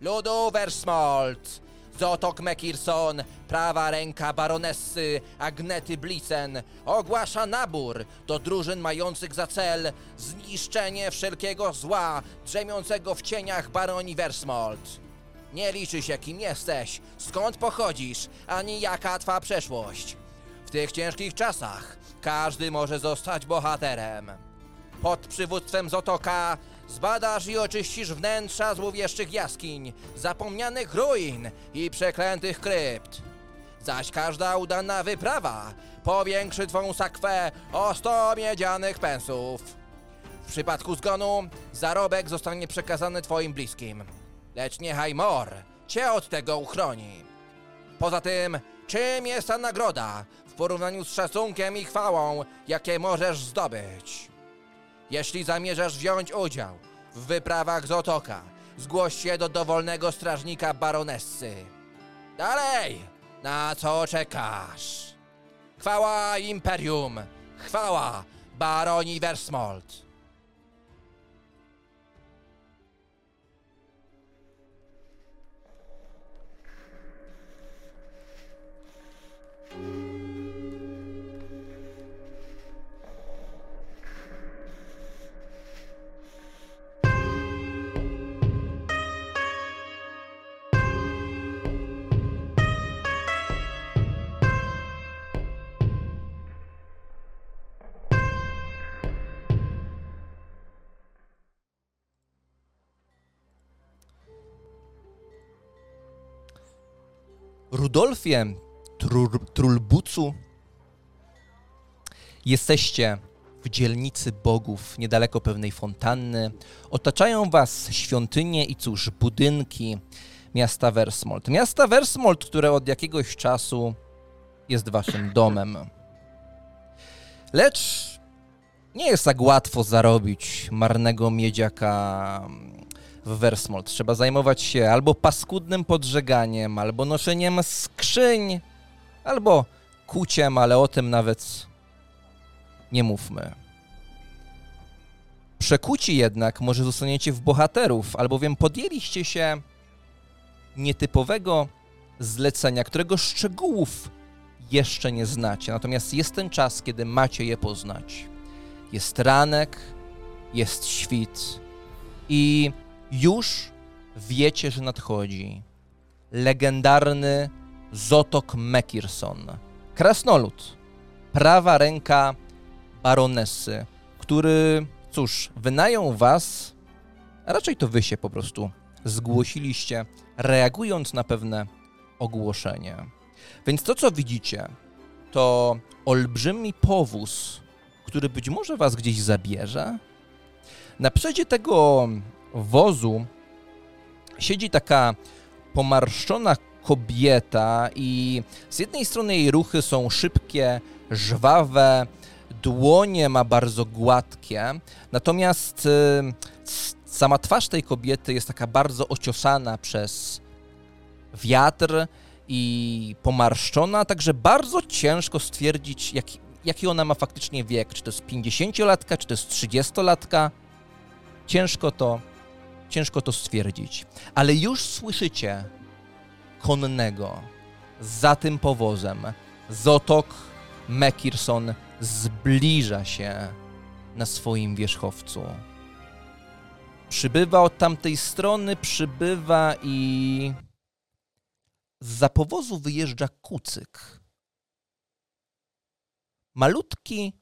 Ludu Versmolt, Zotok Mekirson, prawa ręka baronessy Agnety Blisen, ogłasza nabór do drużyn mających za cel zniszczenie wszelkiego zła drzemiącego w cieniach baroni Versmolt. Nie liczy się kim jesteś, skąd pochodzisz, ani jaka twa przeszłość. W tych ciężkich czasach każdy może zostać bohaterem. Pod przywództwem Zotoka zbadasz i oczyścisz wnętrza złowieszczych jaskiń, zapomnianych ruin i przeklętych krypt. Zaś każda udana wyprawa powiększy twą sakwę o 100 miedzianych pensów. W przypadku zgonu zarobek zostanie przekazany twoim bliskim. Lecz niechaj Mor cię od tego uchroni. Poza tym, czym jest ta nagroda w porównaniu z szacunkiem i chwałą, jakie możesz zdobyć? Jeśli zamierzasz wziąć udział w wyprawach z Otoka, zgłoś się do dowolnego strażnika baronessy. Dalej! Na co czekasz? Chwała Imperium! Chwała baroni Versmolt! Rudolfie Trur, Trulbucu, jesteście w dzielnicy bogów, niedaleko pewnej fontanny. Otaczają was świątynie i cóż, budynki miasta Versmold. Miasta Versmold, które od jakiegoś czasu jest waszym domem. Lecz nie jest tak łatwo zarobić marnego miedziaka w Versmold. Trzeba zajmować się albo paskudnym podżeganiem, albo noszeniem skrzyń, albo kuciem, ale o tym nawet nie mówmy. Przekuci jednak może zostaniecie w bohaterów, albowiem podjęliście się nietypowego zlecenia, którego szczegółów jeszcze nie znacie. Natomiast jest ten czas, kiedy macie je poznać. Jest ranek, jest świt i już wiecie, że nadchodzi legendarny Zotok Mekirson, krasnolud, prawa ręka baronessy, który, cóż, wynajął was, a raczej to wy się po prostu zgłosiliście, reagując na pewne ogłoszenie. Więc to, co widzicie, to olbrzymi powóz, który być może was gdzieś zabierze. Na przodzie tego wozu siedzi taka pomarszczona kobieta i z jednej strony jej ruchy są szybkie, żwawe, dłonie ma bardzo gładkie, natomiast y, sama twarz tej kobiety jest taka bardzo ociosana przez wiatr i pomarszczona, także bardzo ciężko stwierdzić, jaki, jaki ona ma faktycznie wiek. Czy to jest 50-latka, czy to jest 30-latka. Ciężko to ciężko to stwierdzić. Ale już słyszycie konnego za tym powozem. Zotok Mekirson zbliża się na swoim wierzchowcu. Przybywa od tamtej strony, przybywa i za powozu wyjeżdża kucyk. Malutki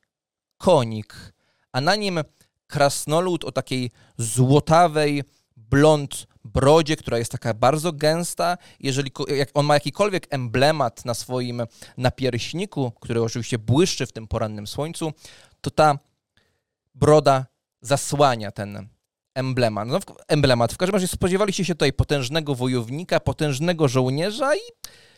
konik, a na nim krasnolud o takiej złotawej, blond brodzie, która jest taka bardzo gęsta. Jeżeli jak on ma jakikolwiek emblemat na swoim napierśniku, który oczywiście błyszczy w tym porannym słońcu, to ta broda zasłania ten emblemat. No, emblemat. W każdym razie spodziewaliście się tutaj potężnego wojownika, potężnego żołnierza i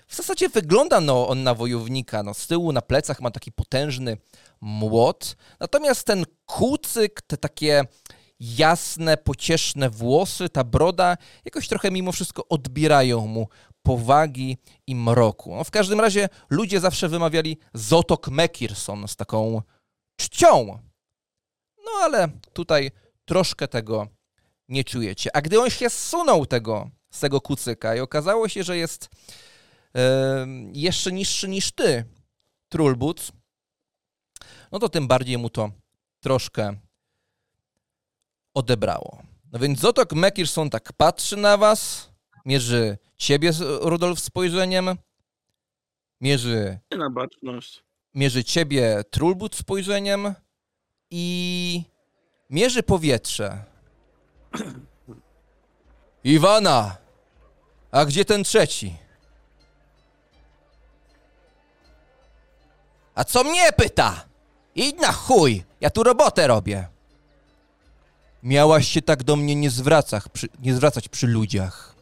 w zasadzie wygląda no, on na wojownika. No, z tyłu na plecach ma taki potężny młot. Natomiast ten kucyk, te takie jasne, pocieszne włosy, ta broda jakoś trochę mimo wszystko odbierają mu powagi i mroku. No, w każdym razie ludzie zawsze wymawiali Zotok Mekirson z taką czcią. No ale tutaj troszkę tego nie czujecie. A gdy on się zsunął tego z tego kucyka i okazało się, że jest e, jeszcze niższy niż ty, Trulbuc, no to tym bardziej mu to troszkę odebrało. No więc Zotok Mekirson tak patrzy na was, mierzy ciebie, Rudolf, spojrzeniem, mierzy, na baczność. mierzy ciebie, Trulbuc, spojrzeniem i mierzy powietrze. Iwana! A gdzie ten trzeci? A co mnie pyta? Idź na chuj! Ja tu robotę robię. Miałaś się tak do mnie nie, zwracać przy, nie zwracać przy ludziach.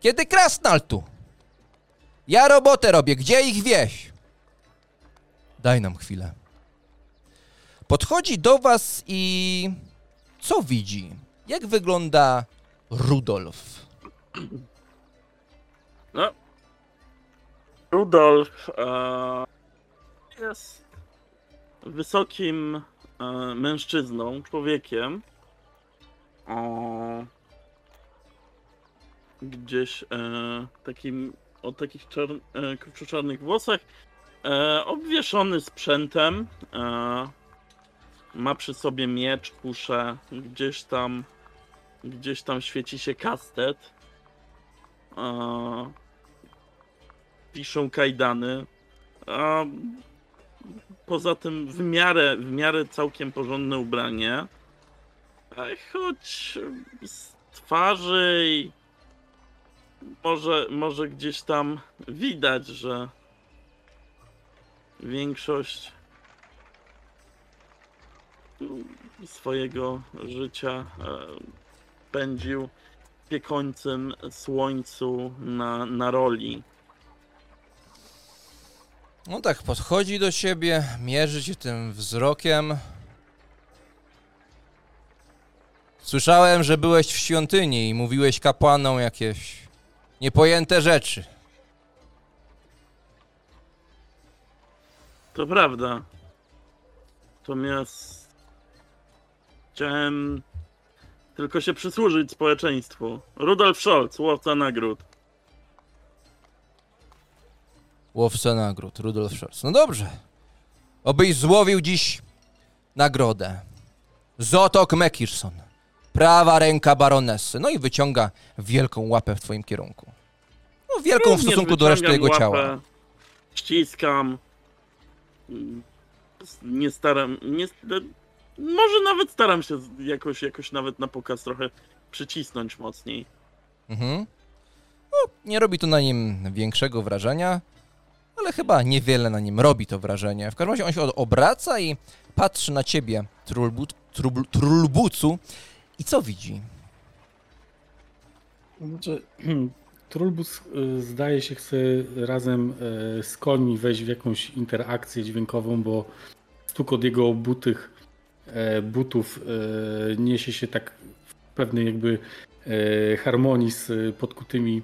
Kiedy krasnal tu? Ja robotę robię, gdzie ich wieś? Daj nam chwilę. Podchodzi do was i co widzi? Jak wygląda Rudolf? No. Rudolf e, jest wysokim mężczyzną, człowiekiem. O, gdzieś e, takim o takich czar, e, włosach. E, obwieszony sprzętem. E, ma przy sobie miecz, kuszę. Gdzieś tam gdzieś tam świeci się kastet. E, piszą kajdany. A poza tym w miarę, w miarę całkiem porządne ubranie. Choć z twarzy i może, może gdzieś tam widać, że większość swojego życia e, pędził w piekącym słońcu na, na roli. No tak, podchodzi do siebie, mierzy się tym wzrokiem. Słyszałem, że byłeś w świątyni i mówiłeś kapłanom jakieś niepojęte rzeczy. To prawda. Natomiast chciałem tylko się przysłużyć społeczeństwu. Rudolf Scholz, łowca nagród. Łowca nagród, Rudolf Scholz. No dobrze. Obyś złowił dziś nagrodę. Zotok Mekirson. Prawa ręka baronesy. No i wyciąga wielką łapę w twoim kierunku. No wielką w Również stosunku do reszty jego ciała. łapę, Ściskam. Mm, Nie staram. Nie, może nawet staram się jakoś, jakoś nawet na pokaz trochę przycisnąć mocniej. Mhm. No, nie robi to na nim większego wrażenia, ale chyba niewiele na nim robi to wrażenie. W każdym razie on się obraca i patrzy na ciebie, trulbu, Trulbucu. I co widzi? Znaczy, Trulbus y, zdaje się chce razem y, z końmi wejść w jakąś interakcję dźwiękową, bo stuk od jego obutych e, butów e, niesie się tak w pewnej jakby e, harmonii z podkutymi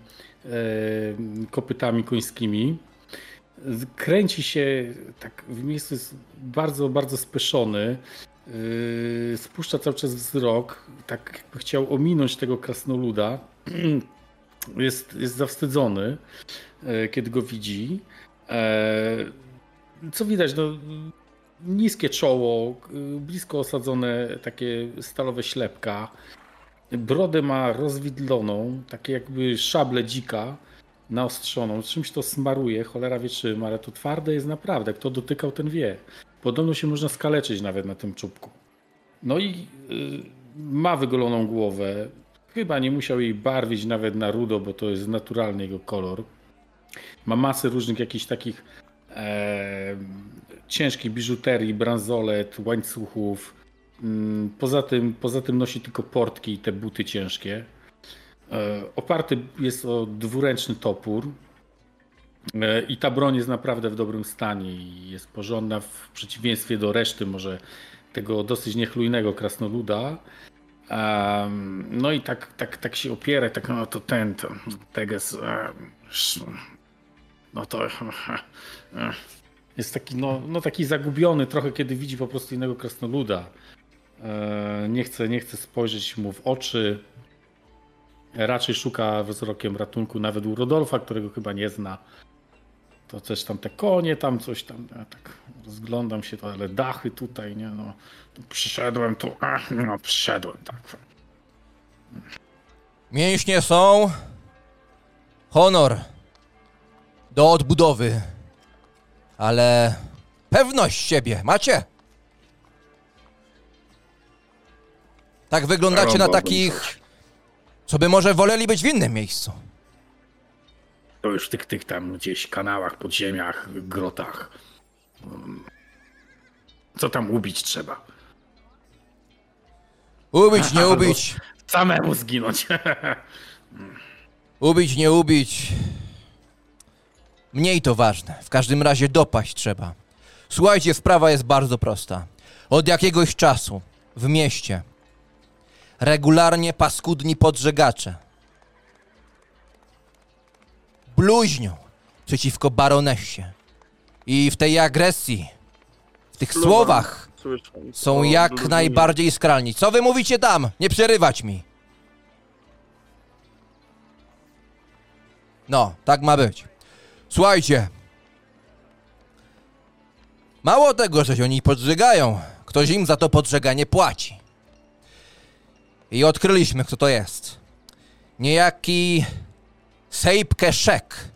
kopytami końskimi. Kręci się tak w miejscu jest bardzo, bardzo speszony. Yy, spuszcza cały czas wzrok, tak jakby chciał ominąć tego krasnoluda. Jest, jest zawstydzony, e, kiedy go widzi. E, Co widać? No, niskie czoło, y, blisko osadzone takie stalowe ślepka. Brodę ma rozwidloną, takie jakby szable dzika naostrzoną. Czymś to smaruje, cholera wie czym, ale to twarde jest naprawdę. Kto dotykał, ten wie. Podobno się można skaleczyć nawet na tym czubku. No i y, ma wygoloną głowę. Chyba nie musiał jej barwić nawet na rudo, bo to jest naturalny jego kolor. Ma masę różnych jakichś takich e, ciężkiej biżuterii, bransolet, łańcuchów. Mm, Poza tym, poza tym nosi tylko portki i te buty ciężkie. E, Oparty jest o dwuręczny topór. E, I ta broń jest naprawdę w dobrym stanie i jest porządna w przeciwieństwie do reszty może tego dosyć niechlujnego krasnoluda. Em, no i tak, tak, tak się opiera, tak no to ten, to Teges, sz- no to jest taki, no, no taki zagubiony trochę, kiedy widzi po prostu innego krasnoluda. E, Nie chce, nie chce spojrzeć mu w oczy. Raczej szuka wzrokiem ratunku nawet u Rodolfa, którego chyba nie zna. To coś tam te konie, tam coś tam, ja tak rozglądam się, to ale dachy tutaj, nie no. Przyszedłem tu, ach, no przyszedłem, tak. Mięśnie są. Honor. Do odbudowy. Ale pewność siebie macie? Tak wyglądacie na takich. Co by może woleli być w innym miejscu. To już w tych, tych tam gdzieś kanałach, podziemiach, grotach. Mm. Co tam ubić trzeba? Ubić, nie ubić. Samemu zginąć. Ubić, nie ubić. Mniej to ważne. W każdym razie dopaść trzeba. Słuchajcie, sprawa jest bardzo prosta. Od jakiegoś czasu w mieście regularnie paskudni podżegacze bluźnią przeciwko baronesie. I w tej agresji, w tych słowach są jak najbardziej skralni. Co wy mówicie tam? Nie przerywać mi. No, tak ma być. Słuchajcie. Mało tego, że się oni podżegają, ktoś im za to podżeganie płaci. I odkryliśmy, kto to jest. Niejaki Sejpke Szek.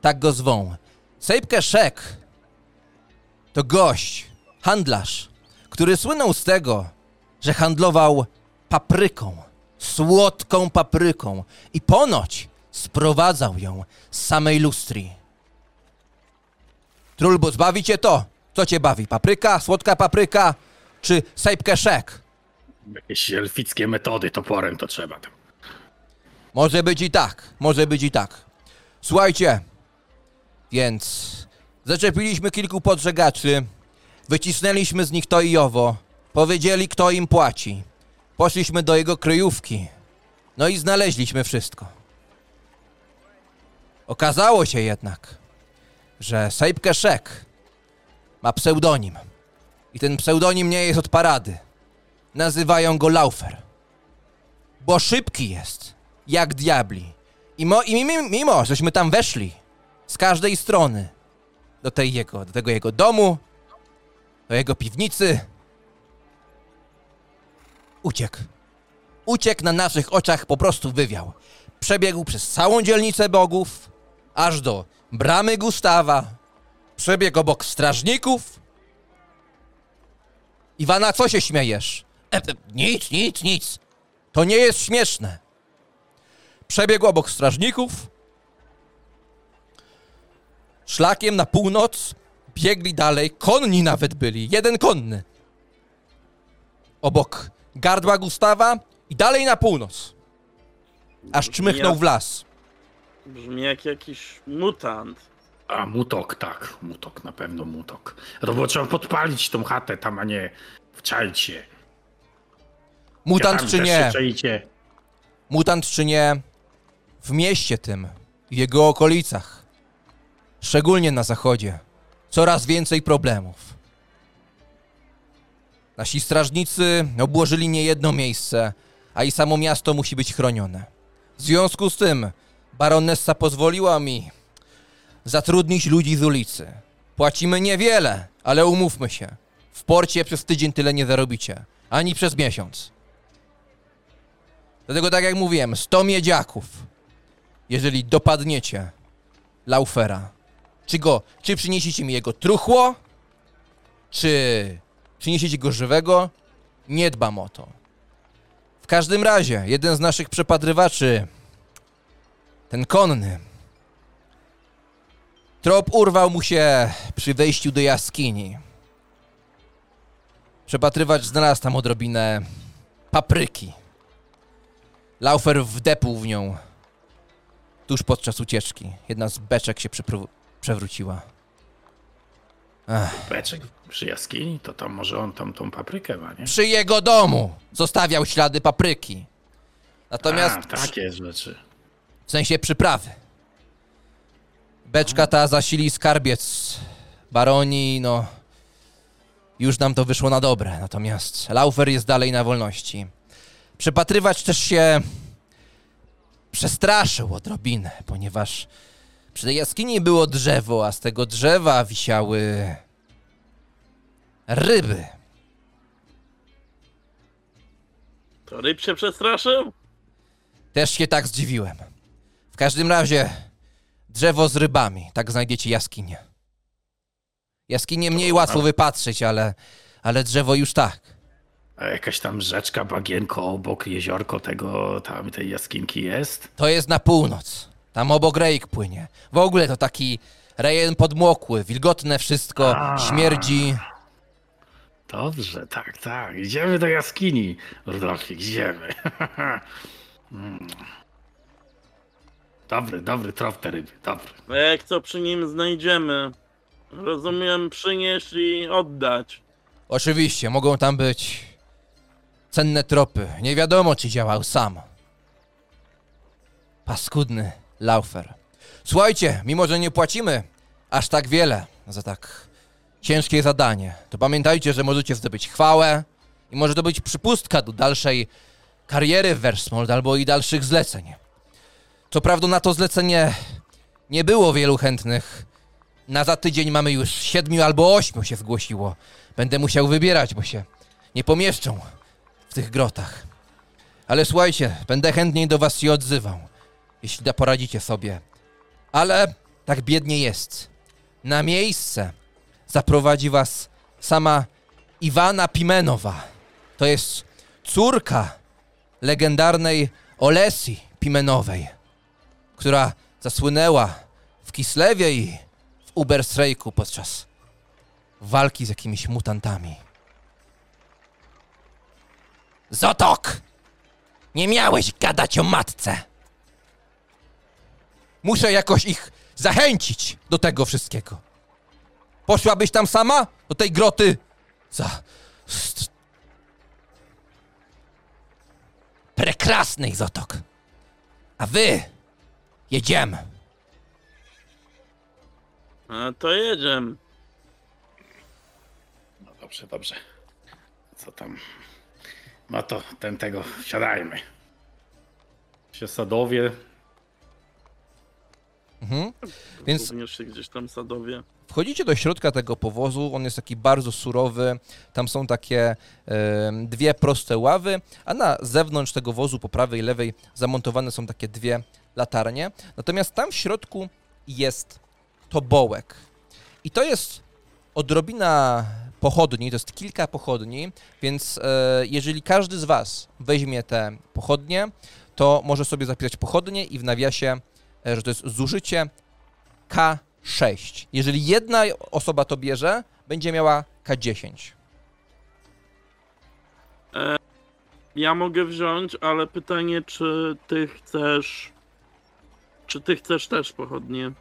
Tak go zwą. Sejpke Szek to gość, handlarz, który słynął z tego, że handlował papryką, słodką papryką i ponoć sprowadzał ją z samej lustrii. Trulbus, bawi cię to? Co cię bawi? Papryka, słodka papryka czy sejpkeszek? Jakieś elfickie metody toporem to trzeba tam. Może być i tak, może być i tak. Słuchajcie, więc zaczepiliśmy kilku podżegaczy, wycisnęliśmy z nich to i owo, powiedzieli kto im płaci. Poszliśmy do jego kryjówki, no i znaleźliśmy wszystko. Okazało się jednak, że Sejpke Szek ma pseudonim. I ten pseudonim nie jest od parady. Nazywają go Laufer. Bo szybki jest, jak diabli. I, mo, i mimo, mimo, żeśmy tam weszli z każdej strony do, tej jego, do tego jego domu, do jego piwnicy, uciekł. Uciekł na naszych oczach, po prostu wywiał. Przebiegł przez całą dzielnicę bogów, aż do bramy Gustawa. Przebiegł obok strażników. Iwana, co się śmiejesz? E, e, nic, nic, nic. To nie jest śmieszne. Przebiegł obok strażników. Szlakiem na północ biegli dalej, konni nawet byli, jeden konny. Obok gardła Gustawa i dalej na północ. Aż czmychnął w las. Brzmi jak jakiś mutant. A mutok, tak, mutok, na pewno mutok. To było trzeba podpalić tą chatę tam, a nie wczaić się. Mutant czy nie, mutant czy nie, w mieście tym i jego okolicach, szczególnie na zachodzie, coraz więcej problemów. Nasi strażnicy obłożyli niejedno miejsce, a i samo miasto musi być chronione. W związku z tym baronessa pozwoliła mi zatrudnić ludzi z ulicy. Płacimy niewiele, ale umówmy się. W porcie przez tydzień tyle nie zarobicie, ani przez miesiąc. Dlatego tak jak mówiłem, 100 miedziaków. Jeżeli dopadniecie Laufera, czy go, czy przyniesiecie mi jego truchło, czy przyniesiecie go żywego, nie dbam o to. W każdym razie, jeden z naszych przepadrywaczy, ten konny, trop urwał mu się przy wejściu do jaskini. Przepatrywacz znalazł tam odrobinę papryki. Laufer wdepł w nią tuż podczas ucieczki. Jedna z beczek się przewróciła. Ech. Beczek przy jaskini, to tam może on tam tą paprykę ma, nie? Przy jego domu zostawiał ślady papryki. Natomiast A, takie rzeczy. w sensie przyprawy. Beczka ta zasili skarbiec baroni, no już nam to wyszło na dobre. Natomiast Laufer jest dalej na wolności. Przepatrywać też się przestraszył odrobinę, ponieważ przy tej jaskini było drzewo, a z tego drzewa wisiały ryby. To ryb się przestraszył? Też się tak zdziwiłem. W każdym razie, drzewo z rybami, tak znajdziecie jaskinię. Jaskinię mniej łatwo wypatrzyć, ale, ale drzewo już tak. A jakaś tam rzeczka, bagienko obok, jeziorko tego, tam tej jaskinki jest? To jest na północ. Tam obok rejk płynie. W ogóle to taki rejon podmokły, wilgotne wszystko, A. śmierdzi. Dobrze, tak, tak. Idziemy do jaskini. Rudolfie, idziemy. Mm. Dobry, dobry trop te ryby, dobry. A jak co przy nim znajdziemy? Rozumiem, przynieść i oddać. Oczywiście, mogą tam być cenne tropy. Nie wiadomo, czy działał sam. Paskudny laufer. Słuchajcie, mimo że nie płacimy aż tak wiele za tak ciężkie zadanie, to pamiętajcie, że możecie zdobyć chwałę i może to być przypustka do dalszej kariery w Versmold albo i dalszych zleceń. Co prawda na to zlecenie nie było wielu chętnych. Na za tydzień mamy już siedmiu albo ośmiu się zgłosiło. Będę musiał wybierać, bo się nie pomieszczą w tych grotach. Ale słuchajcie, będę chętniej do was się odzywał, jeśli da poradzicie sobie. Ale tak biednie jest. Na miejsce zaprowadzi was sama Iwana Pimenowa. To jest córka legendarnej Olesi Pimenowej, która zasłynęła w Kislewie i w Uberstrejku podczas walki z jakimiś mutantami. Zotok! Nie miałeś gadać o matce! Muszę jakoś ich zachęcić do tego wszystkiego. Poszłabyś tam sama? Do tej groty? Za... st- Prekrasnej Zotok. A wy... Jedziemy. A to jedziemy. No dobrze, dobrze. Co tam? No to ten tego, wsiadajmy. Się sadowie. Mhm. Więc Również się gdzieś tam sadowie. Wchodzicie do środka tego powozu, on jest taki bardzo surowy, tam są takie dwie proste ławy, a na zewnątrz tego wozu po prawej i lewej zamontowane są takie dwie latarnie. Natomiast tam w środku jest tobołek. I to jest odrobina pochodni, to jest kilka pochodni, więc e, jeżeli każdy z Was weźmie te pochodnie, to może sobie zapisać pochodnie i w nawiasie, e, że to jest zużycie K6. Jeżeli jedna osoba to bierze, będzie miała K10. Ja mogę wziąć, ale pytanie, czy ty chcesz. Czy ty chcesz też pochodnie?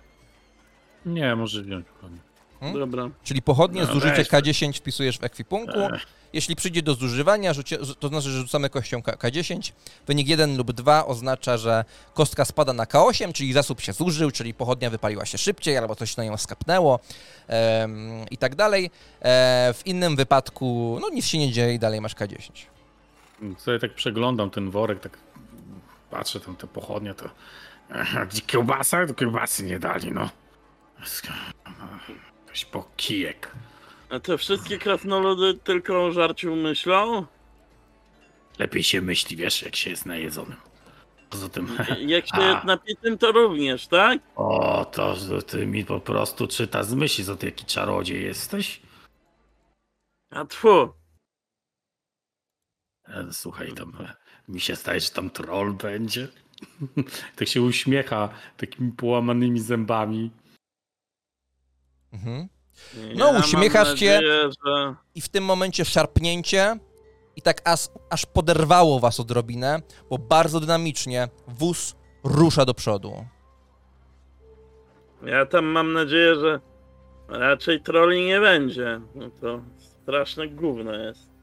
Nie, może wziąć. kochanie. Hmm? Dobra. Czyli pochodnie, No, zużycie weź to. K10 wpisujesz w ekwipunku. Ech, Jeśli przyjdzie do zużywania, rzucie, to znaczy, że rzucamy kością K- K10. Wynik 1 lub 2 oznacza, że kostka spada na K8, czyli zasób się zużył, czyli pochodnia wypaliła się szybciej, albo coś na nią skapnęło em, i tak dalej. E, w innym wypadku, no nic się nie dzieje i dalej masz K10. Sobie tak przeglądam ten worek, tak patrzę tam te pochodnie, to kiełbasa? To kiełbasy nie dali, no. Jakiś pokijek. A te wszystkie krasnoludy tylko o żarciu myślą? Lepiej się myśli, wiesz, jak się jest najedzonym. Poza tym, Jak się jest napitym, to również, tak? o, to ty mi po prostu czyta z myśli, co ty jaki czarodziej jesteś. A tfu. E, Słuchaj, tam e, mi się zdaje, że tam troll będzie. tak się uśmiecha takimi połamanymi zębami. Mhm. Ja No, mam uśmiechasz się. Że... I w tym momencie szarpnięcie i tak aż, aż poderwało was odrobinę, bo bardzo dynamicznie wóz rusza do przodu. Ja tam mam nadzieję, że raczej troli nie będzie. No to straszne gówno jest.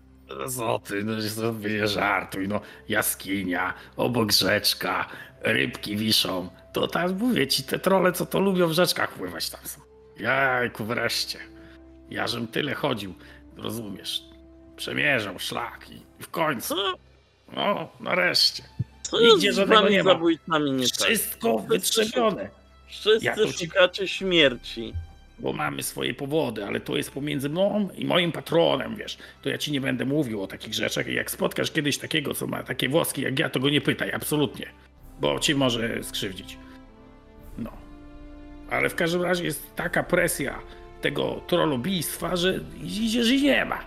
Co ty, no sobie żartuj, no. Jaskinia, obok rzeczka, rybki wiszą. To tam mówię ci, te trole, co to lubią w rzeczkach pływać tam są. Jajku, wreszcie. Ja żem tyle chodził, rozumiesz. Przemierzał szlak i w końcu, no, nareszcie. Co jest Nigdzie z żadnego nie ma. zabójcami nie tak? Wszystko wytrzebione. Wszyscy Ja szukacie śmierci. Bo mamy swoje powody, ale to jest pomiędzy mną i moim patronem, wiesz. To ja ci nie będę mówił o takich rzeczach. I jak spotkasz kiedyś takiego, co ma takie włoski jak ja, to go nie pytaj, absolutnie. Bo ci może skrzywdzić. Ale w każdym razie jest taka presja tego trollobijstwa, że idziesz i nie ma.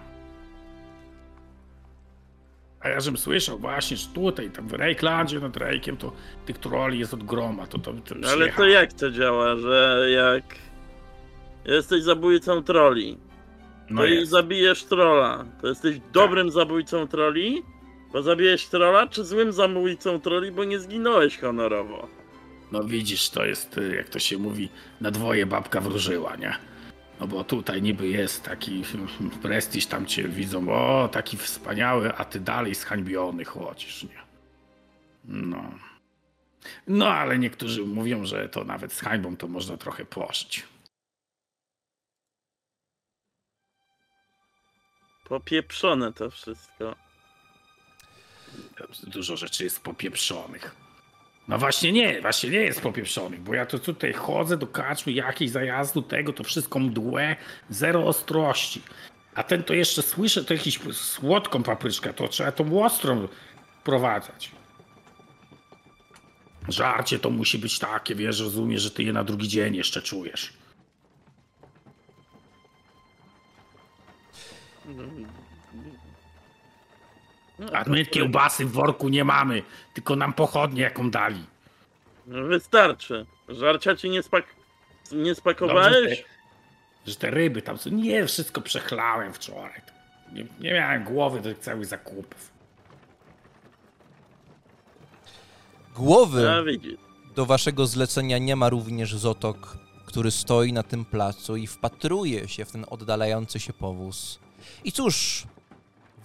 A ja żem słyszał właśnie, że tutaj, tam w Rejklandzie nad Rejkiem, to tych trolli jest od groma. To, to, to Ale to jak to działa, że jak jesteś zabójcą troli, No to i jest. zabijesz trolla, to jesteś dobrym zabójcą troli? Bo zabijesz trolla, czy złym zabójcą troli, bo nie zginąłeś honorowo? No widzisz, to jest, y, jak to się mówi, na dwoje babka wróżyła, nie? No bo tutaj niby jest taki prestiż, tam cię widzą, o, taki wspaniały, a ty dalej zhańbiony chodzisz, nie? No. No, ale niektórzy mówią, że to nawet z hańbą to można trochę pożyć. Popieprzone to wszystko. Dużo rzeczy jest popieprzonych. No właśnie nie, właśnie nie jest popieprzonych, bo ja to tutaj chodzę do kaczmy, jakiejś zajazdu, tego, to wszystko mdłe, zero ostrości. A ten to jeszcze słyszę, to jakiś słodką papryczkę, to trzeba tą ostrą prowadzać. Żarcie to musi być takie, wiesz, rozumiesz, że ty je na drugi dzień jeszcze czujesz. A my kiełbasy w worku nie mamy, tylko nam pochodnie jaką dali. No Wystarczy. Żarcia ci nie, spak... nie Dobrze, spakowałeś? że, że te ryby tam są. Nie, wszystko przechlałem wczoraj. Nie, nie miałem głowy do tych całych zakupów. Głowy do waszego zlecenia nie ma również Zotok, który stoi na tym placu i wpatruje się w ten oddalający się powóz. I cóż,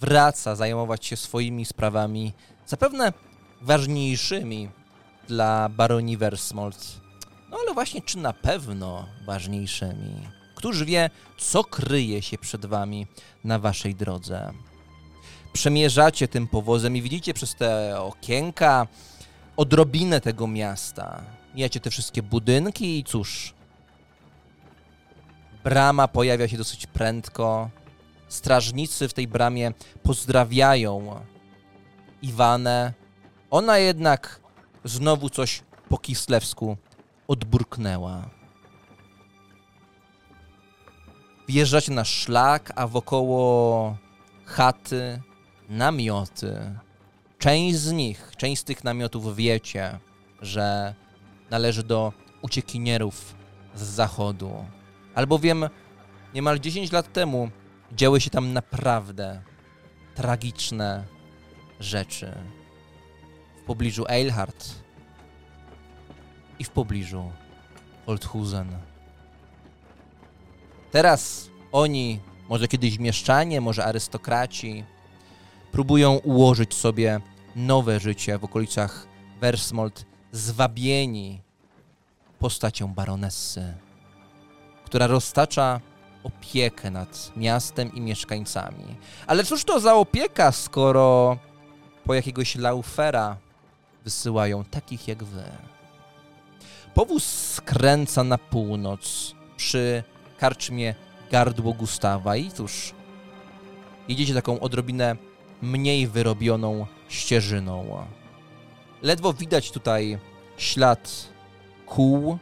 wraca zajmować się swoimi sprawami, zapewne ważniejszymi dla baroni Versmold. No ale właśnie, czy na pewno ważniejszymi? Któż wie, co kryje się przed wami na waszej drodze? Przemierzacie tym powozem i widzicie przez te okienka odrobinę tego miasta. Mijacie te wszystkie budynki i cóż. Brama pojawia się dosyć prędko. Strażnicy w tej bramie pozdrawiają Iwanę. Ona jednak znowu coś po kislewsku odburknęła. Wjeżdżacie na szlak, a wokoło chaty, namioty. Część z nich, część z tych namiotów wiecie, że należy do uciekinierów z zachodu. Albowiem niemal 10 lat temu działy się tam naprawdę tragiczne rzeczy. W pobliżu Eilhart i w pobliżu Holthusen. Teraz oni, może kiedyś mieszczanie, może arystokraci, próbują ułożyć sobie nowe życie w okolicach Versmold, zwabieni postacią baronessy, która roztacza opiekę nad miastem i mieszkańcami. Ale cóż to za opieka, skoro po jakiegoś laufera wysyłają takich jak wy? Powóz skręca na północ przy karczmie Gardło Gustawa i cóż, jedziecie taką odrobinę mniej wyrobioną ścieżyną. Ledwo widać tutaj ślad kół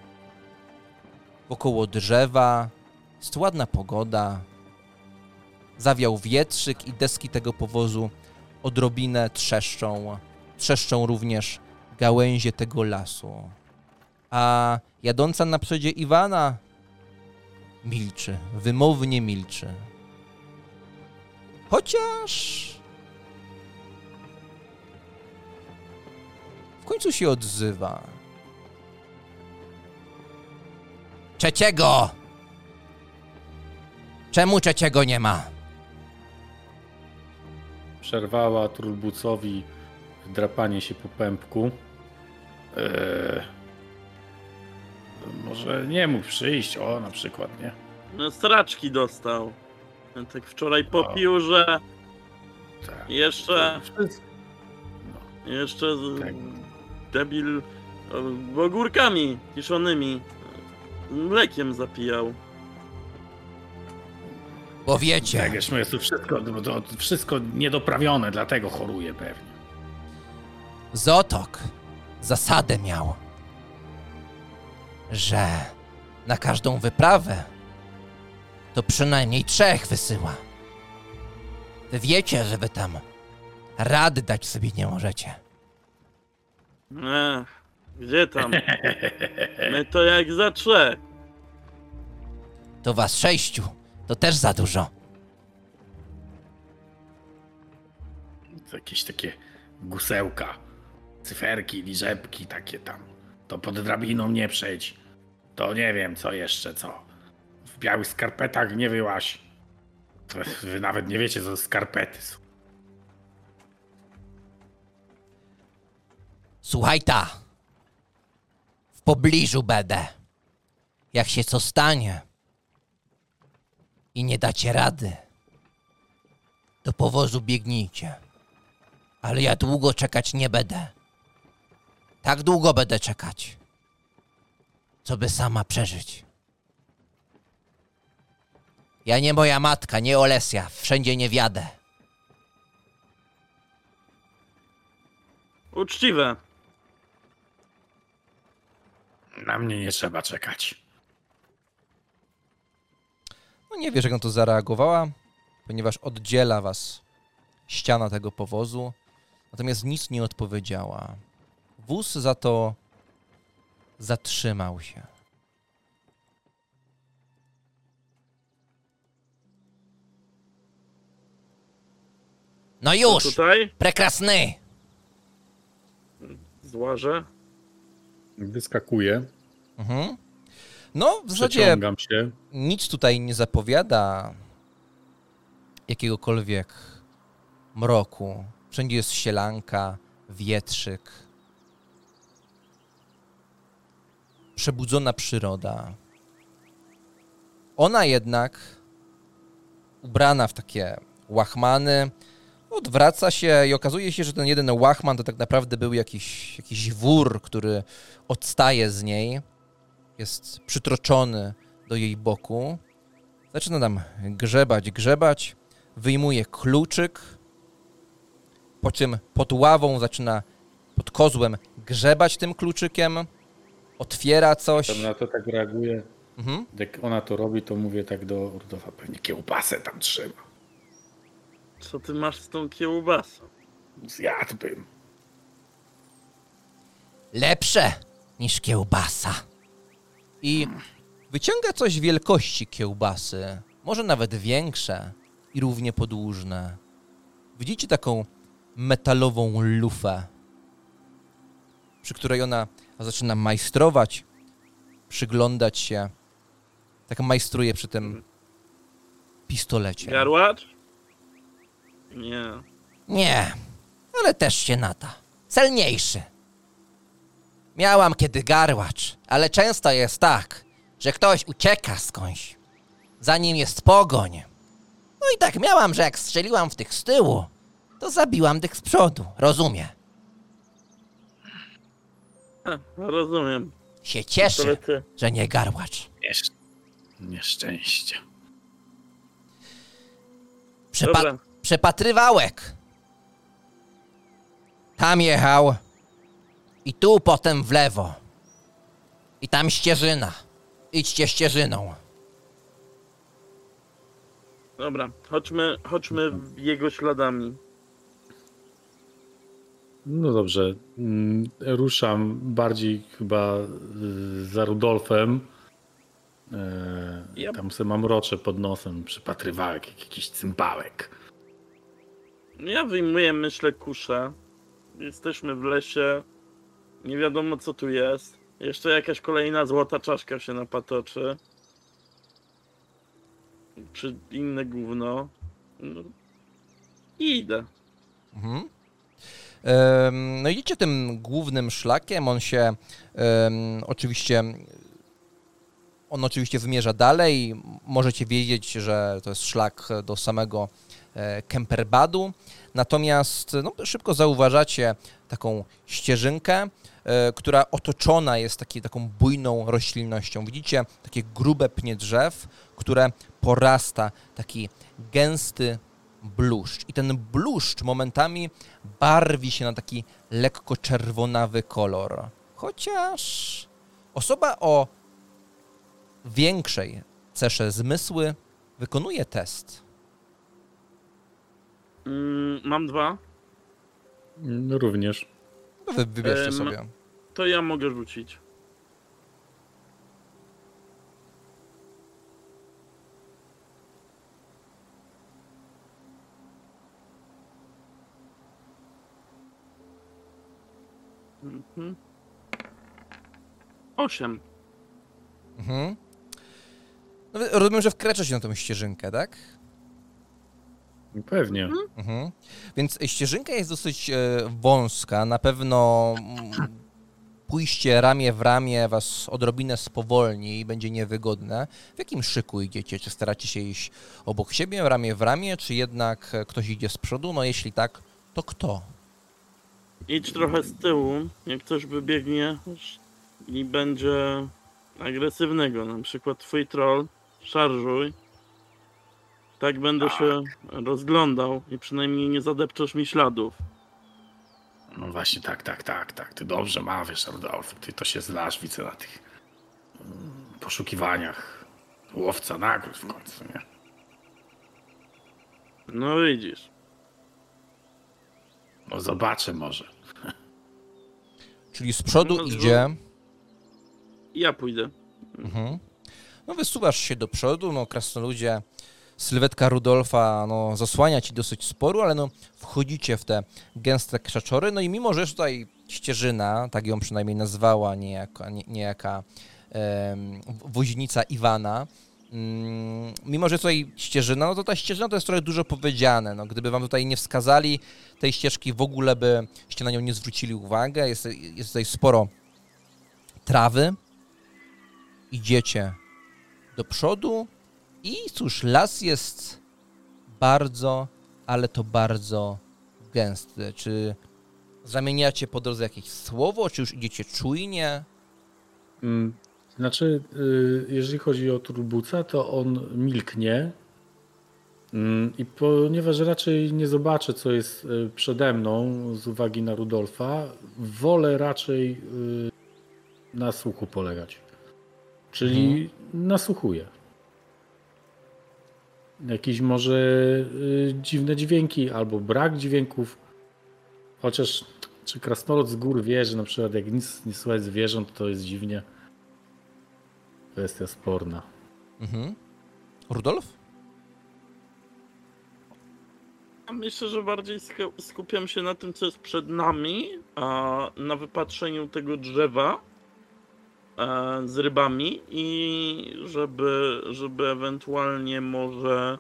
wokoło drzewa. Jest ładna pogoda. Zawiał wietrzyk i deski tego powozu odrobinę trzeszczą. Trzeszczą również gałęzie tego lasu. A jadąca na przodzie Iwana milczy, wymownie milczy. Chociaż. W końcu się odzywa. Trzeciego! Czemu trzeciego nie ma? Przerwała Trulbucowi drapanie się po pępku. Eee, może nie mógł przyjść, o na przykład, nie? No straczki dostał. Tak wczoraj popił, że Tak. jeszcze Jeszcze z, Tak. debil e, ogórkami kiszonymi. Mlekiem zapijał. Bo wiecie, Tak, wiesz, no jest to wszystko, to wszystko niedoprawione, dlatego choruje pewnie. Zotok zasadę miał, że na każdą wyprawę to przynajmniej trzech wysyła. Wy wiecie, że wy tam rady dać sobie nie możecie. Ech, gdzie tam? My to jak za trzech. To was sześciu, to też za dużo. Jakieś takie gusełka, cyferki, liżebki takie tam. To pod drabiną nie przejdź. To nie wiem, co jeszcze, co. W białych skarpetach nie wyłaś. To wy nawet nie wiecie, co to skarpety są. Słuchaj ta, w pobliżu będę. Jak się co stanie i nie dacie rady, do powozu biegnijcie. Ale ja długo czekać nie będę. Tak długo będę czekać, co by sama przeżyć. Ja nie moja matka, nie Olesia, wszędzie nie wiadę. Uczciwe. Na mnie nie trzeba czekać. No nie wiesz, jak on to zareagowała, ponieważ oddziela was ściana tego powozu, natomiast nic nie odpowiedziała. Wóz za to zatrzymał się. No To już, Tutaj prekrasny! złażę. Wyskakuję, Mhm. No, w zasadzie nic tutaj nie zapowiada jakiegokolwiek mroku. Wszędzie jest sielanka, wietrzyk. Przebudzona przyroda. Ona jednak, ubrana w takie łachmany, odwraca się i okazuje się, że ten jeden łachman to tak naprawdę był jakiś, jakiś wór, który odstaje z niej jest przytroczony do jej boku. Zaczyna tam grzebać, grzebać. Wyjmuje kluczyk, po czym pod ławą zaczyna, pod kozłem grzebać tym kluczykiem. Otwiera coś. Tam na to tak reaguję. Mhm. Jak ona to robi, to mówię tak do Urdowa. Pewnie kiełbasę tam trzyma. Co ty masz z tą kiełbasą? Zjadłbym. Lepsze niż kiełbasa. I wyciąga coś wielkości kiełbasy, może nawet większe i równie podłużne. Widzicie taką metalową lufę, przy której ona zaczyna majstrować, przyglądać się. Tak majstruje przy tym pistolecie. Garłacz? Nie. Nie, ale też się nada. Celniejszy. Miałam kiedy garłacz, ale często jest tak, że ktoś ucieka skądś, zanim jest pogoń. No i tak miałam, że jak strzeliłam w tych z tyłu, to zabiłam tych z przodu, rozumie. Ha, rozumiem. Się cieszy, Pistolety. że nie garłacz. Niesz... Nieszczęście. Przypa- Dobra. przypatrywałek. Tam jechał. I tu potem w lewo. I tam ścieżyna. Idźcie ścieżyną. Dobra, chodźmy, chodźmy jego śladami. No dobrze. Mm, Ruszam bardziej chyba y, za Rudolfem. E, Ja- Tam sobie mam rocze pod nosem. Przypatrywałek, jak jakiś cymbałek. Ja wyjmuję, myślę, kuszę. Jesteśmy w lesie. Nie wiadomo, co tu jest. Jeszcze jakaś kolejna złota czaszka się napatoczy. Czy inne gówno. No. I idę. Mhm. No idziecie tym głównym szlakiem, on się oczywiście on oczywiście wymierza dalej. Możecie wiedzieć, że to jest szlak do samego e, Kemperbadu. Natomiast no, szybko zauważacie taką ścieżynkę, która otoczona jest taki, taką bujną roślinnością. Widzicie takie grube pnie drzew, które porasta taki gęsty bluszcz. I ten bluszcz momentami barwi się na taki lekko czerwonawy kolor. Chociaż osoba o większej cesze zmysły wykonuje test. Mm, mam dwa. No, również. Wy wybierzcie Em, sobie. To ja mogę rzucić. Mhm. Osiem. Mhm. No, rozumiem, że wkracza się na tą ścieżynkę, tak? Pewnie. Mhm. Więc ścieżynka jest dosyć e, wąska. Na pewno mm, pójście ramię w ramię was odrobinę spowolni i będzie niewygodne. W jakim szyku idziecie? Czy staracie się iść obok siebie, ramię w ramię, czy jednak e, ktoś idzie z przodu? No jeśli tak, to kto? Idź trochę z tyłu, jak ktoś wybiegnie i będzie agresywnego, na przykład twój troll, szarżuj. Tak będę się rozglądał i przynajmniej nie zadepczesz mi śladów. No właśnie, tak, tak, tak, tak. Ty dobrze mawiasz, Rudolf. Ty to się znasz, widzę, na tych mm, poszukiwaniach łowca nagród w końcu, nie? No widzisz. No zobaczę może. Czyli z przodu No, idzie. Ja pójdę. Mhm. No wysuwasz się do przodu, no krasnoludzie, sylwetka Rudolfa no, zasłania ci dosyć sporo, ale no wchodzicie w te gęste krzaczory, no i mimo, że jest tutaj ścieżyna, tak ją przynajmniej nazwała niejaka, nie, niejaka w- woźnica Iwana, mm, mimo, że tutaj ścieżyna, no to ta ścieżyna to jest trochę dużo powiedziane, no gdyby wam tutaj nie wskazali tej ścieżki, w ogóle byście na nią nie zwrócili uwagę, jest, jest tutaj sporo trawy, idziecie do przodu i cóż, las jest bardzo, ale to bardzo gęsty. Czy zamieniacie po drodze jakieś słowo, czy już idziecie czujnie? Mm, Znaczy, y, jeżeli chodzi o turbuca, to on milknie. Mm, I ponieważ raczej nie zobaczę, co jest y, przede mną z uwagi na Rudolfa, wolę raczej y, na słuchu polegać. Czyli nasłuchuję. Jakieś może y, dziwne dźwięki albo brak dźwięków. Chociaż czy krasnolud z gór wie, że na przykład jak nic nie słychać zwierząt, to jest dziwnie. Kwestia sporna. Mhm. Rudolf? Myślę, że bardziej sk- skupiam się na tym, co jest przed nami, a na wypatrzeniu tego drzewa z rybami i żeby, żeby ewentualnie może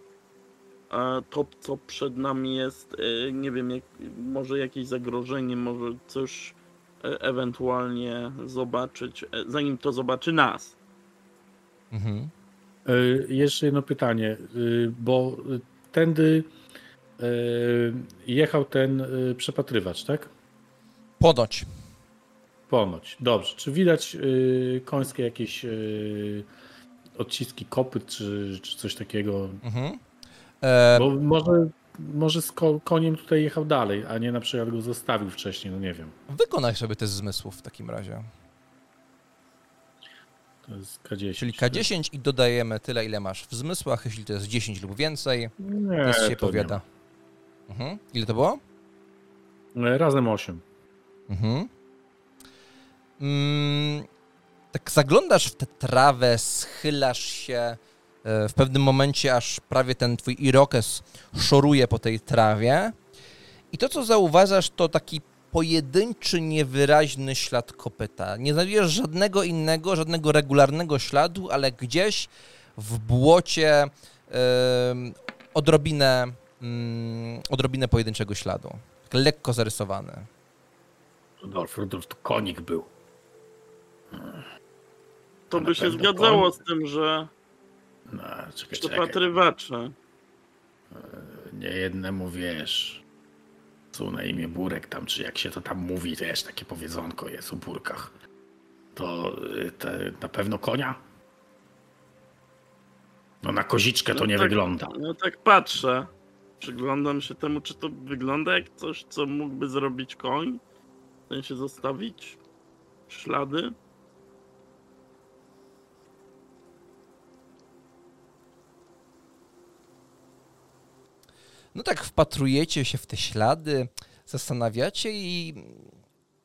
e, to, co przed nami jest, e, nie wiem, jak, może jakieś zagrożenie, może coś e, ewentualnie zobaczyć, e, zanim to zobaczy nas. Mhm. Jeszcze jedno pytanie, bo tędy jechał ten przepatrywacz, tak? Ponoć. Ponoć. Dobrze. Czy widać y, końskie jakieś y, odciski kopyt, czy, czy coś takiego? Mhm. E, Bo może, może z ko- koniem tutaj jechał dalej, a nie na przykład go zostawił wcześniej, no nie wiem. wykonaj sobie test zmysłów w takim razie. To jest K10. Czyli K10 i dodajemy tyle, ile masz w zmysłach. Jeśli to jest 10 lub więcej, Nie, test się to powiada. Mhm. Ile to było? ma. Razem 8. Mhm. Mm, tak zaglądasz w tę trawę, schylasz się e, w pewnym momencie, aż prawie ten twój irokes szoruje po tej trawie. I to, co zauważasz, to taki pojedynczy, niewyraźny ślad kopyta. Nie znajdujesz żadnego innego, żadnego regularnego śladu, ale gdzieś w błocie em, odrobinę, mm, odrobinę pojedynczego śladu. Tak lekko zarysowany. Rudolf, Rudolf, to konik był. To by się zgadzało z tym, że No, czekaj, przepatrywacze. Nie jednemu wiesz. co na imię Burek tam, czy jak się to tam mówi, też takie powiedzonko jest o burkach. To y, te, na pewno konia? No na koziczkę to No nie tak, wygląda. No tak patrzę. Przyglądam się temu, czy to wygląda jak coś, co mógłby zrobić koń. W sensie zostawić ślady. No tak wpatrujecie się w te ślady, zastanawiacie i...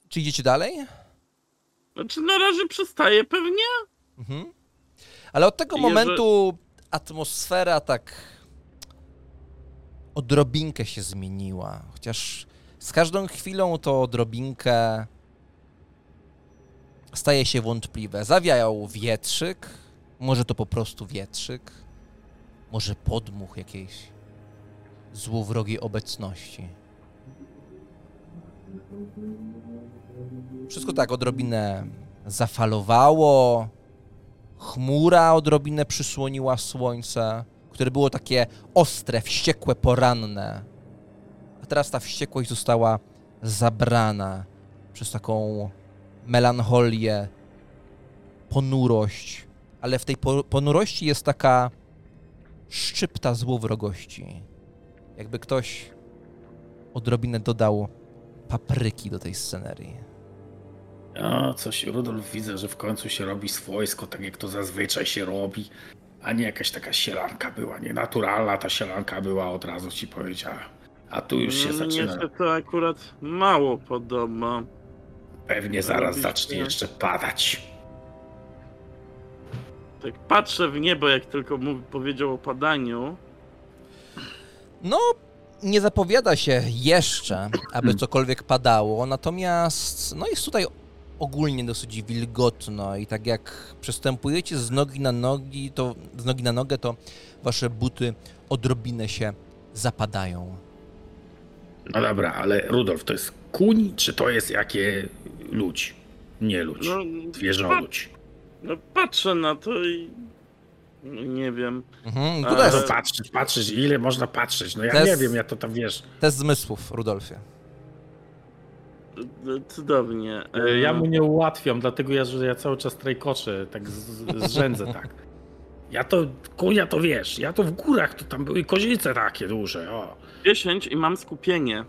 Czy idziecie dalej? Znaczy na razie przestaje pewnie. Mhm. Ale od tego momentu atmosfera tak odrobinkę się zmieniła. Chociaż z każdą chwilą to odrobinkę staje się wątpliwe. Zawiał wietrzyk, może to po prostu wietrzyk, może podmuch jakiejś złowrogiej obecności. Wszystko tak odrobinę zafalowało, chmura odrobinę przysłoniła słońce, które było takie ostre, wściekłe, poranne. A teraz ta wściekłość została zabrana przez taką melancholię, ponurość. Ale w tej po- ponurości jest taka szczypta złowrogości. Jakby ktoś odrobinę dodał papryki do tej scenerii. O, coś, Rudolf, widzę, że w końcu się robi swojsko, tak jak to zazwyczaj się robi, a nie jakaś taka sielanka była, nienaturalna ta sielanka była, od razu ci powiedziałem. A tu już się No, zaczyna, Mnie się to akurat mało podoba. pewnie zaraz robi zacznie się- jeszcze padać. Tak patrzę w niebo, jak tylko mówi, powiedział o padaniu. No, nie zapowiada się jeszcze, aby cokolwiek padało, natomiast no jest tutaj ogólnie dosyć wilgotno i tak jak przestępujecie z nogi na nogi, to z nogi na nogę, to wasze buty odrobinę się zapadają. No dobra, ale Rudolf, to jest kuń, czy to jest jakie ludź? Nie ludź, No, zwierzoludź. no patrzę na to i nie wiem. Mhm, to No jest to patrzeć, patrzeć, ile można patrzeć? No ja To nie wiem, ja to tam wiesz. test zmysłów, Rudolfie. E, Cudownie. E, Ja mu nie ułatwiam, dlatego ja, że ja cały czas trajkoczę, tak z, zrzędzę tak. Ja to, kunia to wiesz, ja to w górach, to tam były kozice takie duże, o. 10 i mam skupienie.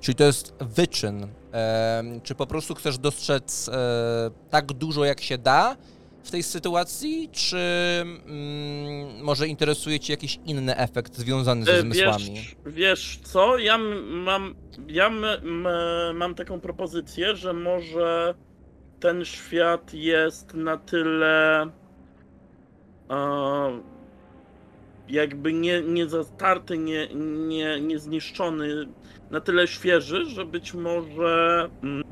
Czyli to jest wyczyn. Em, czy po prostu chcesz dostrzec e, tak dużo, jak się da w tej sytuacji, czy mm, może interesuje cię jakiś inny efekt związany ze E, zmysłami? Wiesz, wiesz co, ja mam, ja mam taką propozycję, że może ten świat jest na tyle jakby nie, nie zastarty, nie, nie, nie zniszczony, na tyle świeży, że być może mm,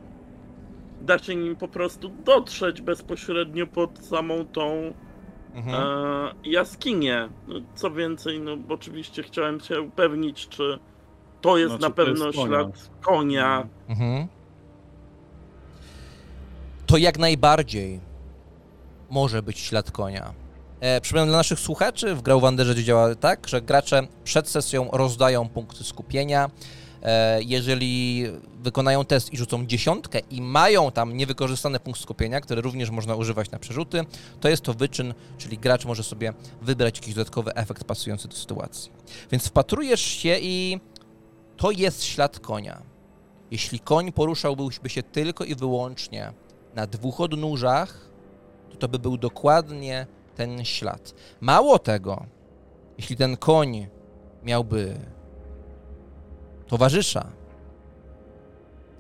da się nim po prostu dotrzeć bezpośrednio pod samą tą Mhm. E, jaskinie. No, Co więcej, no bo oczywiście chciałem się upewnić, czy to jest No, czy na to pewno jest konia. ślad konia. Mhm. To jak najbardziej może być ślad konia. E, przypomnę dla naszych słuchaczy, w Grał Wanderze działa tak, że gracze przed sesją rozdają punkty skupienia. E, jeżeli wykonają test i rzucą dziesiątkę i mają tam niewykorzystany punkt skupienia, który również można używać na przerzuty, to jest to wyczyn, czyli gracz może sobie wybrać jakiś dodatkowy efekt pasujący do sytuacji. Więc wpatrujesz się i to jest ślad konia. Jeśli koń poruszałby się tylko i wyłącznie na dwóch odnóżach, to to by był dokładnie ten ślad. Mało tego, jeśli ten koń miałby towarzysza,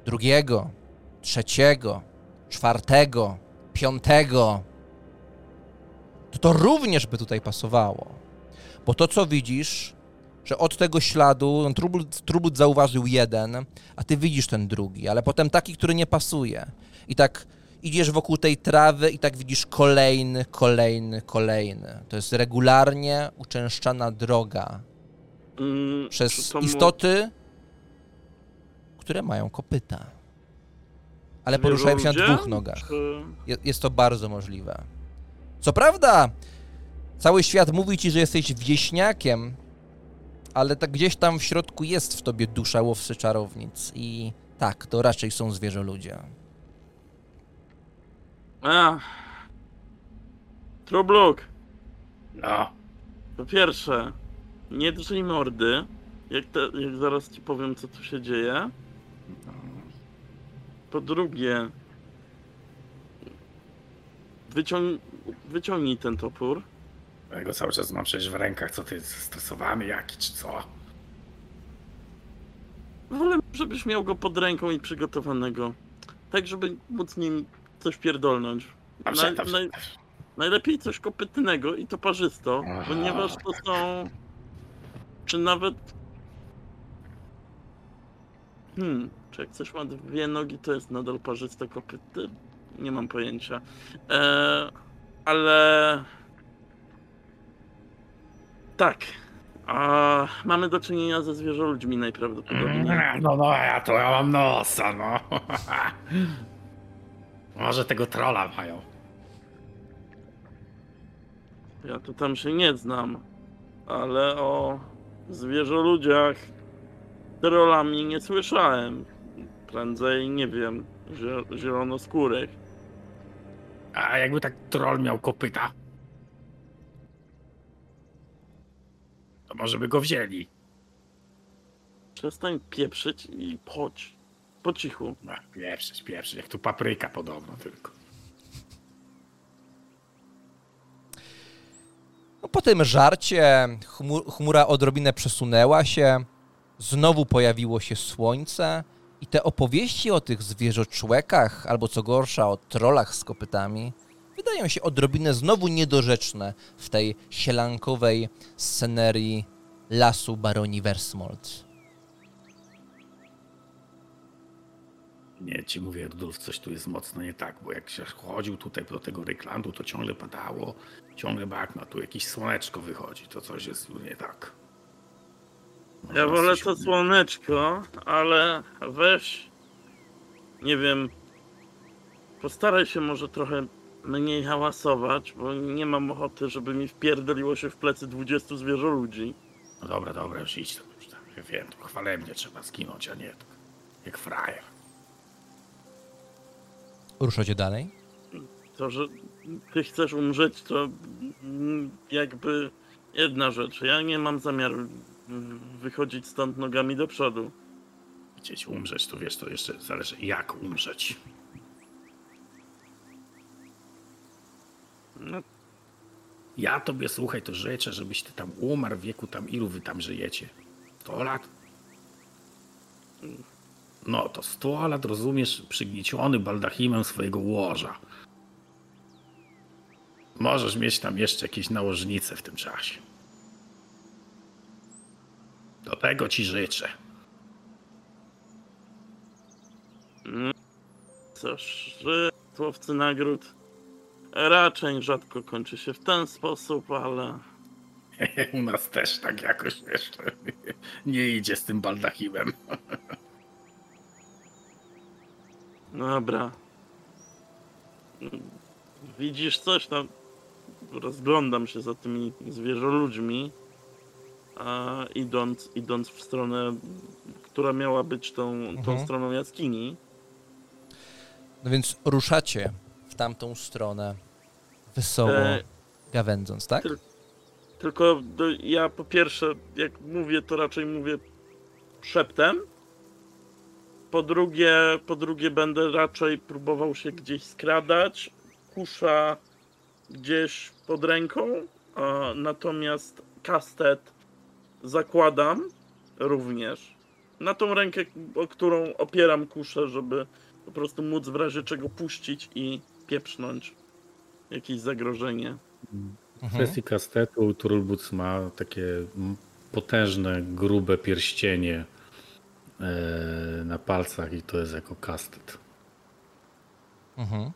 drugiego, trzeciego, czwartego, piątego, to to również by tutaj pasowało. Bo to, co widzisz, że od tego śladu no, Trubut, Trubut zauważył jeden, a ty widzisz ten drugi, ale potem taki, który nie pasuje. I tak idziesz wokół tej trawy i tak widzisz kolejny, kolejny, kolejny. To jest regularnie uczęszczana droga Mm, przez istoty, które mają kopyta. Ale poruszają się na dwóch nogach. Jest to bardzo możliwe. Co prawda, cały świat mówi ci, że jesteś wieśniakiem, ale tak gdzieś tam w środku jest w tobie dusza łowcy czarownic i tak, to raczej są zwierzoludzie. A. Trubluk, No, po pierwsze, nie drzyj mordy, jak, te, jak zaraz ci powiem, co tu się dzieje. Po drugie, wyciąg, wyciągnij ten topór. ja go cały czas mam przecież w rękach, co ty, stresowany jaki, czy co? Wolę, żebyś miał go pod ręką i przygotowanego. Tak, żeby móc nim coś pierdolnąć. Dobrze, Naj- dobrze. naj- najlepiej coś kopytnego i to parzysto, ponieważ to są... Czy nawet... Hmm, czy jak coś ma dwie nogi, to jest nadal parzyste kopyty? Nie mam pojęcia. Eee, ale... Tak. A mamy do czynienia ze zwierzoludźmi najprawdopodobniej. No, no, ja to ja mam nosa, no. Może tego trolla mają. Ja to tam się nie znam, ale o zwierzoludziach trolami nie słyszałem. Prędzej, nie wiem, zie- zielonoskórych. A jakby tak troll miał kopyta, to może by go wzięli. Przestań pieprzyć i chodź. Po cichu. No, pieprzyć, pieprzyć, jak tu papryka podobno tylko. No, po tym żarcie chmu- chmura odrobinę przesunęła się, znowu pojawiło się słońce i te opowieści o tych zwierzoczłekach, albo co gorsza, o trolach z kopytami, wydają się odrobinę znowu niedorzeczne w tej sielankowej scenerii lasu baroni Versmold. Nie, ci mówię, Rudolf, coś tu jest mocno nie tak, bo jak się chodził tutaj do tego Ryklandu, to ciągle padało, ciągle bagna, tu jakieś słoneczko wychodzi, to coś jest tu nie tak. Ja wolę to słoneczko, ale weź. Nie wiem. Postaraj się może trochę mniej hałasować, bo nie mam ochoty, żeby mi wpierdoliło się w plecy 20 zwierzoludzi. No dobra, dobra, już idź tam, już tam. Ja wiem, tu chwalebnie trzeba skinąć, a nie tak jak frajer. Ruszacie dalej? To, że ty chcesz umrzeć, to jakby jedna rzecz. Ja nie mam zamiaru wychodzić stąd nogami do przodu. Chcieć umrzeć, to wiesz, to jeszcze zależy jak umrzeć. No, Ja tobie, słuchaj, to życzę, żebyś ty tam umarł w wieku tam, ilu wy tam żyjecie? 100 lat? No to 100 lat, rozumiesz, przygnieciony baldachimem swojego łoża. Możesz mieć tam jeszcze jakieś nałożnice w tym czasie. Do tego ci życzę. Cóż, że łowcy nagród raczej rzadko kończy się w ten sposób, ale U nas też tak jakoś jeszcze nie idzie z tym baldachimem. dobra. Widzisz coś tam? Rozglądam się za tymi zwierzoludźmi, a idąc, idąc w stronę, która miała być tą, tą Mhm. stroną jaskini. No więc ruszacie w tamtą stronę, wesoło E, gawędząc, tak? tyl- Tylko do, ja po pierwsze, jak mówię, to raczej mówię szeptem. Po drugie, po drugie będę raczej próbował się gdzieś skradać. Kusza gdzieś pod ręką. A, natomiast kastet zakładam również. Na tą rękę, o którą opieram kuszę, żeby po prostu móc w razie czego puścić i pieprznąć jakieś zagrożenie. W Mhm. kwestii kastetu Turulbuc ma takie potężne, grube pierścienie e, na palcach i to jest jako kastet. Mhm.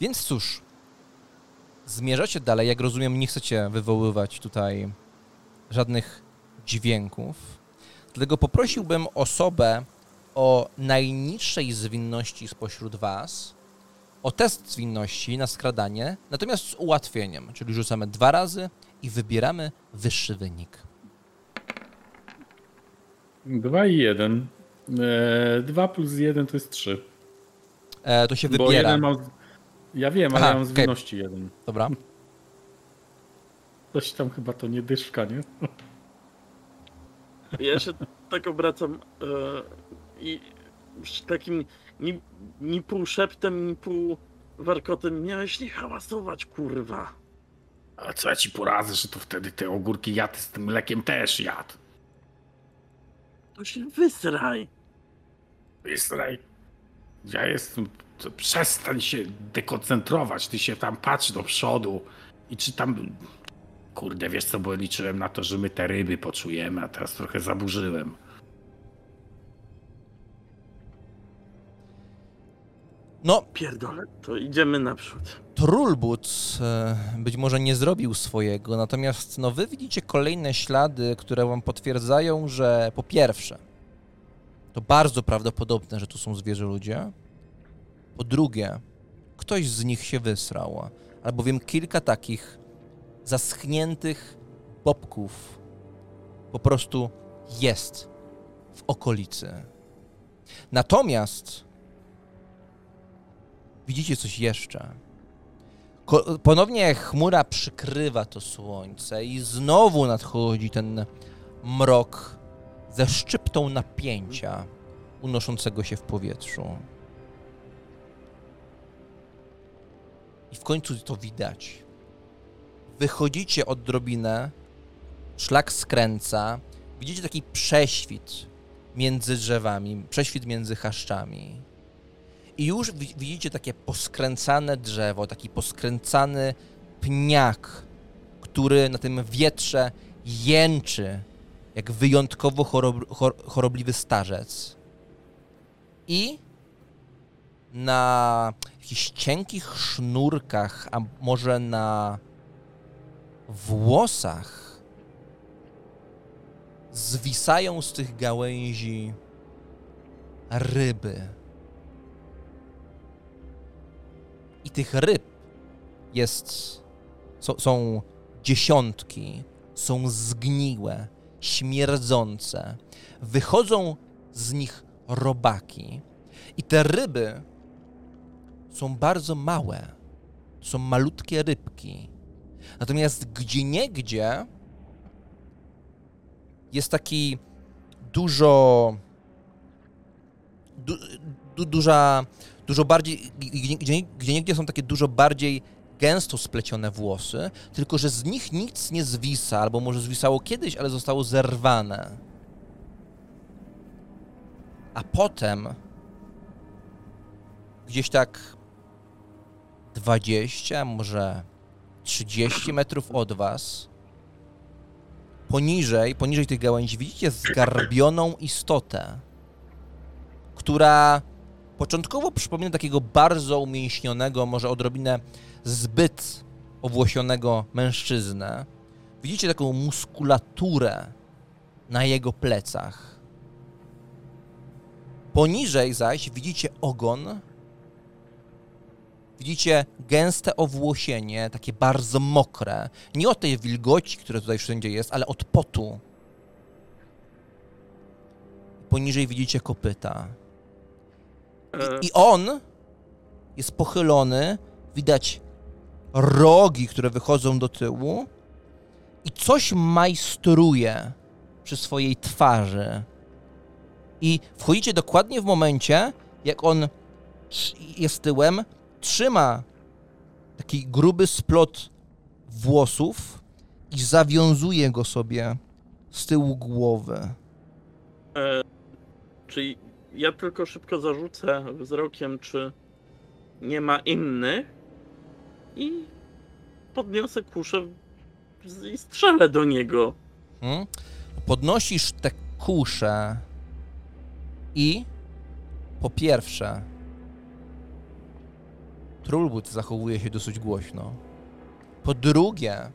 Więc cóż, zmierzacie dalej. Jak rozumiem, nie chcecie wywoływać tutaj żadnych dźwięków. Dlatego poprosiłbym osobę o najniższej zwinności spośród Was o test zwinności na skradanie, natomiast z ułatwieniem, czyli rzucamy dwa razy i wybieramy wyższy wynik. 2 i 1. E, 2 plus 1 to jest 3. E, to się Bo wybiera. jeden mam. Ja wiem, ale Aha, ja mam zwinności jeden. Dobra. Coś tam chyba to nie dyszka, nie? Ja się tak obracam e, i z takim ni, ni pół szeptem, ni pół warkotem miałeś nie hałasować, kurwa. A co ja ci poradzę, że to wtedy te ogórki jadł z tym mlekiem też jadł. To się wysraj. Wysraj. Ja jestem... to Przestań się dekoncentrować, ty się tam patrz do przodu i czy tam... Kurde, wiesz co, bo liczyłem na to, że my te ryby poczujemy, a teraz trochę zaburzyłem. No, Pierdolę, to idziemy naprzód. Trulbut e, być może nie zrobił swojego, natomiast no wy widzicie kolejne ślady, które wam potwierdzają, że po pierwsze, to bardzo prawdopodobne, że tu są zwierzę ludzie. Po drugie, ktoś z nich się wysrał, albowiem kilka takich zaschniętych bobków po prostu jest w okolicy. Natomiast widzicie coś jeszcze. Ponownie chmura przykrywa to słońce i znowu nadchodzi ten mrok ze szczyptą napięcia unoszącego się w powietrzu. I w końcu to widać. Wychodzicie odrobinę, szlak skręca, widzicie taki prześwit między drzewami, prześwit między chaszczami. I już wi- widzicie takie poskręcane drzewo, taki poskręcany pniak, który na tym wietrze jęczy jak wyjątkowo chorob, chor, chorobliwy starzec. I na jakichś cienkich sznurkach, a może na włosach zwisają z tych gałęzi ryby. I tych ryb jest. Są, są dziesiątki, są zgniłe, śmierdzące. Wychodzą z nich robaki. I te ryby są bardzo małe. Są malutkie rybki. Natomiast gdzie niegdzie jest taki dużo. Du, du, duża dużo bardziej, gdzie, gdzie, gdzie niegdzie są takie dużo bardziej gęsto splecione włosy, tylko że z nich nic nie zwisa, albo może zwisało kiedyś, ale zostało zerwane. A potem gdzieś tak 20, może 30 metrów od was, poniżej, poniżej tych gałęzi widzicie zgarbioną istotę, która początkowo przypomina takiego bardzo umięśnionego, może odrobinę zbyt owłosionego mężczyznę. Widzicie taką muskulaturę na jego plecach. Poniżej zaś widzicie ogon. Widzicie gęste owłosienie, takie bardzo mokre. Nie od tej wilgoci, która tutaj wszędzie jest, ale od potu. Poniżej widzicie kopyta. E, I on jest pochylony, widać rogi, które wychodzą do tyłu i coś majstruje przy swojej twarzy. I wchodzicie dokładnie w momencie, jak on jest tyłem, trzyma taki gruby splot włosów i zawiązuje go sobie z tyłu głowy. e, czyli ja tylko szybko zarzucę wzrokiem, czy nie ma innych i podniosę kuszę i strzelę do niego. Hmm? Podnosisz te kusze i po pierwsze Trulbut zachowuje się dosyć głośno. Po drugie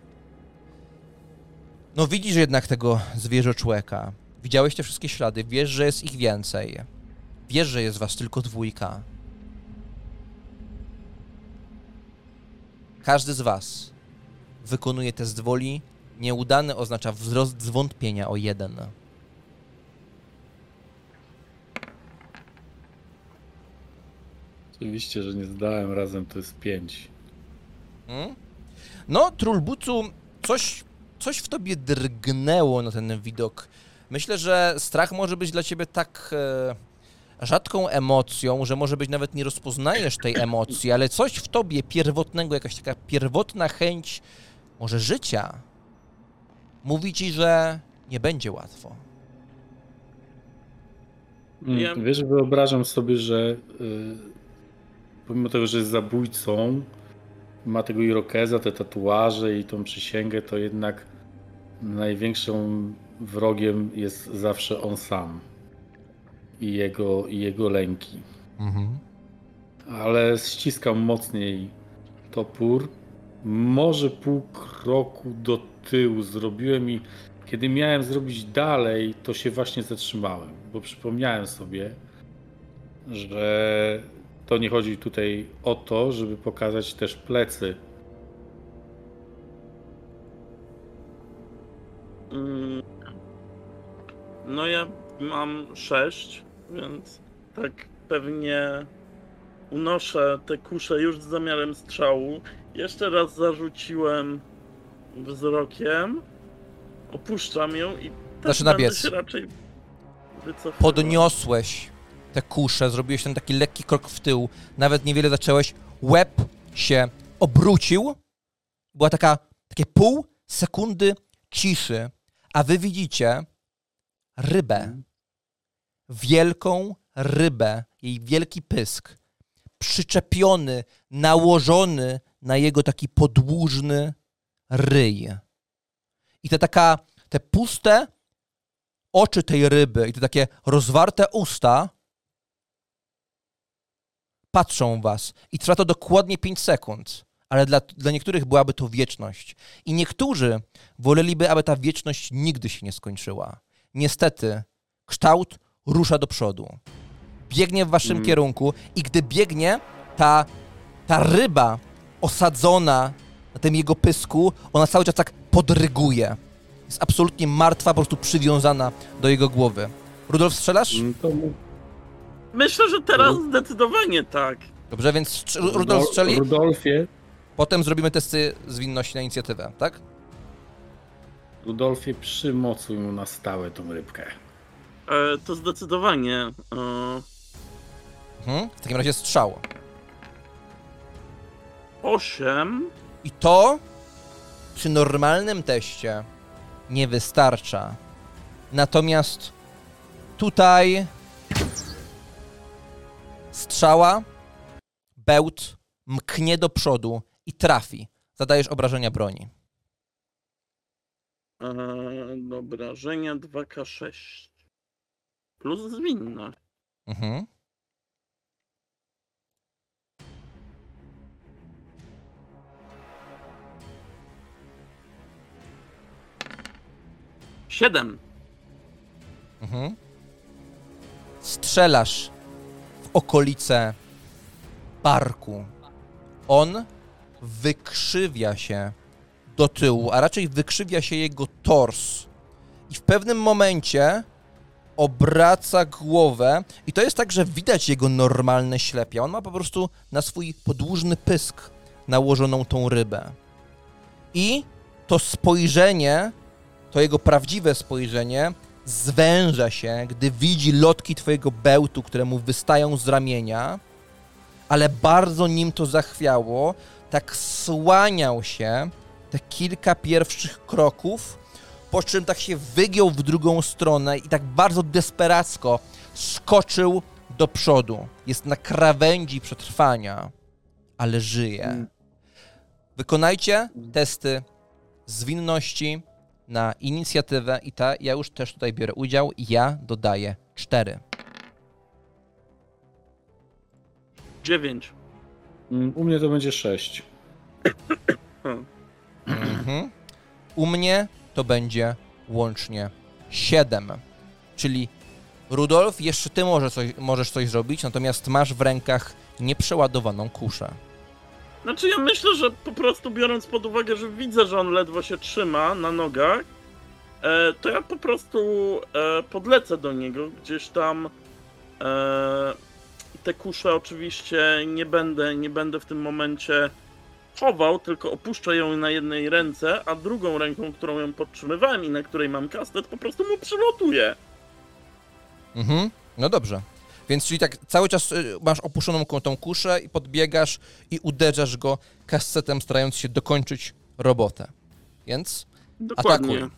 no widzisz jednak tego zwierzoczłeka. Widziałeś te wszystkie ślady, wiesz, że jest ich więcej. Wiesz, że jest was tylko dwójka. Każdy z was wykonuje test woli. Nieudany oznacza wzrost zwątpienia o jeden. Oczywiście, że nie zdałem razem, to jest 5. Hmm? No, Trulbucu, coś, coś w tobie drgnęło na ten widok. Myślę, że strach może być dla ciebie tak e, rzadką emocją, że może być nawet nie rozpoznajesz tej emocji, ale coś w tobie pierwotnego, jakaś taka pierwotna chęć może życia mówi ci, że nie będzie łatwo. Mm, Ja- Wiesz, wyobrażam sobie, że y, pomimo tego, że jest zabójcą, ma tego irokeza, te tatuaże i tą przysięgę, to jednak największą wrogiem jest zawsze on sam i jego, i jego lęki. Mhm. Ale ściskam mocniej topór. Może pół kroku do tyłu zrobiłem i kiedy miałem zrobić dalej, to się właśnie zatrzymałem, bo przypomniałem sobie, że to nie chodzi tutaj o to, żeby pokazać też plecy. Mm. No ja mam 6, więc tak pewnie unoszę te kusze już z zamiarem strzału. Jeszcze raz zarzuciłem wzrokiem. Opuszczam ją i też Zaczyna będę biec. się raczej wycofywał. Podniosłeś te kusze, zrobiłeś ten taki lekki krok w tył, nawet niewiele zacząłeś, łeb się obrócił, była taka, takie pół sekundy ciszy, a wy widzicie rybę, wielką rybę, jej wielki pysk, przyczepiony, nałożony na jego taki podłużny ryj. I te taka, te puste oczy tej ryby i te takie rozwarte usta patrzą w was. I trwa to dokładnie 5 sekund. Ale dla, dla niektórych byłaby to wieczność. I niektórzy woleliby, aby ta wieczność nigdy się nie skończyła. Niestety, kształt rusza do przodu. Biegnie w waszym Mm. kierunku i gdy biegnie, ta, ta ryba osadzona na tym jego pysku, ona cały czas tak podryguje. Jest absolutnie martwa, po prostu przywiązana do jego głowy. Rudolf, strzelasz? Mm, To Myślę, że teraz zdecydowanie tak. Dobrze, więc Rudolf strzeli, Rudolfie, potem zrobimy testy zwinności na inicjatywę, tak? Rudolfie, przymocuj mu na stałe tą rybkę. E, to zdecydowanie. E, Mhm. W takim razie strzał. 8. I to przy normalnym teście nie wystarcza. Natomiast tutaj strzała, bełt mknie do przodu i trafi. Zadajesz obrażenia broni. E, do obrażenia 2K6. Plus zwinność. Mhm. Siedem. Mhm. Strzelasz okolice barku. On wykrzywia się do tyłu, a raczej wykrzywia się jego tors. I w pewnym momencie obraca głowę i to jest tak, że widać jego normalne ślepia. On ma po prostu na swój podłużny pysk nałożoną tą rybę. I to spojrzenie, to jego prawdziwe spojrzenie zwęża się, gdy widzi lotki twojego bełtu, które mu wystają z ramienia, ale bardzo nim to zachwiało, tak słaniał się te kilka pierwszych kroków, po czym tak się wygiął w drugą stronę i tak bardzo desperacko skoczył do przodu. Jest na krawędzi przetrwania, ale żyje. Wykonajcie testy zwinności na inicjatywę i ta, ja już też tutaj biorę udział ja dodaję 4. 9. Mm, U mnie to będzie 6. Mhm. U mnie to będzie łącznie 7. Czyli Rudolf, jeszcze ty może coś, możesz coś zrobić, natomiast masz w rękach nieprzeładowaną kuszę. Znaczy ja myślę, że po prostu biorąc pod uwagę, że widzę, że on ledwo się trzyma na nogach, e, to ja po prostu e, podlecę do niego gdzieś tam e, te kusze oczywiście nie będę, nie będę w tym momencie chował, tylko opuszczę ją na jednej ręce, a drugą ręką, którą ją podtrzymywałem i na której mam kastet, po prostu mu przylotuję. Mhm, no dobrze. Więc czyli tak cały czas y, masz opuszczoną tą kuszę i podbiegasz i uderzasz go kastetem, starając się dokończyć robotę. Więc Dokładnie. Atakuj.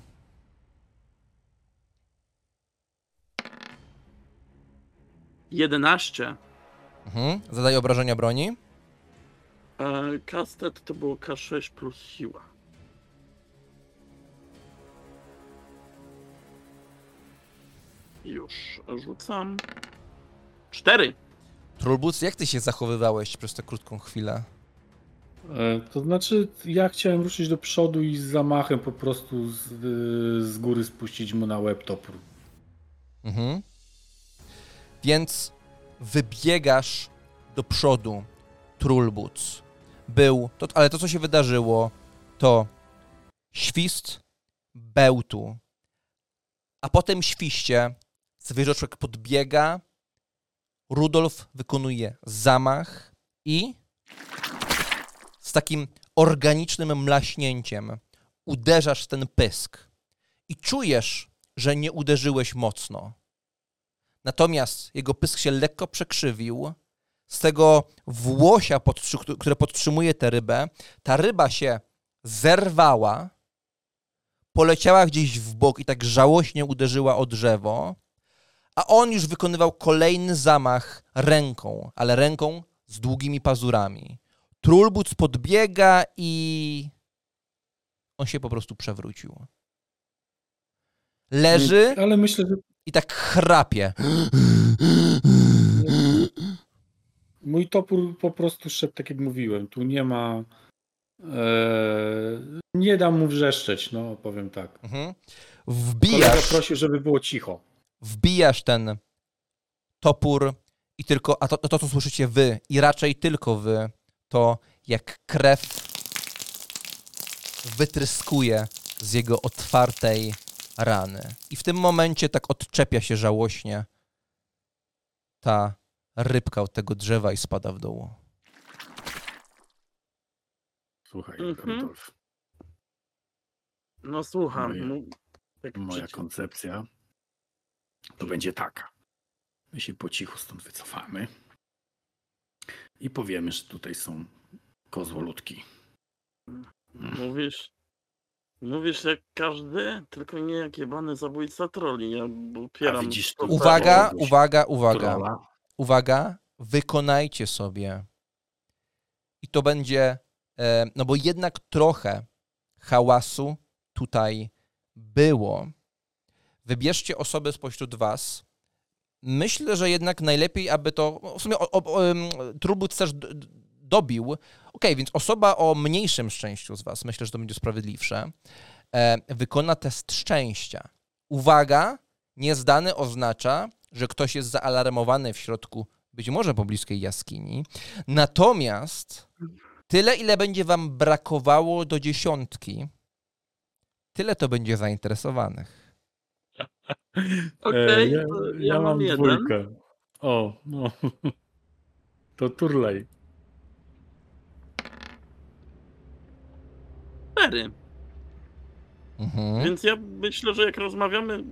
Jedenaście. mhm, zadaje obrażenia broni. E, kastet to było K6 plus siła. Już rzucam. Cztery. Trulbuc, jak ty się zachowywałeś przez tę krótką chwilę? E, To znaczy, ja chciałem ruszyć do przodu i z zamachem po prostu z, z góry spuścić mu na łeb topór. Mhm. Więc wybiegasz do przodu, Trulbuc. Był, to, ale to co się wydarzyło, to świst bełtu, a potem świście zwierzoczek podbiega, Rudolf wykonuje zamach i z takim organicznym mlaśnięciem uderzasz ten pysk i czujesz, że nie uderzyłeś mocno. Natomiast jego pysk się lekko przekrzywił. Z tego włosia, które podtrzymuje tę rybę, ta ryba się zerwała, poleciała gdzieś w bok i tak żałośnie uderzyła o drzewo, a on już wykonywał kolejny zamach ręką, ale ręką z długimi pazurami. Trulbuc podbiega i on się po prostu przewrócił. Leży Ale myślę, że i tak chrapie. mój topór po prostu szedł tak jak mówiłem. Tu nie ma. E, nie dam mu wrzeszczeć, no powiem tak. Mhm. Kolega Wbijasz, prosił, żeby było cicho. Wbijasz ten topór i tylko, a to, to, co słyszycie wy i raczej tylko wy, to jak krew wytryskuje z jego otwartej rany. I w tym momencie tak odczepia się żałośnie ta rybka od tego drzewa i spada w dół. Słuchaj, Mhm. Rudolf, No słucham. No, tak moja przeciw- koncepcja to będzie taka. My się po cichu stąd wycofamy i powiemy, że tutaj są kozłoludki. Mówisz. Mówisz jak każdy, tylko nie jak jebany zabójca troli. Ja popieram. Widzisz Uwaga, uwaga, uwaga. Uwaga, wykonajcie sobie. I to będzie, e, no bo jednak trochę hałasu tutaj było. Wybierzcie osoby spośród was. Myślę, że jednak najlepiej, aby to. W sumie o, o, Trubut też dobił. Okej, więc osoba o mniejszym szczęściu z was, myślę, że to będzie sprawiedliwsze, e, wykona test szczęścia. Uwaga, niezdany oznacza, że ktoś jest zaalarmowany w środku być może pobliskiej jaskini. Natomiast tyle, ile będzie wam brakowało do dziesiątki, tyle to będzie zainteresowanych. Okej, E, ja, ja, ja mam mam jeden. dwójkę. O, no. To turlej. Cztery. Mhm. Więc ja myślę, że jak rozmawiamy,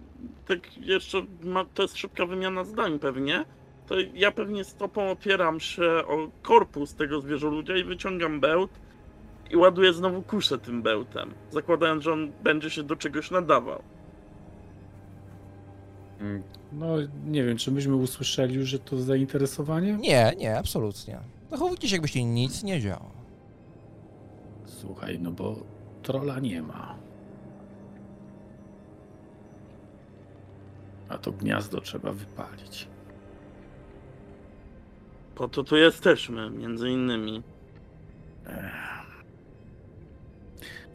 tak jeszcze ma, to jest szybka wymiana zdań pewnie, to ja pewnie stopą opieram się o korpus tego zwierzoludzia i wyciągam bełt i ładuję znowu kuszę tym bełtem, zakładając, że on będzie się do czegoś nadawał. No, nie wiem, czy myśmy usłyszeli już, że to zainteresowanie? Nie, nie, absolutnie. Zachowujcie się, jakbyście nic nie działo. Słuchaj, no bo trola nie ma. A to gniazdo trzeba wypalić. Po to tu jesteśmy, między innymi.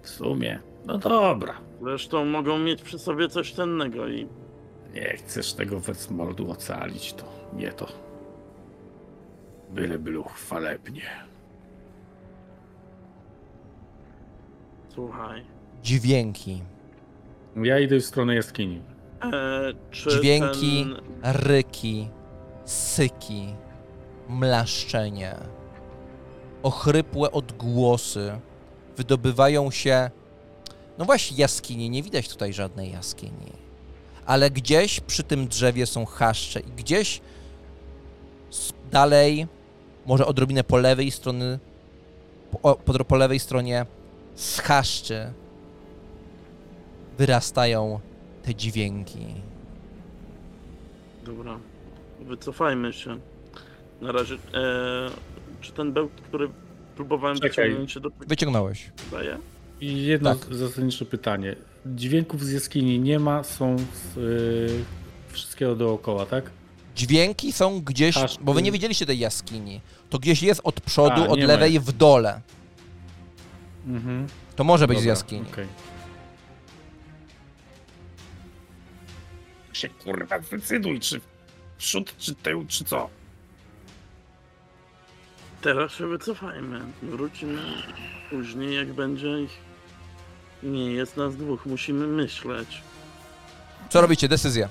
W sumie, no dobra. Zresztą mogą mieć przy sobie coś cennego i Nie chcesz tego Westmoldu ocalić, to nie to. Byle było chwalebnie. słuchaj. Dźwięki, Ja idę w stronę jaskini. E, czy Dźwięki. ten... ryki, syki mlaszczenie, ochrypłe odgłosy wydobywają się. No właśnie, jaskini. Nie widać tutaj żadnej jaskini. Ale gdzieś przy tym drzewie są chaszcze i gdzieś dalej, może odrobinę po lewej strony, po, po, po lewej stronie z chaszczy wyrastają te dźwięki. Dobra, wycofajmy się. Na razie. E, czy ten bełt, który próbowałem Czekaj. wyciągnąć się do Wyciągnąłeś. daje? I jedno Tak. zasadnicze pytanie. Dźwięków z jaskini nie ma, są z, y, wszystkiego dookoła, tak? Dźwięki są gdzieś, Aż- bo wy nie widzieliście tej jaskini. To gdzieś jest od przodu, A, od lewej w dole. Mhm. To może być z Dobra, jaskini. okej. Się kurwa zdecyduj, czy przód, czy tył, czy co? Teraz się wycofajmy. Wrócimy później, jak będzie ich. Nie jest nas dwóch, musimy myśleć. Co robicie? Decyzja.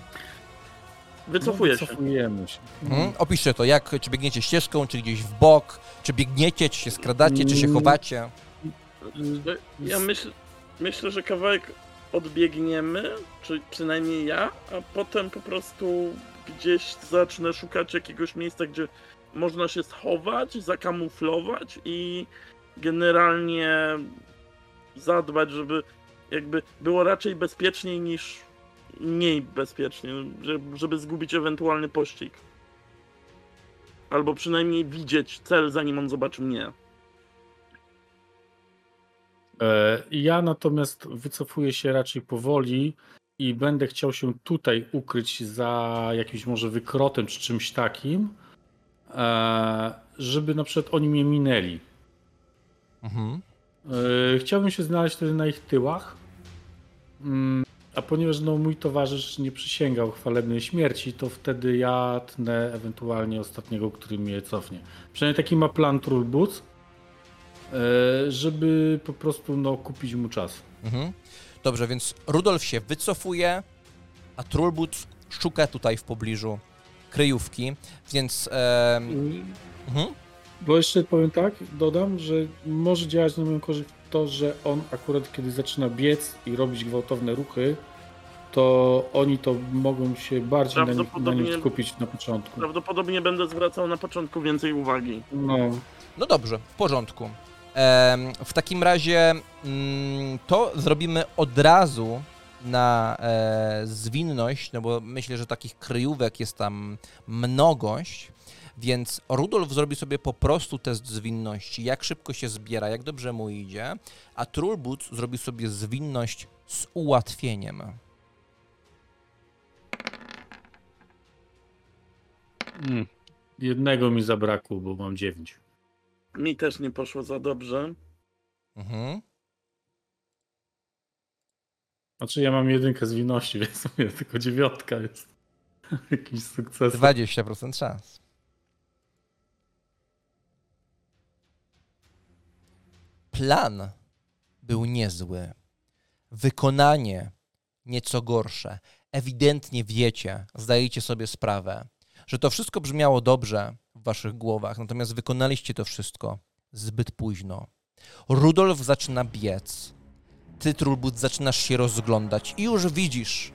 Wycofuję no, się. Wycofujemy się. Mhm. Opiszcie to, jak, czy biegniecie ścieżką, czy gdzieś w bok, czy biegniecie, czy się skradacie, czy się Mm. chowacie. Ja myśl, myślę, że kawałek odbiegniemy, czy przynajmniej ja, a potem po prostu gdzieś zacznę szukać jakiegoś miejsca, gdzie można się schować, zakamuflować i generalnie zadbać, żeby jakby było raczej bezpieczniej niż mniej bezpiecznie, żeby, żeby zgubić ewentualny pościg. Albo przynajmniej widzieć cel, zanim on zobaczy mnie. E, Ja natomiast wycofuję się raczej powoli i będę chciał się tutaj ukryć za jakimś może wykrotem czy czymś takim, e, żeby na przykład oni mnie minęli. Mhm. E, Chciałbym się znaleźć wtedy na ich tyłach, Mm, a ponieważ no, mój towarzysz nie przysięgał chwalebnej śmierci, to wtedy ja tnę ewentualnie ostatniego, który mnie cofnie. Przynajmniej taki ma plan Trullboots, e, żeby po prostu no, kupić mu czas. Mhm. Dobrze, więc Rudolf się wycofuje, a Trulbut szuka tutaj w pobliżu kryjówki, więc... mhm. Bo jeszcze powiem tak, dodam, że może działać na moją korzyść to, że on akurat kiedy zaczyna biec i robić gwałtowne ruchy, to oni to mogą się bardziej na nim, na Prawdopodobnie- skupić na początku. Prawdopodobnie będę zwracał na początku więcej uwagi. No, No dobrze, w porządku. W takim razie mm, to zrobimy od razu na e, zwinność, no bo myślę, że takich kryjówek jest tam mnogość, więc Rudolf zrobi sobie po prostu test zwinności, jak szybko się zbiera, jak dobrze mu idzie, a Trulbut zrobi sobie zwinność z ułatwieniem. mm. jednego mi zabrakło, bo mam dziewięć. Mi też nie poszło za dobrze. Mhm. Znaczy ja mam jedynkę z winności, więc mówię, tylko dziewiątka jest jakiś sukces. 20% szans. Plan był niezły. Wykonanie nieco gorsze. Ewidentnie wiecie, zdajecie sobie sprawę, że to wszystko brzmiało dobrze w waszych głowach, natomiast wykonaliście to wszystko zbyt późno. Rudolf zaczyna biec. Ty, Trulbut, zaczynasz się rozglądać i już widzisz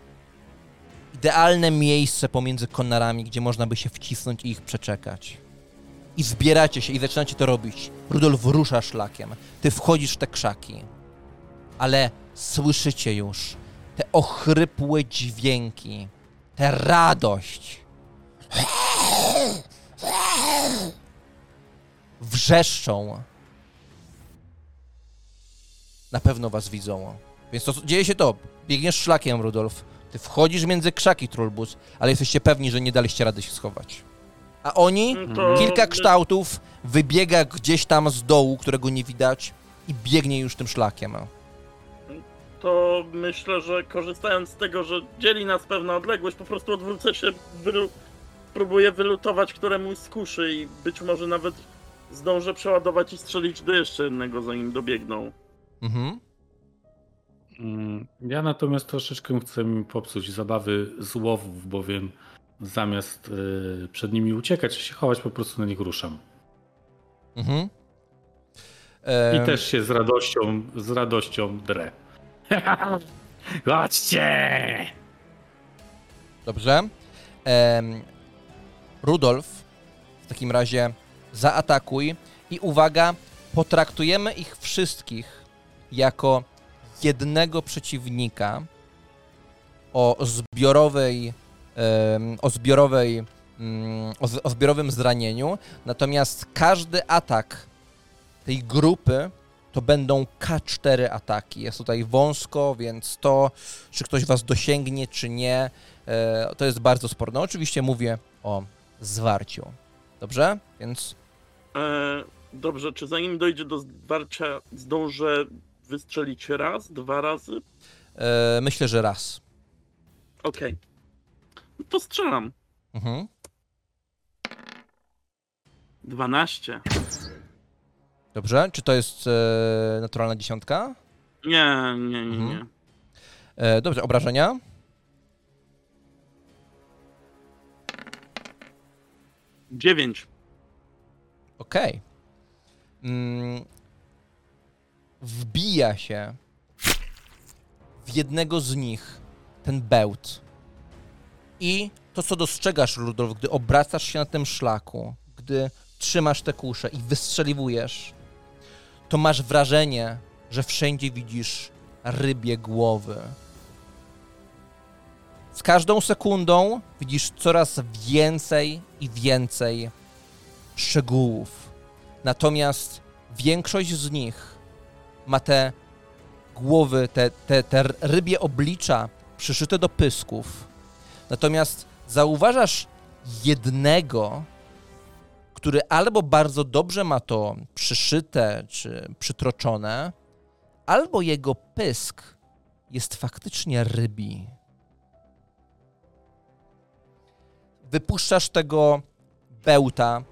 idealne miejsce pomiędzy konarami, gdzie można by się wcisnąć i ich przeczekać. I zbieracie się i zaczynacie to robić. Rudolf rusza szlakiem. Ty wchodzisz w te krzaki. Ale słyszycie już te ochrypłe dźwięki, tę radość. Wrzeszczą. Na pewno was widzą. Więc to dzieje się to. Biegniesz szlakiem, Rudolf. Ty wchodzisz między krzaki, Trulbus, ale jesteście pewni, że nie daliście rady się schować. A oni, No To kilka kształtów, wybiega gdzieś tam z dołu, którego nie widać i biegnie już tym szlakiem. To myślę, że korzystając z tego, że dzieli nas pewna odległość, po prostu odwrócę się, wylu... próbuję wylutować któremuś z kuszy i być może nawet zdążę przeładować i strzelić do jeszcze jednego, zanim dobiegną. Mhm. Mm, Ja natomiast troszeczkę chcę mi popsuć zabawy z łowów, bowiem zamiast y, przed nimi uciekać czy się chować, po prostu na nich ruszam. Mhm. I też się z radością, z radością drę. Chodźcie! Dobrze. Rudolf, w takim razie zaatakuj i uwaga, potraktujemy ich wszystkich jako jednego przeciwnika o zbiorowej, o zbiorowej, mm, o, zbiorowym zranieniu, natomiast każdy atak tej grupy to będą K4 ataki. Jest tutaj wąsko, więc to, czy ktoś was dosięgnie, czy nie, e, to jest bardzo sporne. Oczywiście mówię o zwarciu. Dobrze? Więc E, dobrze, czy zanim dojdzie do zwarcia, zdążę wystrzelić raz, dwa razy? e, myślę, że raz. Okej. No To strzelam. Mhm. 12. Dobrze. Czy to jest e, naturalna dziesiątka? Nie, nie, nie, nie. Mhm. E, dobrze, obrażenia? Dziewięć. Okej. Mm, wbija się w jednego z nich ten bełt. I to, co dostrzegasz, Rudolf, gdy obracasz się na tym szlaku, gdy trzymasz te kusze i wystrzeliwujesz, to masz wrażenie, że wszędzie widzisz rybie głowy. Z każdą sekundą widzisz coraz więcej i więcej szczegółów. Natomiast większość z nich ma te głowy, te, te, te rybie oblicza przyszyte do pysków. Natomiast zauważasz jednego, który albo bardzo dobrze ma to przyszyte czy przytroczone, albo jego pysk jest faktycznie rybi. Wypuszczasz tego bełta,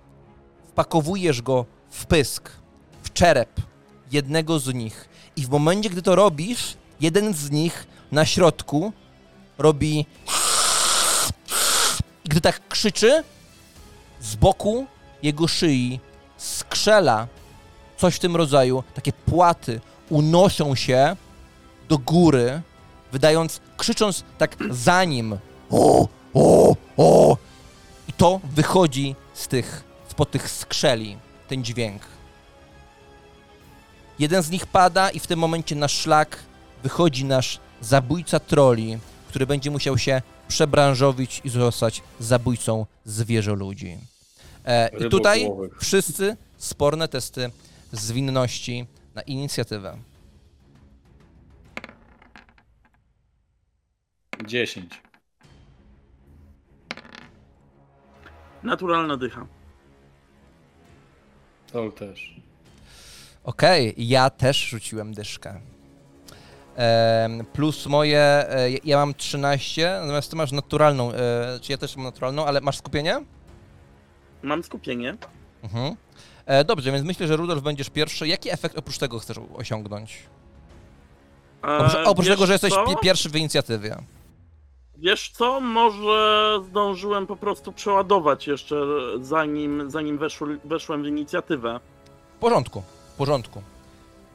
wpakowujesz go w pysk, w czerep jednego z nich. I w momencie, gdy to robisz, jeden z nich na środku robi. I gdy tak krzyczy, z boku jego szyi skrzela coś w tym rodzaju, takie płaty unoszą się do góry, wydając, krzycząc tak za nim. O, o, o! I to wychodzi z tych, spod tych skrzeli, ten dźwięk. Jeden z nich pada i w tym momencie na szlak wychodzi nasz zabójca troli, który będzie musiał się przebranżowić i zostać zabójcą zwierzoludzi. E, I tutaj wszyscy sporne testy zwinności na inicjatywę. 10. Naturalna dycha. To też. Okej, ja też rzuciłem dyszkę. Plus moje, e, ja mam 13, natomiast ty masz naturalną, e, czy ja też mam naturalną, ale masz skupienie? Mam skupienie. Mhm. E, dobrze, więc myślę, że Rudolf będziesz pierwszy. Jaki efekt oprócz tego chcesz osiągnąć? Oprócz, oprócz tego, że jesteś co? pi- pierwszy w inicjatywie. Wiesz co, może zdążyłem po prostu przeładować jeszcze zanim, zanim weszł, weszłem w inicjatywę. W porządku, w porządku.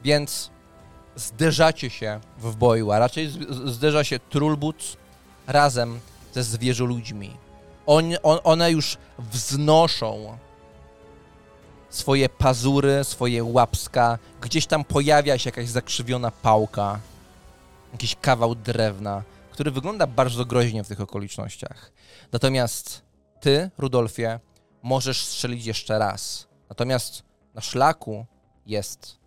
Więc zderzacie się w boju, a raczej zderza się Trulbuc razem ze zwierzoludźmi. On, on, one już wznoszą swoje pazury, swoje łapska. Gdzieś tam pojawia się jakaś zakrzywiona pałka, jakiś kawał drewna, który wygląda bardzo groźnie w tych okolicznościach. Natomiast ty, Rudolfie, możesz strzelić jeszcze raz. Natomiast na szlaku jest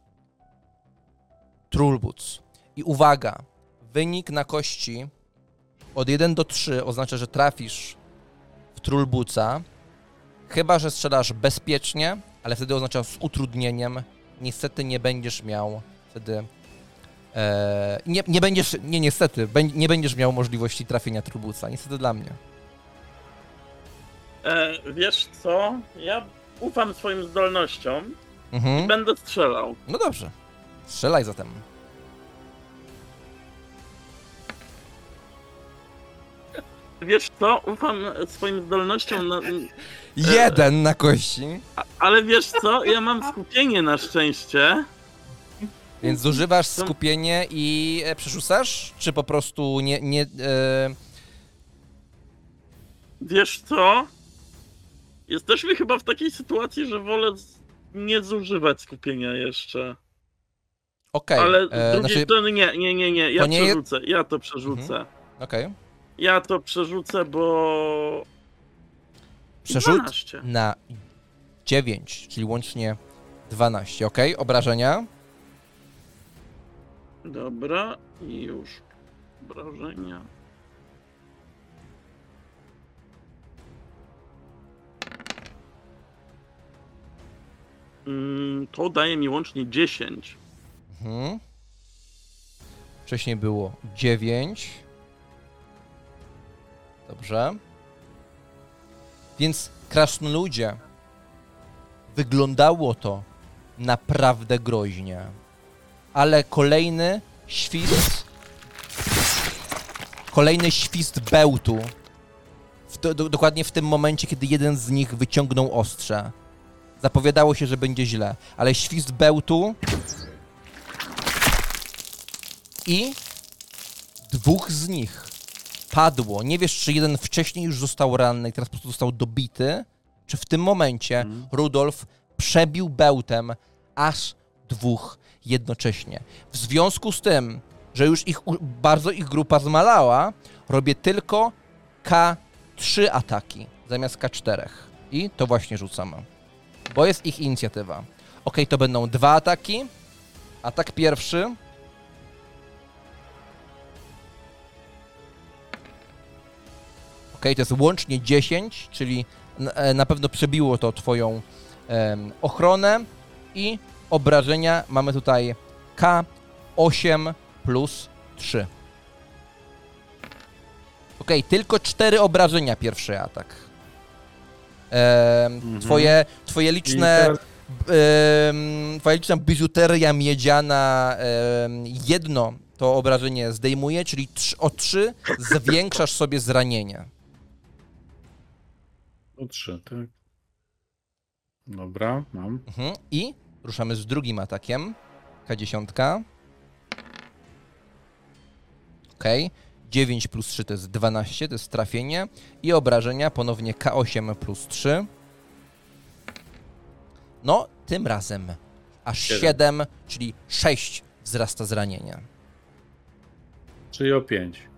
Trulbuc. I uwaga, wynik na kości od 1 do 3 oznacza, że trafisz w Trulbuca, chyba że strzelasz bezpiecznie, ale wtedy oznacza z utrudnieniem. Niestety nie będziesz miał wtedy. E, nie, nie będziesz, nie niestety, nie będziesz miał możliwości trafienia Trulbuca. Niestety dla mnie. E, wiesz co, ja ufam swoim zdolnościom i Mhm. będę strzelał. No dobrze. Strzelaj zatem. wiesz co, ufam swoim zdolnościom, na, Jeden na kości. a- ale wiesz co, ja mam skupienie na szczęście. Więc zużywasz skupienie i e, przerzucasz? Czy po prostu nie... nie e, Wiesz co, jesteśmy chyba w takiej sytuacji, że wolę nie zużywać skupienia jeszcze. Okej. Ale z e, drugiej znaczy, strony nie, nie, nie, nie, ja To nie przerzucę, ja to przerzucę. Okej. Ja to przerzucę, bo... Przerzut 12. na 9, czyli łącznie 12, ok? Obrażenia. Dobra, i już. Obrażenia. Mm, To daje mi łącznie 10. Mhm. Wcześniej było 9. Dobrze. Więc krasnoludzie wyglądało to naprawdę groźnie. Ale kolejny świst kolejny świst bełtu w do, do, dokładnie w tym momencie, kiedy jeden z nich wyciągnął ostrze. Zapowiadało się, że będzie źle, ale świst bełtu i dwóch z nich padło. Nie wiesz, czy jeden wcześniej już został ranny i teraz po prostu został dobity, czy w tym momencie Mhm. Rudolf przebił bełtem aż dwóch jednocześnie. W związku z tym, że już ich bardzo ich grupa zmalała, robię tylko K3 ataki zamiast K4. I to właśnie rzucam. Bo jest ich inicjatywa. Ok, to będą dwa ataki. Atak pierwszy. Ok, to jest łącznie 10, czyli e, na pewno przebiło to twoją em, ochronę i obrażenia mamy tutaj K8 plus 3. Ok, tylko 4 obrażenia pierwszy atak. Mhm. twoje, twoje liczne twoja liczna biżuteria miedziana jedno to obrażenie zdejmuje, czyli o 3 zwiększasz sobie zranienie. Tu trzy, tak. Dobra, mam. Mhm. I ruszamy z drugim atakiem. K10. Ok. 9 plus 3 to jest 12, to jest trafienie. I obrażenia ponownie K8 plus 3. No, tym razem aż 7, 7 czyli 6 wzrasta zranienia. Czyli o 5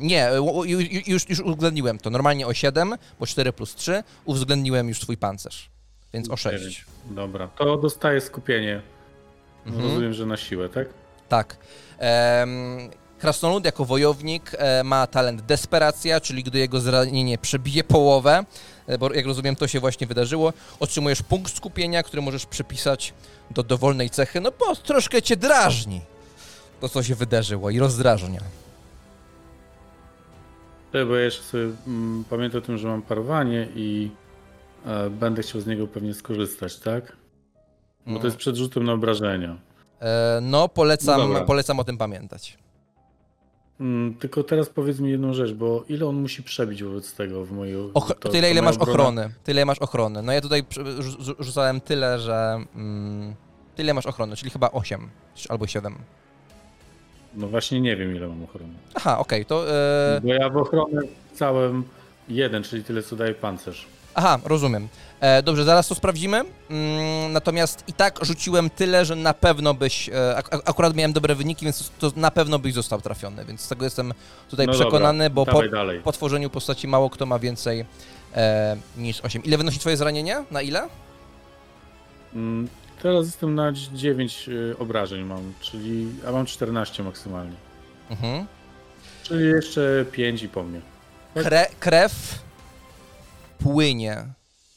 nie, ju- ju- już, już uwzględniłem to. Normalnie o 7, bo 4 plus 3. Uwzględniłem już twój pancerz. Więc o 6. Dziewięć. Dobra, to dostaję skupienie. Mhm. Rozumiem, że na siłę, tak? Tak. Em, Krasnolud jako wojownik e, ma talent desperacja, czyli gdy jego zranienie przebije połowę, e, bo jak rozumiem to się właśnie wydarzyło, otrzymujesz punkt skupienia, który możesz przypisać do dowolnej cechy, no bo troszkę cię drażni to, co się wydarzyło i rozdrażnia. Tak, bo ja jeszcze sobie mm, pamiętam o tym, że mam parowanie i e, będę chciał z niego pewnie skorzystać, tak? Bo to jest przed rzutem na obrażenia. E, no, polecam, No dobra. polecam o tym pamiętać. Mm, tylko teraz powiedz mi jedną rzecz, bo ile on musi przebić wobec tego w mojej... Och- to- tyle, to ile moja masz obrona- ochrony. Tyle masz ochrony. No ja tutaj przy- rzu- rzu- rzucałem tyle, że... Mm, tyle masz ochrony, czyli chyba 8 albo 7. No właśnie nie wiem ile mam ochrony. Aha, okej, to... E, Bo ja w ochronę całem jeden, czyli tyle co daje pancerz. aha, rozumiem. E, dobrze, zaraz to sprawdzimy. Mm, natomiast i tak rzuciłem tyle, że na pewno byś... E, ak- ak- akurat miałem dobre wyniki, więc to na pewno byś został trafiony, więc z tego jestem tutaj no przekonany, dobra, bo po, dalej. po tworzeniu postaci mało kto ma więcej e, niż 8. Ile wynosi twoje zranienie? Na ile? Teraz jestem na 9 y, obrażeń mam, czyli... a mam 14 maksymalnie. Mhm. Czyli jeszcze 5 i po mnie. Kre, krew płynie,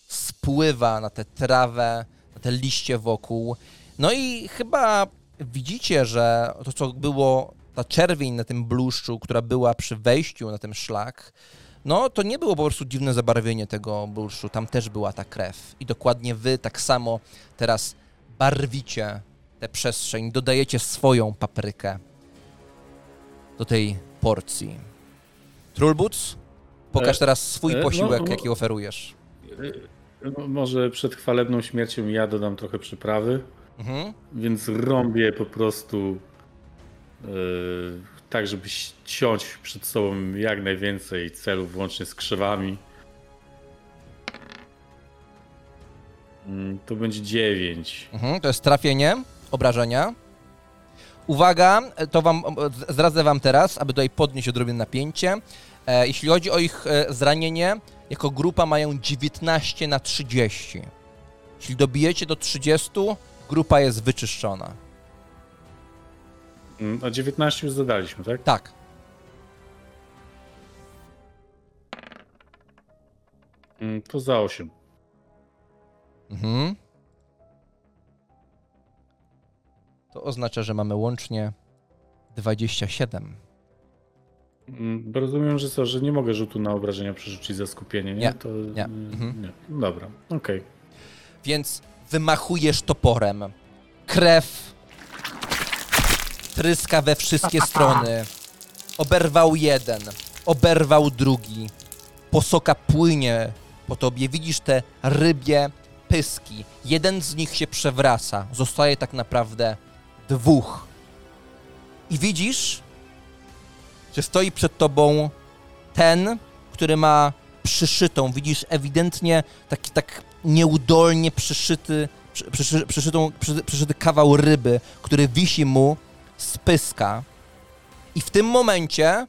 spływa na tę trawę, na te liście wokół. No i chyba widzicie, że to, co było, ta czerwień na tym bluszczu, która była przy wejściu na ten szlak, no to nie było po prostu dziwne zabarwienie tego bluszczu, tam też była ta krew. I dokładnie wy tak samo teraz barwicie tę przestrzeń, dodajecie swoją paprykę do tej porcji. Trulbuc, pokaż E, teraz swój e, no, posiłek, no. jaki oferujesz. No, może przed chwalebną śmiercią ja dodam trochę przyprawy, Mhm. więc rąbię po prostu yy, tak, żeby ciąć przed sobą jak najwięcej celów, włącznie z krzewami. Mm, To będzie 9. Mhm, to jest trafienie, obrażenia. Uwaga, to wam zdradzę wam teraz, aby tutaj podnieść odrobinę napięcie. E, jeśli chodzi o ich e, zranienie, jako grupa mają 19 na 30. Jeśli dobijecie do 30, grupa jest wyczyszczona. Mm, A 19 już zadaliśmy, tak? Tak. Mm, To za 8. Mhm. To oznacza, że mamy łącznie 27. Mm, bo Rozumiem, że co, że nie mogę rzutu na obrażenia przerzucić za skupienie, nie? Nie, to, nie. Mhm. nie. Dobra, okej. Więc wymachujesz toporem. Krew tryska we wszystkie strony. Oberwał jeden, oberwał drugi. Posoka płynie po tobie. Widzisz te rybie pyski. Jeden z nich się przewraca. Zostaje tak naprawdę dwóch. I widzisz, że stoi przed tobą ten, który ma przyszytą, widzisz ewidentnie taki tak nieudolnie przyszyty, przy, przyszy, przyszytą, przy, przyszyty kawał ryby, który wisi mu z pyska. I w tym momencie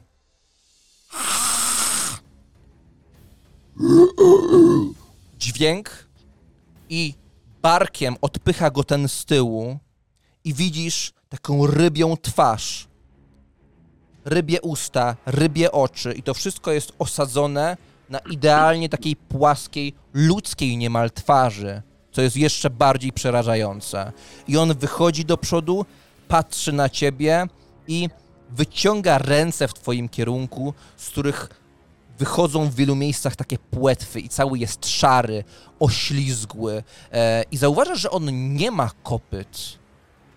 dźwięk i barkiem odpycha go ten z tyłu i widzisz taką rybią twarz, rybie usta, rybie oczy i to wszystko jest osadzone na idealnie takiej płaskiej, ludzkiej niemal twarzy, co jest jeszcze bardziej przerażające. I on wychodzi do przodu, patrzy na ciebie i wyciąga ręce w twoim kierunku, z których wychodzą w wielu miejscach takie płetwy i cały jest szary, oślizgły. E, I zauważasz, że on nie ma kopyt.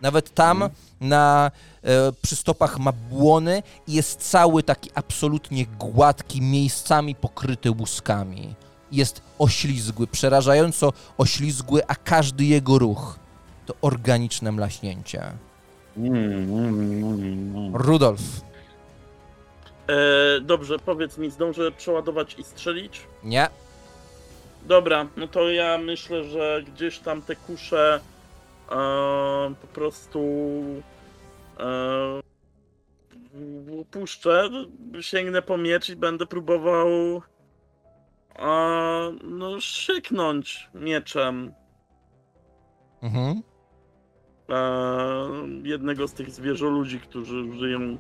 Nawet tam na e, przy stopach ma błony i jest cały taki absolutnie gładki, miejscami pokryty łuskami. Jest oślizgły, przerażająco oślizgły, a każdy jego ruch to organiczne mlaśnięcie. Mm, mm, mm. Rudolf, E, dobrze, powiedz mi, zdążę przeładować i strzelić? nie? Dobra, no to ja myślę, że gdzieś tam te kusze e, po prostu e, puszczę, sięgnę po miecz i będę próbował e, no szyknąć mieczem Mhm. e, jednego z tych zwierzoludzi, którzy żyją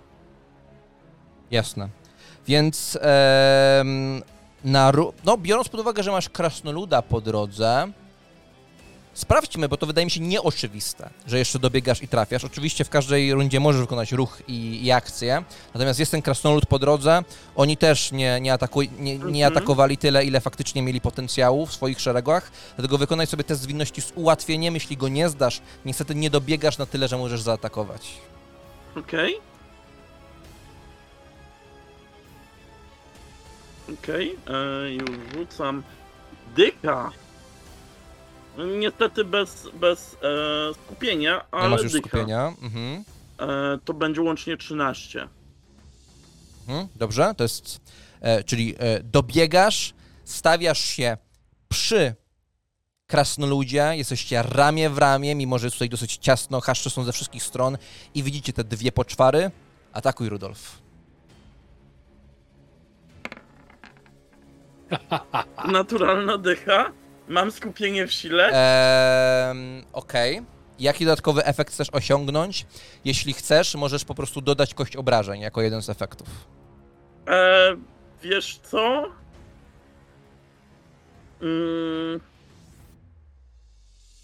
Jasne. Więc na, no, biorąc pod uwagę, że masz krasnoluda po drodze, sprawdźmy, bo to wydaje mi się nieoczywiste, że jeszcze dobiegasz i trafiasz. Oczywiście w każdej rundzie możesz wykonać ruch i, i akcję, natomiast jest ten krasnolud po drodze. Oni też nie, nie, atakuj, nie, nie Mhm. atakowali tyle, ile faktycznie mieli potencjału w swoich szeregach, dlatego wykonaj sobie test zwinności z ułatwieniem. Jeśli go nie zdasz, niestety nie dobiegasz na tyle, że możesz zaatakować. Okej. Okej, e, już rzucam. Dyka. No, Niestety bez, bez e, skupienia, ale masz już dycha. skupienia. Mhm. E, to będzie łącznie 13. Mhm, dobrze, to jest. E, czyli e, dobiegasz, stawiasz się przy krasnoludzie, jesteście ramię w ramię, mimo że jest tutaj dosyć ciasno, haszcze są ze wszystkich stron i widzicie te dwie poczwary. Atakuj, Rudolf. Naturalna dycha. Mam skupienie w sile. Ehm, Okej. Jaki dodatkowy efekt chcesz osiągnąć? Jeśli chcesz, możesz po prostu dodać kość obrażeń jako jeden z efektów. E, wiesz co? Mm,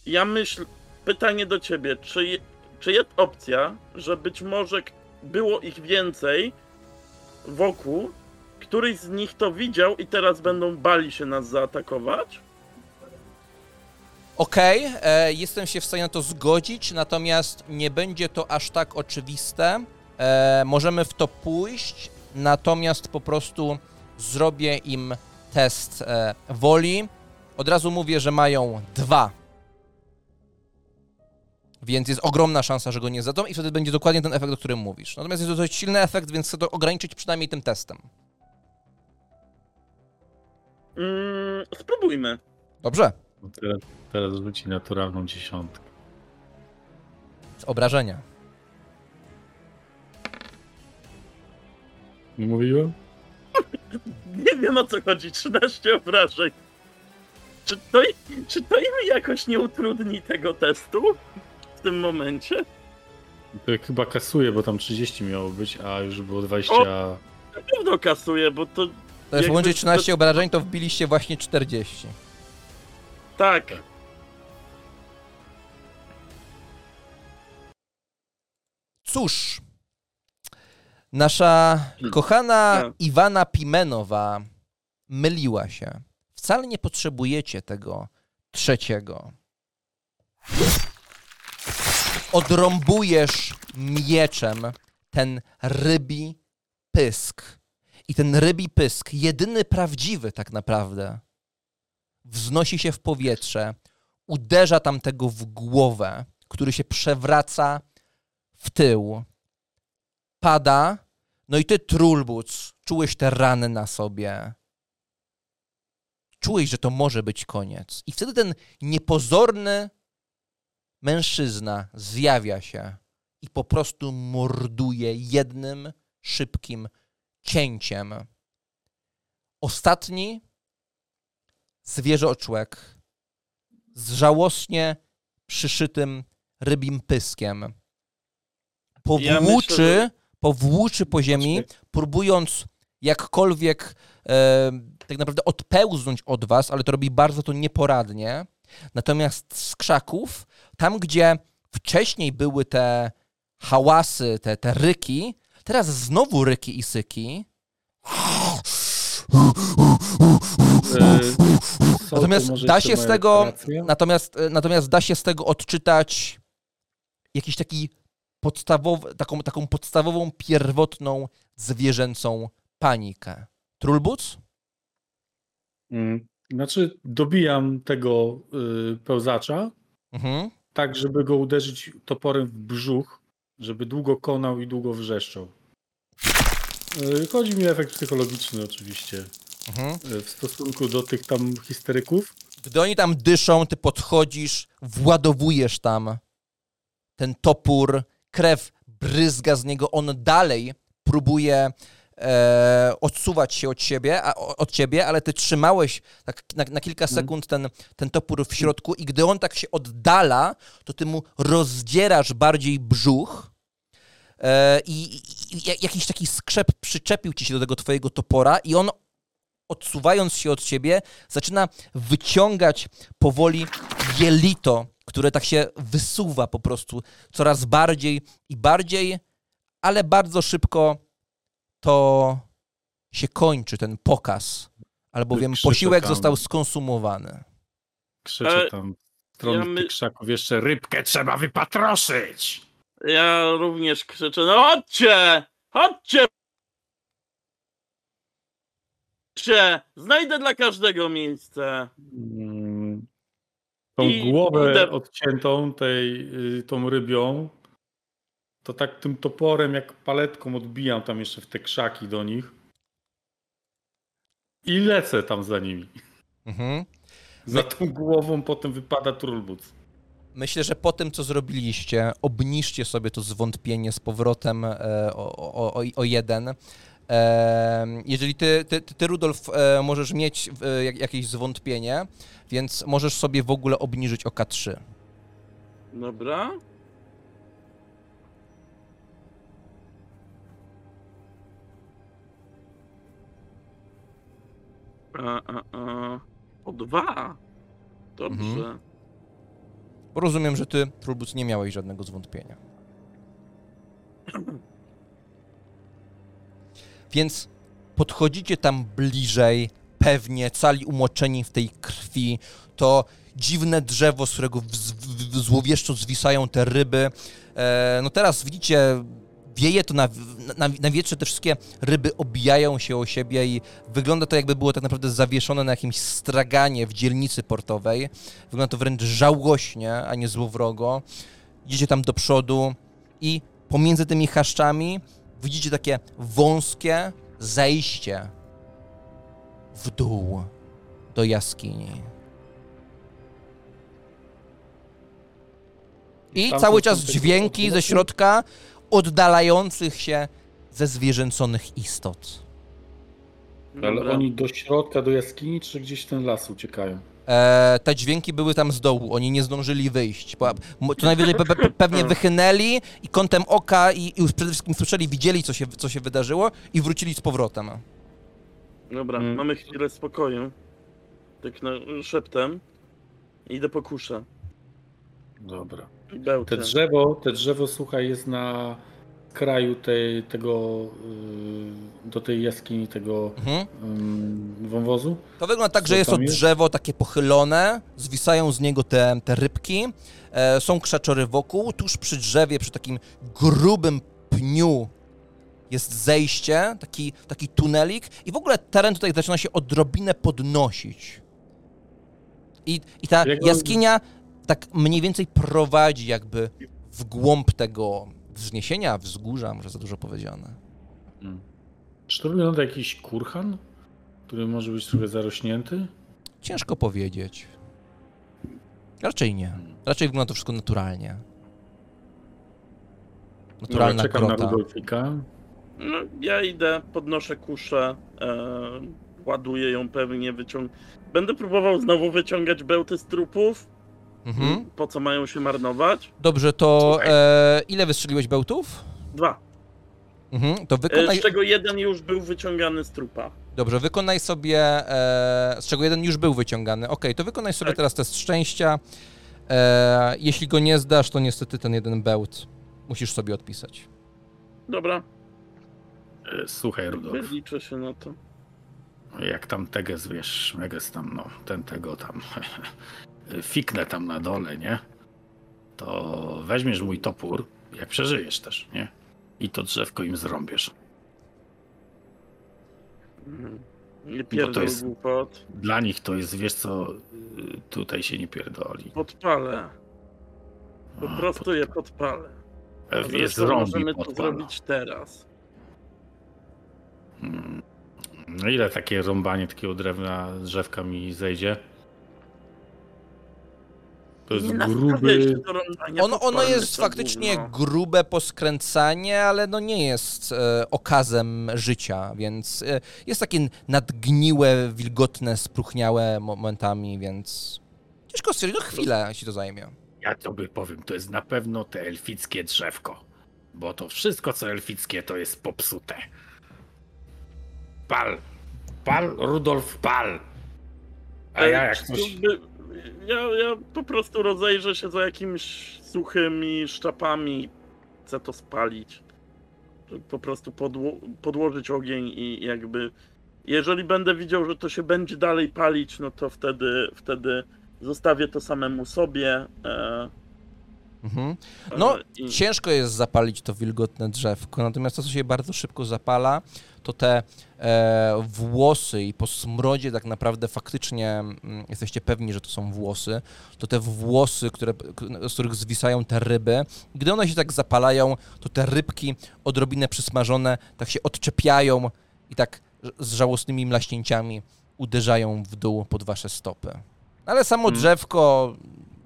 ja myślę. Pytanie do ciebie. Czy, czy jest opcja, że być może było ich więcej wokół? Któryś z nich to widział i teraz będą bali się nas zaatakować? Okej, e, jestem się w stanie na to zgodzić, natomiast nie będzie to aż tak oczywiste. E, możemy w to pójść, natomiast po prostu zrobię im test e, woli. Od razu mówię, że mają dwa. Więc jest ogromna szansa, że go nie zdadzą i wtedy będzie dokładnie ten efekt, o którym mówisz. Natomiast jest to dość silny efekt, więc chcę to ograniczyć przynajmniej tym testem. Mm, spróbujmy. Dobrze. Teraz, teraz rzuci naturalną dziesiątkę. Z obrażenia. Nie mówiłem? Nie wiem o co chodzi, 13 obrażeń. Czy to, czy to im jakoś nie utrudni tego testu w tym momencie? To chyba kasuje, bo tam 30 miało być, a już było 20. Na pewno kasuje, bo to... To jest łącznie 13 obrażeń, to wbiliście właśnie 40. Tak. Cóż, nasza kochana Tak. Iwana Pimenowa myliła się. Wcale nie potrzebujecie tego trzeciego. Odrąbujesz mieczem ten rybi pysk. I ten rybi pysk, jedyny prawdziwy tak naprawdę, wznosi się w powietrze, uderza tamtego w głowę, który się przewraca w tył. Pada. No i ty, Trulbuc, czułeś te rany na sobie. Czułeś, że to może być koniec. I wtedy ten niepozorny mężczyzna zjawia się i po prostu morduje jednym szybkim cięciem. Ostatni zwierzoczłek z żałosnie przyszytym rybim pyskiem powłóczy, myślę, że- powłóczy po ziemi, próbując jakkolwiek e, tak naprawdę odpełznąć od was, ale to robi bardzo to nieporadnie. Natomiast z krzaków, tam gdzie wcześniej były te hałasy, te, te ryki, teraz znowu ryki i syki. Są Natomiast da się z tego-? Natomiast, e, natomiast da się z tego odczytać jakiś taki podstawowy, taką, taką podstawową, pierwotną, zwierzęcą panikę. Trulbuc? Mm. Znaczy, dobijam tego y, pełzacza, Mhm. tak żeby go uderzyć toporem w brzuch, żeby długo konał i długo wrzeszczał. Y, chodzi mi o efekt psychologiczny oczywiście, Mhm. y, w stosunku do tych tam histeryków. Gdy oni tam dyszą, ty podchodzisz, władowujesz tam ten topór, krew bryzga z niego, on dalej próbuje e, odsuwać się od siebie, a, od ciebie, ale ty trzymałeś tak na, na kilka sekund ten, ten topór w środku i gdy on tak się oddala, to ty mu rozdzierasz bardziej brzuch e, i, i, i ja- jakiś taki skrzep przyczepił ci się do tego twojego topora i on odsuwając się od ciebie, zaczyna wyciągać powoli jelito, które tak się wysuwa po prostu coraz bardziej i bardziej, ale bardzo szybko to się kończy, ten pokaz, albowiem Krzyczę posiłek tam. został skonsumowany. Krzyczę E, tam w stronę ja my- tych krzaków jeszcze rybkę. Trzeba wypatroszyć. Ja również krzyczę, no chodźcie! Chodźcie! Chodźcie! Znajdę dla każdego miejsce. Mm, Tą I głowę idę- odciętą tej, y, tą rybią, to tak tym toporem jak paletką odbijam tam jeszcze w te krzaki do nich. I lecę tam za nimi. Mhm. Za tą głową potem wypada trulbuc. Myślę, że po tym, co zrobiliście, obniżcie sobie to zwątpienie z powrotem e, o, o, o, jeden. E, jeżeli ty, ty, ty, Rudolf, e, możesz mieć e, jak, jakieś zwątpienie, więc możesz sobie w ogóle obniżyć o K3. Dobra. A, a, a. O dwa. Dobrze. Mhm. Rozumiem, że ty, Trulbuc, nie miałeś żadnego zwątpienia. Więc podchodzicie tam bliżej, pewnie cali umoczeni w tej krwi. To dziwne drzewo, z którego w, w, w, zwisają te ryby. E, no teraz widzicie wieje to na, na, na wietrze, te wszystkie ryby obijają się o siebie i wygląda to jakby było tak naprawdę zawieszone na jakimś straganie w dzielnicy portowej. Wygląda to wręcz żałośnie, a nie złowrogo. Idziecie tam do przodu i pomiędzy tymi chaszczami widzicie takie wąskie zejście w dół do jaskini. I cały czas dźwięki ze środka oddalających się ze zwierzęconych istot. Ale Dobra. oni do środka, do jaskini, czy gdzieś w ten las uciekają? E, te dźwięki były tam z dołu, oni nie zdążyli wyjść. To najwyżej pe, pe, pewnie wychynęli i kątem oka i, i już przede wszystkim słyszeli, widzieli, co się, co się wydarzyło i wrócili z powrotem. Dobra, Mm. mamy chwilę spokoju. Tak na, szeptem. Idę po kuszę. Dobra. Bełty. Te drzewo, te drzewo, słuchaj, jest na kraju tej, tego, y, do tej jaskini, tego Mhm. y, wąwozu. To wygląda tak, Co że jest to drzewo takie pochylone, zwisają z niego te, te rybki, e, są krzaczory wokół, tuż przy drzewie, przy takim grubym pniu jest zejście, taki, taki tunelik i w ogóle teren tutaj zaczyna się odrobinę podnosić. I, i ta jaskinia tak mniej więcej prowadzi jakby w głąb tego wzniesienia, wzgórza, może za dużo powiedziane. Czy to wygląda jak jakiś kurhan, który może być trochę zarośnięty? Ciężko powiedzieć. Raczej nie. Raczej wygląda to wszystko naturalnie. Naturalna Dobra, czekam grota. na Rudolfika. No, ja idę, podnoszę kuszę, e, ładuję ją pewnie, wyciąg... Będę próbował znowu wyciągać bełty z trupów. Mhm. Po co mają się marnować? Dobrze, to e, ile wystrzeliłeś bełtów? Dwa. Mhm. To E, wykonaj. z czego jeden już był wyciągany z trupa. Dobrze, wykonaj sobie. E, z czego jeden już był wyciągany. Okej, to wykonaj sobie Tak. teraz test szczęścia. E, jeśli go nie zdasz, to niestety ten jeden bełt musisz sobie odpisać. Dobra, E, Słuchaj, Rudolf, liczę się na to. jak tam Teges, wiesz, Meges tam, no, ten tego tam, fiknę tam na dole, nie? To weźmiesz mój topór, jak przeżyjesz też, nie? I to drzewko im zrąbiesz. Nie to pierdol jest- głupot. Dla nich to jest, wiesz co, tutaj się nie pierdoli. Podpalę. Po A, prostu je podpalę. A Jest rąbi możemy to podpala. zrobić teraz. Hmm. No ile takie rąbanie takiego drewna drzewka mi zejdzie? To jest Nie gruby- się do rąbania, Ono, ono jest to faktycznie gówno. grube poskręcanie, ale no nie jest e, okazem życia, więc e, jest takie nadgniłe, wilgotne, spróchniałe momentami, więc ciężko stwierdzić, no chwilę ci to zajmie. Ja tobie powiem, to jest na pewno te elfickie drzewko. Bo to wszystko, co elfickie, to jest popsute. Pal! Pal, Rudolf, pal! A ja jak coś... by- Ja, ja po prostu rozejrzę się za jakimiś suchymi szczapami. Chcę to spalić. Po prostu podło- podłożyć ogień i jakby. Jeżeli będę widział, że to się będzie dalej palić, no to wtedy, wtedy zostawię to samemu sobie. E, Mhm. No, e, i- ciężko jest zapalić to wilgotne drzewko, natomiast to, co się bardzo szybko zapala, to te e, włosy i po smrodzie tak naprawdę faktycznie mm, jesteście pewni, że to są włosy, to te włosy, które, z których zwisają te ryby, gdy one się tak zapalają, to te rybki odrobinę przysmażone tak się odczepiają i tak z żałosnymi mlaśnięciami uderzają w dół pod wasze stopy. Ale samo Hmm. drzewko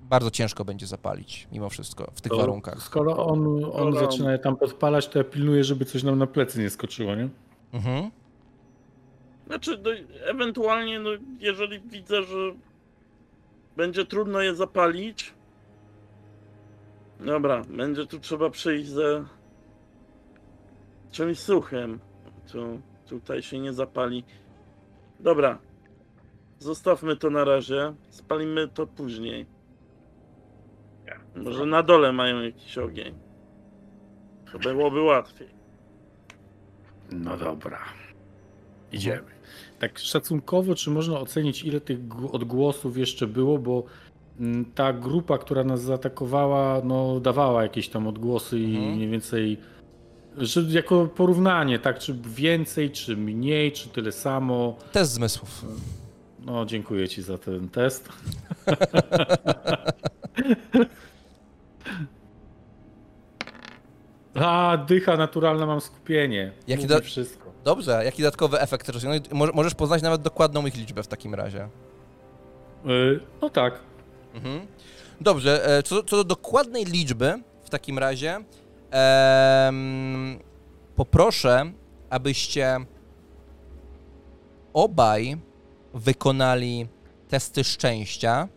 bardzo ciężko będzie zapalić, mimo wszystko, w tych To warunkach. Skoro on, on Dobra. zaczyna je tam podpalać, to ja pilnuję, żeby coś nam na plecy nie skoczyło, nie? Mhm. Znaczy, no, ewentualnie, no, jeżeli widzę, że będzie trudno je zapalić. Dobra, będzie tu trzeba przyjść ze czymś suchym. Tu, tutaj się nie zapali. Dobra, zostawmy to na razie. Spalimy to później. Może na dole mają jakiś ogień. To byłoby łatwiej. No dobra. Idziemy. Tak szacunkowo, czy można ocenić, ile tych gł- odgłosów jeszcze było, bo mm, ta grupa, która nas zaatakowała, no dawała jakieś tam odgłosy i Mhm. mniej więcej Że jako porównanie, tak? Czy więcej, czy mniej, czy tyle samo. Test zmysłów. No, dziękuję ci za ten test. A, dycha naturalna, mam skupienie. Jaki da- wszystko. Dobrze, jaki dodatkowy efekt chcesz osiągnąć? Mo- Możesz poznać nawet dokładną ich liczbę w takim razie. Y, No tak. Mhm. Dobrze, e, co, co do dokładnej liczby, w takim razie em, poproszę, abyście obaj wykonali testy szczęścia.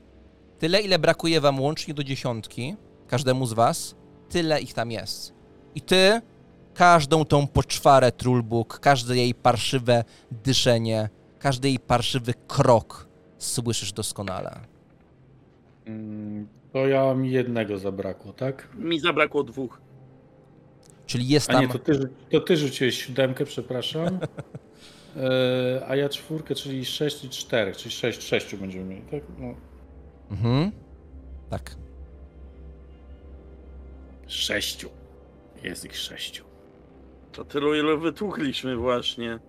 Tyle, ile brakuje wam łącznie do dziesiątki, każdemu z was, tyle ich tam jest. I ty każdą tą poczwarę Trulbuk, każde jej parszywe dyszenie, każdy jej parszywy krok słyszysz doskonale. Mm, To ja mi jednego zabrakło, tak? Mi zabrakło dwóch. Czyli jest A tam... nie, to ty, to ty rzuciłeś siódemkę, przepraszam. E, a ja czwórkę, czyli 6 i 4, czyli 6, 6 będziemy mieli, tak? No. Mhm. Tak. Sześciu. Jest ich sześciu. To tylu, ile wytłuchliśmy właśnie.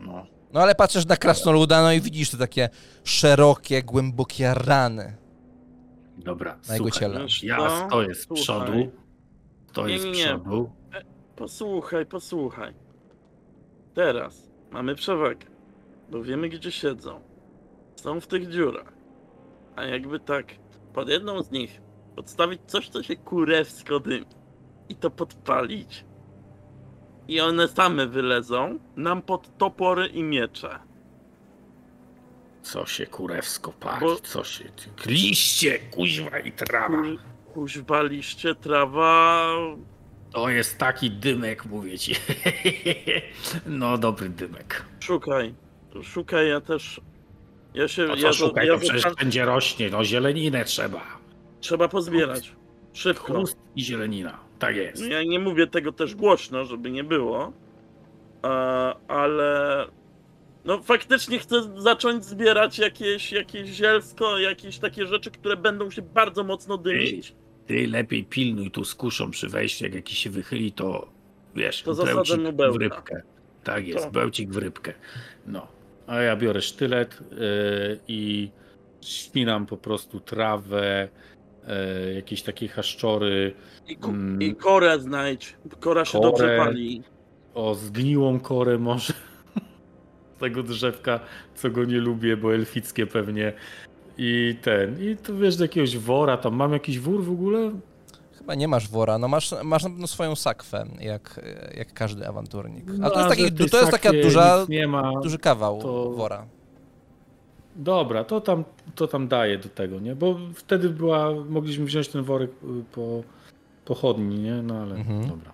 No. No ale patrzysz na krasnoluda, no i widzisz te takie szerokie, głębokie rany. Dobra, Na jego ciele. Ja stoję z Słuchaj. przodu. Nie, z nie, nie. przodu. Posłuchaj, posłuchaj. Teraz mamy przewagę, bo wiemy gdzie siedzą. Są w tych dziurach. A jakby tak pod jedną z nich podstawić coś, co się kurewsko dymi i to podpalić. I one same wylezą nam pod topory i miecze. Co się kurewsko pali, Bo- co się... Liście, kuźwa i trawa. Ku- Kuźwa, liście, trawa. To jest taki dymek, mówię ci. no, dobry dymek. Szukaj. Szukaj, ja też. Ja się. To ja szukaj, ja to przecież będzie rośnie, no zieleninę trzeba. Trzeba pozbierać. Szybko. Chrust i zielenina, tak jest. Ja nie mówię tego też głośno, żeby nie było. Ale. No faktycznie chcę zacząć zbierać jakieś, jakieś zielsko, jakieś takie rzeczy, które będą się bardzo mocno dymić. Ty lepiej pilnuj tu z kuszą przy wejściu, jak jakiś się wychyli, to wiesz, To bełcik w rybkę. Tak jest, To. bełcik w rybkę. No. A ja biorę sztylet y, i ścinam po prostu trawę, y, jakieś takie haszczory, I, ku, Mm. I korę znajdź. Kora się Korę. dobrze pali. o zgniłą korę może z tego drzewka, co go nie lubię, bo elfickie pewnie. I ten, i tu wiesz, do jakiegoś wora, tam mam jakiś wór w ogóle? Chyba nie masz wora, no masz, masz na pewno swoją sakwę, jak, jak każdy awanturnik. No, Ale to jest, a taki, to jest taka duża, Nie ma. duży kawał to- wora. Dobra, to tam, to tam daję do tego, nie? Bo wtedy była, mogliśmy wziąć ten worek y, po pochodni, nie? No ale Mhm. dobra.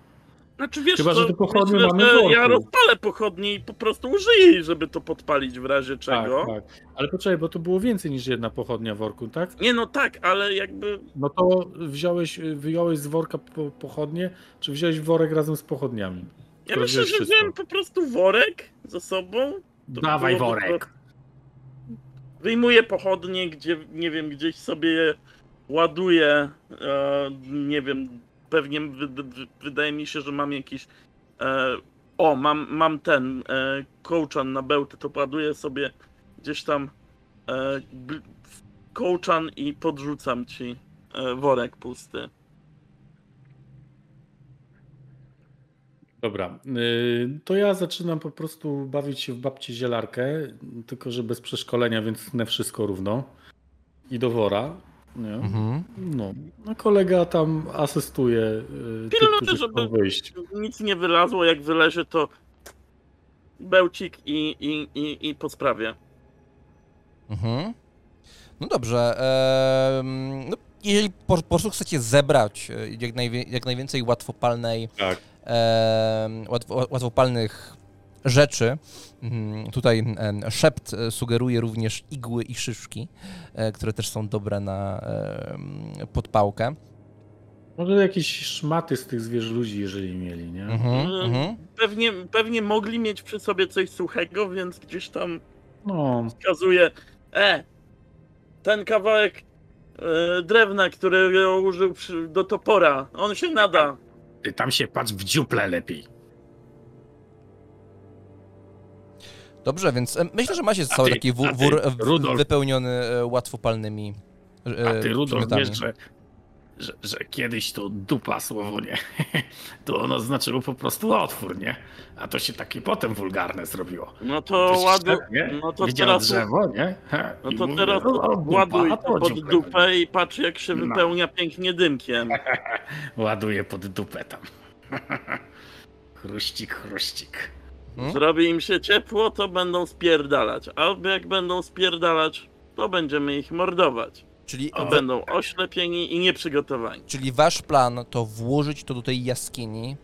Znaczy wiesz Chyba, co, że te pochodnie myślę, mamy worku. Ja rozpalę pochodnie i po prostu użyję jej, żeby to podpalić w razie czego. Tak, tak. Ale poczekaj, bo to było więcej niż jedna pochodnia w worku, tak? Nie no tak, ale jakby No to wziąłeś, wyjąłeś z worka po, pochodnie, czy wziąłeś worek razem z pochodniami? Ja To myślę, że wszystko. wziąłem po prostu worek ze sobą. To Dawaj worek. Wyjmuję pochodnie, gdzie, nie wiem, gdzieś sobie ładuję. E, nie wiem, pewnie wy, wy, wydaje mi się, że mam jakiś. E, o, mam, mam ten e, kołczan na bełty, to ładuję sobie gdzieś tam e, kołczan i podrzucam ci e, worek pusty. Dobra, y, to ja zaczynam po prostu bawić się w babcię zielarkę, tylko że bez przeszkolenia, więc tnę wszystko równo. I do wora. Nie? Mhm. No, a kolega tam asystuje y, którzy żeby- wyjść. Nic nie wylazło, jak wylezie to bełcik i, i, i, i po sprawie. Mhm. No dobrze. em, no, jeżeli po, po prostu chcecie zebrać e, jak, najwie, jak najwięcej łatwopalnej, Tak. Łatwo, łatwopalnych rzeczy, mhm, tutaj szept e, sugeruje również igły i szyszki, e, które też są dobre na podpałkę. Może jakieś szmaty z tych zwierz ludzi, jeżeli mieli, nie? Mhm, Mm. mhm. Pewnie, pewnie mogli mieć przy sobie coś suchego, więc gdzieś tam No, wskazuje, e, ten kawałek e, drewna, którego użył do topora, on się nada. Ty tam się patrz w dziuple lepiej. Dobrze, więc myślę, że macie A cały ty- taki ty, wór w- Rudolf. wypełniony e, łatwopalnymi e, A ty, Rudolf, wiesz, że, że, że kiedyś to dupa słowo, nie? To ono znaczyło po prostu otwór, nie? A to się takie potem wulgarne zrobiło. No to Ktoś ładu... wszedł, nie? No to Widział teraz... drzewo, nie? Ha, No to mówi, teraz no, o, dupa, ładuj a to to pod dziupę. dupę i patrz jak się No. wypełnia pięknie dymkiem. Ładuję pod dupę tam. chruścik, chruścik. Hmm? Zrobi im się ciepło, to będą spierdalać. Albo jak będą spierdalać, to będziemy ich mordować. Czyli, w- będą oślepieni i nieprzygotowani. czyli wasz plan to włożyć to do tej jaskini.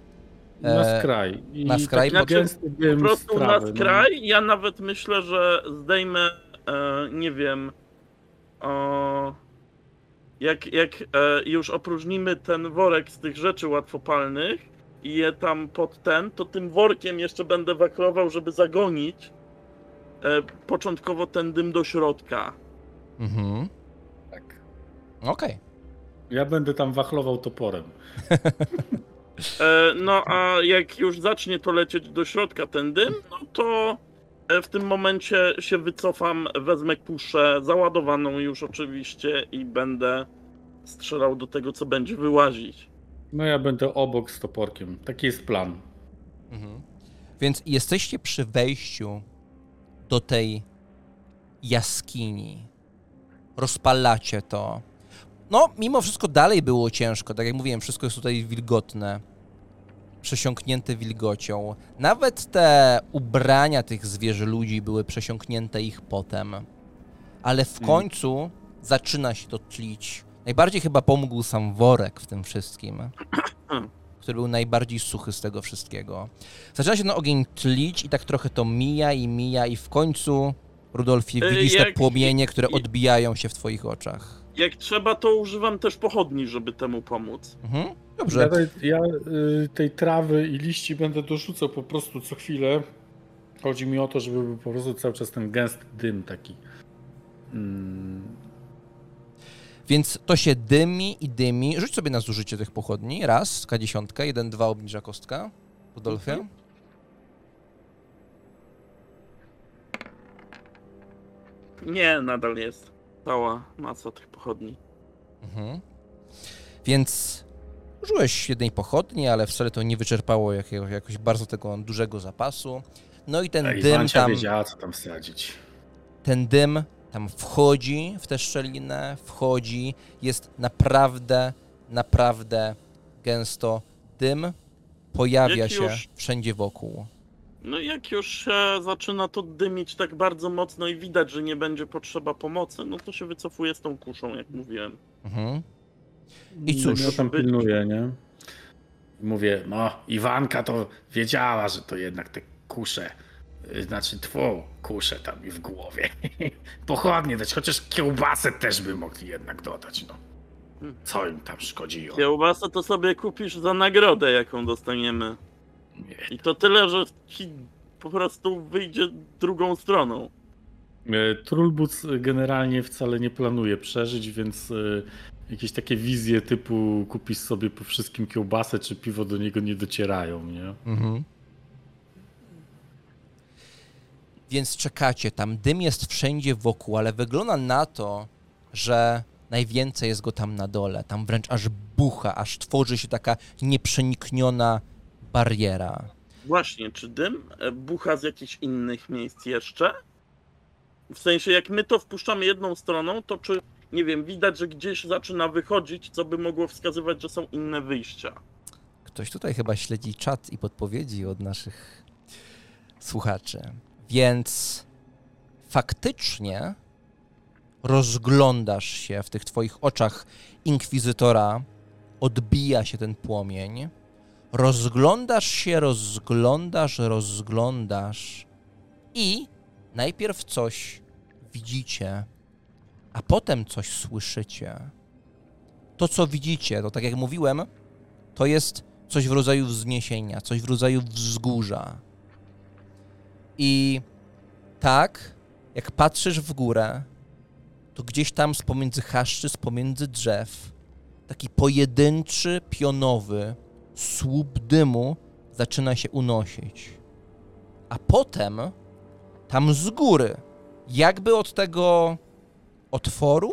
Na E, skraj. I na skraj, gęsty dym Po prostu z na no. skraj, ja nawet myślę, że zdejmę, e, nie wiem, o, jak, jak e, już opróżnimy ten worek z tych rzeczy łatwopalnych i je tam pod ten, to tym workiem jeszcze będę waklował, żeby zagonić e, początkowo ten dym do środka. Mhm. Okej. Ja będę tam wachlował toporem. E, no a jak już zacznie to lecieć do środka ten dym, no to e, w tym momencie się wycofam, wezmę kuszę załadowaną już oczywiście i będę strzelał do tego, co będzie wyłazić. No ja będę obok z toporkiem. Taki jest plan. Mhm. Więc jesteście przy wejściu do tej jaskini. Rozpalacie to. No, mimo wszystko dalej było ciężko. Tak jak mówiłem, wszystko jest tutaj wilgotne. Przesiąknięte wilgocią. Nawet te ubrania tych zwierzy ludzi były przesiąknięte ich potem. Ale w Mhm. końcu zaczyna się to tlić. Najbardziej chyba pomógł sam worek w tym wszystkim który był najbardziej suchy z tego wszystkiego. Zaczyna się ten ogień tlić i tak trochę to mija i mija i w końcu, Rudolfie, widzisz te płomienie, które odbijają się w twoich oczach. Jak trzeba, to używam też pochodni, żeby temu pomóc. Mhm. Ja, Dobrze. tej, ja y, tej trawy i liści będę dorzucał po prostu co chwilę. Chodzi mi o to, żeby był po prostu cały czas ten gęsty dym taki. Mm, Więc to się dymi i dymi. Rzuć sobie na zużycie tych pochodni. Raz, K10, jeden, dwa obniża kostka. Rudolfie. Mhm. Nie, nadal jest cała masa tych pochodni. Mhm. Więc użyłeś jednej pochodni, ale wcale to nie wyczerpało jakiegoś, jakoś bardzo tego dużego zapasu. No i ten Ej, dym Wancia tam... wiedziała, co tam wsadzić. ten dym tam wchodzi w tę szczelinę, wchodzi, jest naprawdę, naprawdę gęsto. Dym pojawia Jak się już- wszędzie wokół. No jak już się zaczyna to dymić tak bardzo mocno i widać, że nie będzie potrzeba pomocy, no to się wycofuje z tą kuszą, jak mówiłem. Mhm. I cóż. Ja tam pilnuję, nie? Mówię, no, Iwanka to wiedziała, że to jednak te kusze, y, znaczy twą kuszę tam mi w głowie. Pochodnie dać, chociaż kiełbasę też by mogli jednak dodać, no. Co im tam szkodziło? Kiełbasę to sobie kupisz za nagrodę, jaką dostaniemy. Nie. I to tyle, że ci po prostu wyjdzie drugą stroną. E, Trulbuc generalnie wcale nie planuje przeżyć, więc e, jakieś takie wizje typu kupisz sobie po wszystkim kiełbasę czy piwo do niego nie docierają, nie? Mhm. Więc czekacie, tam dym jest wszędzie wokół, ale wygląda na to, że najwięcej jest go tam na dole. Tam wręcz aż bucha, aż tworzy się taka nieprzenikniona bariera. Właśnie, czy dym bucha z jakichś innych miejsc jeszcze? W sensie, jak my to wpuszczamy jedną stroną, to czy, nie wiem, widać, że gdzieś zaczyna wychodzić, co by mogło wskazywać, że są inne wyjścia. Ktoś tutaj chyba śledzi czat i podpowiedzi od naszych słuchaczy. Więc faktycznie rozglądasz się w tych twoich oczach inkwizytora, odbija się ten płomień. Rozglądasz się, rozglądasz, rozglądasz i najpierw coś widzicie, a potem coś słyszycie. To, co widzicie, to tak jak mówiłem, to jest coś w rodzaju wzniesienia, coś w rodzaju wzgórza. I tak, jak patrzysz w górę, to gdzieś tam z pomiędzy chaszczy, z pomiędzy drzew, taki pojedynczy, pionowy, słup dymu zaczyna się unosić. A potem tam z góry, jakby od tego otworu,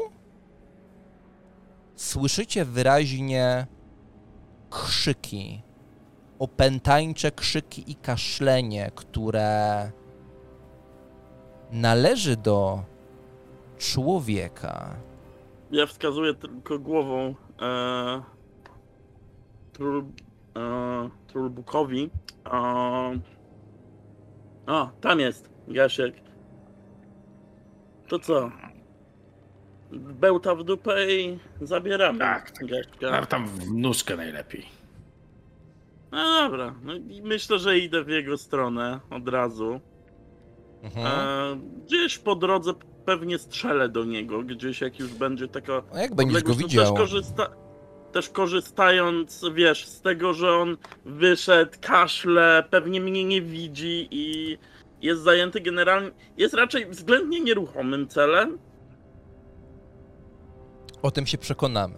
słyszycie wyraźnie krzyki, opętańcze krzyki i kaszlenie, które należy do człowieka. Ja wskazuję tylko głową e, Trul, e, Trulbukowi. E, o, tam jest Gasiek. To co? Bełta w dupę i zabieramy Tak, tak. Gaśka. A tam w nóżkę najlepiej. No dobra, no i myślę, że idę w jego stronę od razu. Mhm. E, gdzieś po drodze pewnie strzelę do niego, gdzieś jak już będzie taka No jak będziesz go widział? Też, korzysta... też korzystając, wiesz, z tego, że on wyszedł, kaszle, pewnie mnie nie widzi i jest zajęty generalnie, jest raczej względnie nieruchomym celem. O tym się przekonamy.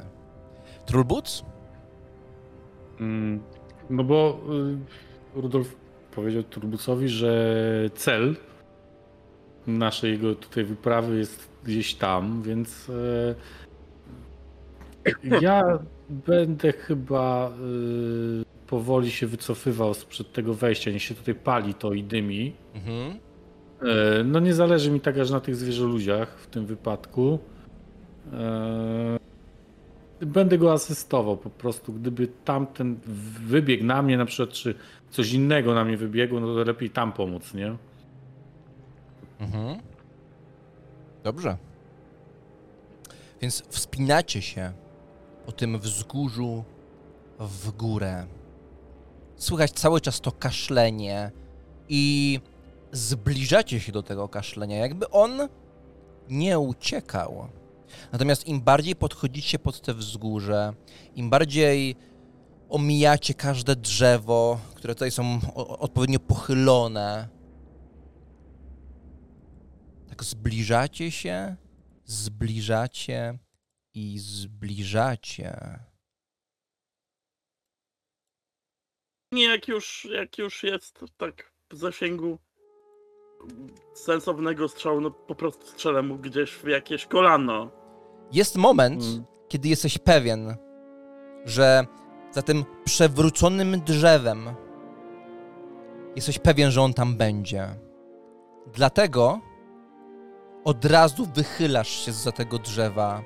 Trulbuc? Mm, No bo y, Rudolf powiedział Turbusowi, że cel naszej jego tutaj wyprawy jest gdzieś tam, więc e, ja będę chyba y, powoli się wycofywał sprzed tego wejścia. Niech się tutaj pali to i dymi. Mhm. E, No nie zależy mi tak aż na tych zwierzoludziach w tym wypadku. E, Będę go asystował po prostu. Gdyby tamten wybiegł na mnie na przykład, czy coś innego na mnie wybiegło, no to lepiej tam pomóc, nie? Mhm. Dobrze. Więc wspinacie się po tym wzgórzu w górę. Słychać cały czas to kaszlenie i zbliżacie się do tego kaszlenia, jakby on nie uciekał. Natomiast im bardziej podchodzicie pod te wzgórze, im bardziej omijacie każde drzewo, które tutaj są odpowiednio pochylone, tak zbliżacie się, zbliżacie i zbliżacie. Nie, jak już, jak już jest tak w zasięgu sensownego strzału, no po prostu strzelę mu gdzieś w jakieś kolano. Jest moment, Mm. kiedy jesteś pewien, że za tym przewróconym drzewem jesteś pewien, że on tam będzie. Dlatego od razu wychylasz się za tego drzewa.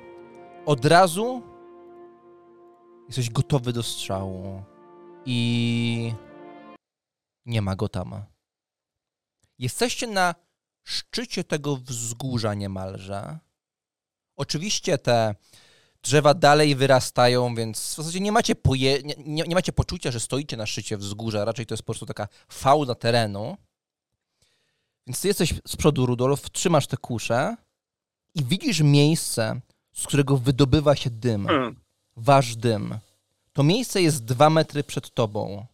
Od razu jesteś gotowy do strzału. I nie ma go tam. Jesteście na szczycie tego wzgórza niemalże. Oczywiście te drzewa dalej wyrastają, więc w zasadzie nie macie, poje, nie, nie, nie macie poczucia, że stoicie na szczycie wzgórza. Raczej to jest po prostu taka fauna terenu. Więc ty jesteś z przodu, Rudolf, trzymasz te kusze i widzisz miejsce, z którego wydobywa się dym. Hmm. Wasz dym. To miejsce jest dwa metry przed tobą.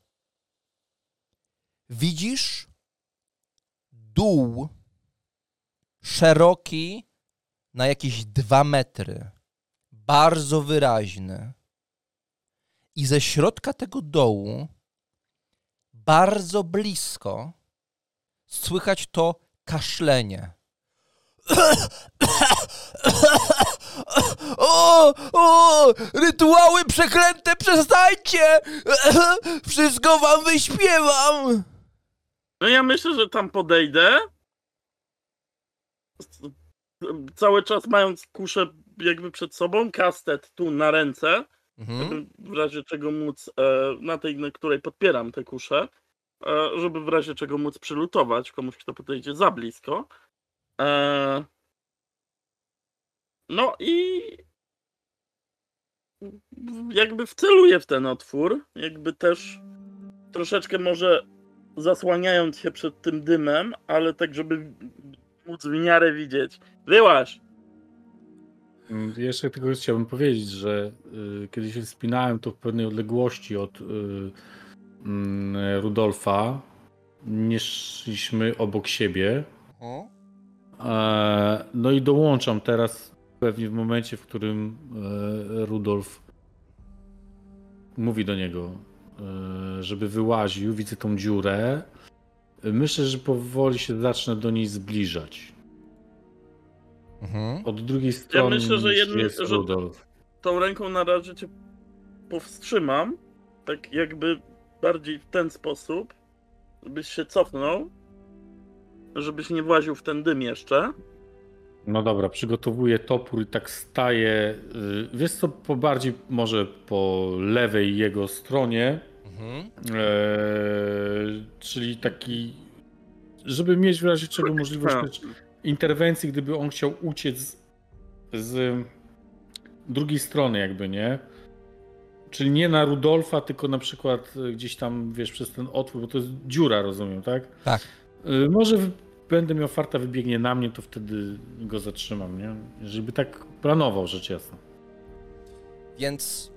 Widzisz dół szeroki na jakieś dwa metry. Bardzo wyraźny. I ze środka tego dołu, bardzo blisko, słychać to kaszlenie. O, o, rytuały przeklęte, przestańcie! Wszystko wam wyśpiewam! No ja myślę, że tam podejdę. Cały czas mając kuszę jakby przed sobą, kastet tu na ręce, Mhm. żeby w razie czego móc, e, na tej, na której podpieram te kusze, e, żeby w razie czego móc przylutować komuś, kto podejdzie za blisko. E, no i jakby wceluję w ten otwór, jakby też troszeczkę może zasłaniając się przed tym dymem, ale tak, żeby móc w miarę widzieć. Wyłaś! Mm, Jeszcze tylko chciałbym powiedzieć, że y, kiedy się wspinałem, to w pewnej odległości od y, mm, Rudolfa nie szliśmy obok siebie. Mhm. E, No i dołączam teraz pewnie w momencie, w którym e, Rudolf mówi do niego e, żeby wyłaził, widzę tą dziurę. Myślę, że powoli się zacznę do niej zbliżać. Mhm. Od drugiej strony myślę, że jednym- jest że- Rudolf. Tą ręką na razie cię powstrzymam. Tak jakby bardziej w ten sposób, żebyś się cofnął. Żebyś nie właził w ten dym jeszcze. No dobra, przygotowuję topór i tak staję. y, Wiesz co, po bardziej może po lewej jego stronie. Mhm. Eee, czyli taki, żeby mieć w razie czego możliwość interwencji, gdyby on chciał uciec z drugiej strony, jakby nie. Czyli nie na Rudolfa, tylko na przykład gdzieś tam, wiesz, przez ten otwór, bo to jest dziura, rozumiem, tak? Tak. Y, Może będę miał farta, wybiegnie na mnie, to wtedy go zatrzymam, nie? Żeby tak planował, rzecz jasna. Więc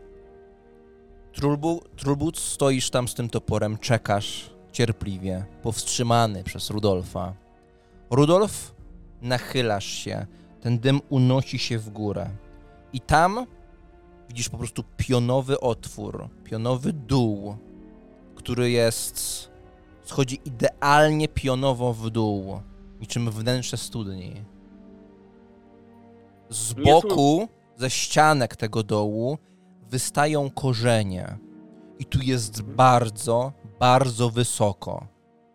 Trulbu, Trulbut stoisz tam z tym toporem, czekasz cierpliwie, powstrzymany przez Rudolfa. Rudolf, nachylasz się, ten dym unosi się w górę. I tam widzisz po prostu pionowy otwór, pionowy dół, który jest. Schodzi idealnie pionowo w dół, niczym wnętrze studni. Z boku, ze ścianek tego dołu, wystają korzenie. I tu jest bardzo, bardzo wysoko.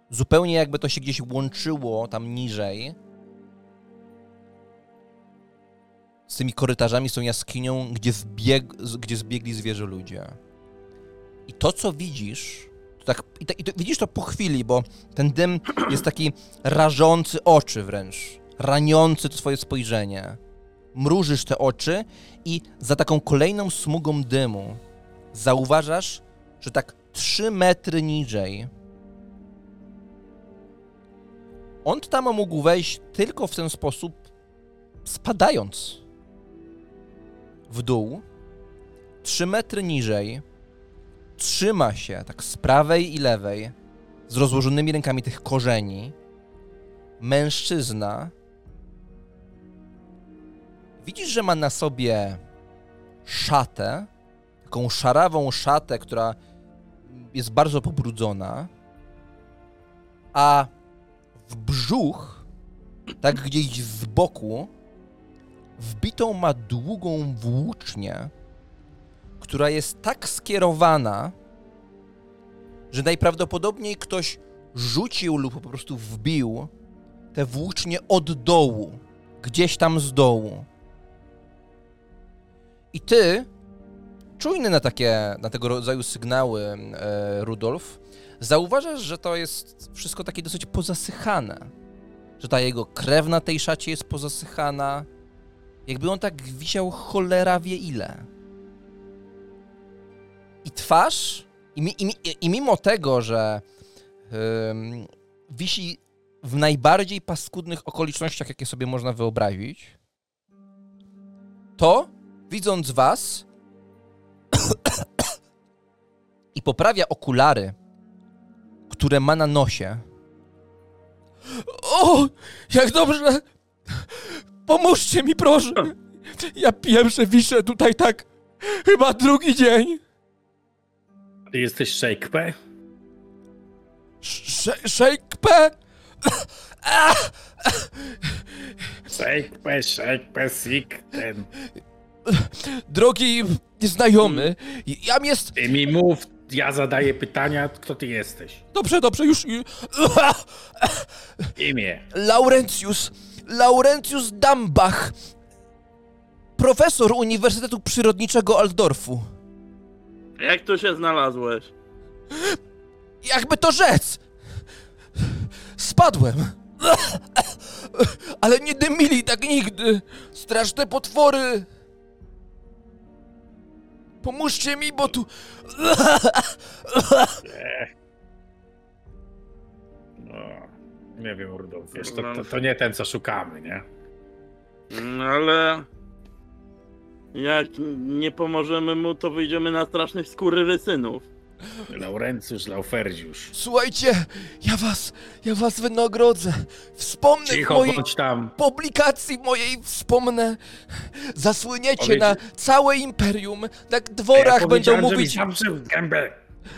Zupełnie jakby to się gdzieś łączyło tam niżej. Z tymi korytarzami, z tą jaskinią, gdzie, zbieg, gdzie zbiegli zwierzę ludzie. I to, co widzisz, to tak, i, to, i to, widzisz to po chwili, bo ten dym jest taki rażący oczy wręcz, raniący twoje spojrzenie. Mrużysz te oczy i za taką kolejną smugą dymu zauważasz, że tak 3 metry niżej on tam mógł wejść tylko w ten sposób, spadając w dół. 3 metry niżej trzyma się tak z prawej i lewej z rozłożonymi rękami tych korzeni mężczyzna. Widzisz, że ma na sobie szatę, taką szarawą szatę, która jest bardzo pobrudzona, a w brzuch, tak gdzieś z boku, wbitą ma długą włócznię, która jest tak skierowana, że najprawdopodobniej ktoś rzucił lub po prostu wbił tę włócznię od dołu, gdzieś tam z dołu. I ty, czujny na takie, na tego rodzaju sygnały, e, Rudolf, zauważasz, że to jest wszystko takie dosyć pozasychane. Że ta jego krew na tej szacie jest pozasychana. Jakby on tak wisiał cholera wie ile. I twarz, i, i, i mimo tego, że ym, wisi w najbardziej paskudnych okolicznościach, jakie sobie można wyobrazić, to widząc was i poprawia okulary, które ma na nosie. O, jak dobrze! Pomóżcie mi, proszę! Ja pierwsze wiszę tutaj tak chyba drugi dzień. Ty jesteś Shake P? Sz- Shake P! A! Shake P, Shake P, Sick, ten. Drogi znajomy, jam jest... Ty mi mów, ja zadaję pytania, kto ty jesteś? Dobrze, dobrze, już... Imię. Laurencjus, Laurencjus Dambach, profesor Uniwersytetu Przyrodniczego Altdorfu. Jak tu się znalazłeś? Jakby to rzec! Spadłem. Ale nie dymili tak nigdy. Straszne potwory. Pomóżcie mi, bo tu... No, nie wiem, Rudolf, wiesz, to, to, to nie ten, co szukamy, nie? No ale... Jak nie pomożemy mu, to wyjdziemy na strasznych skurwysynów. Laurencjusz, Lauferdziusz. Słuchajcie, ja was, ja was wynagrodzę. Wspomnę w Cicho, mojej bądź tam. publikacji mojej, wspomnę. Zasłyniecie Powiedz- na całe imperium. Na dworach będą powiedziałem, że mówić... mi zamknął gębę.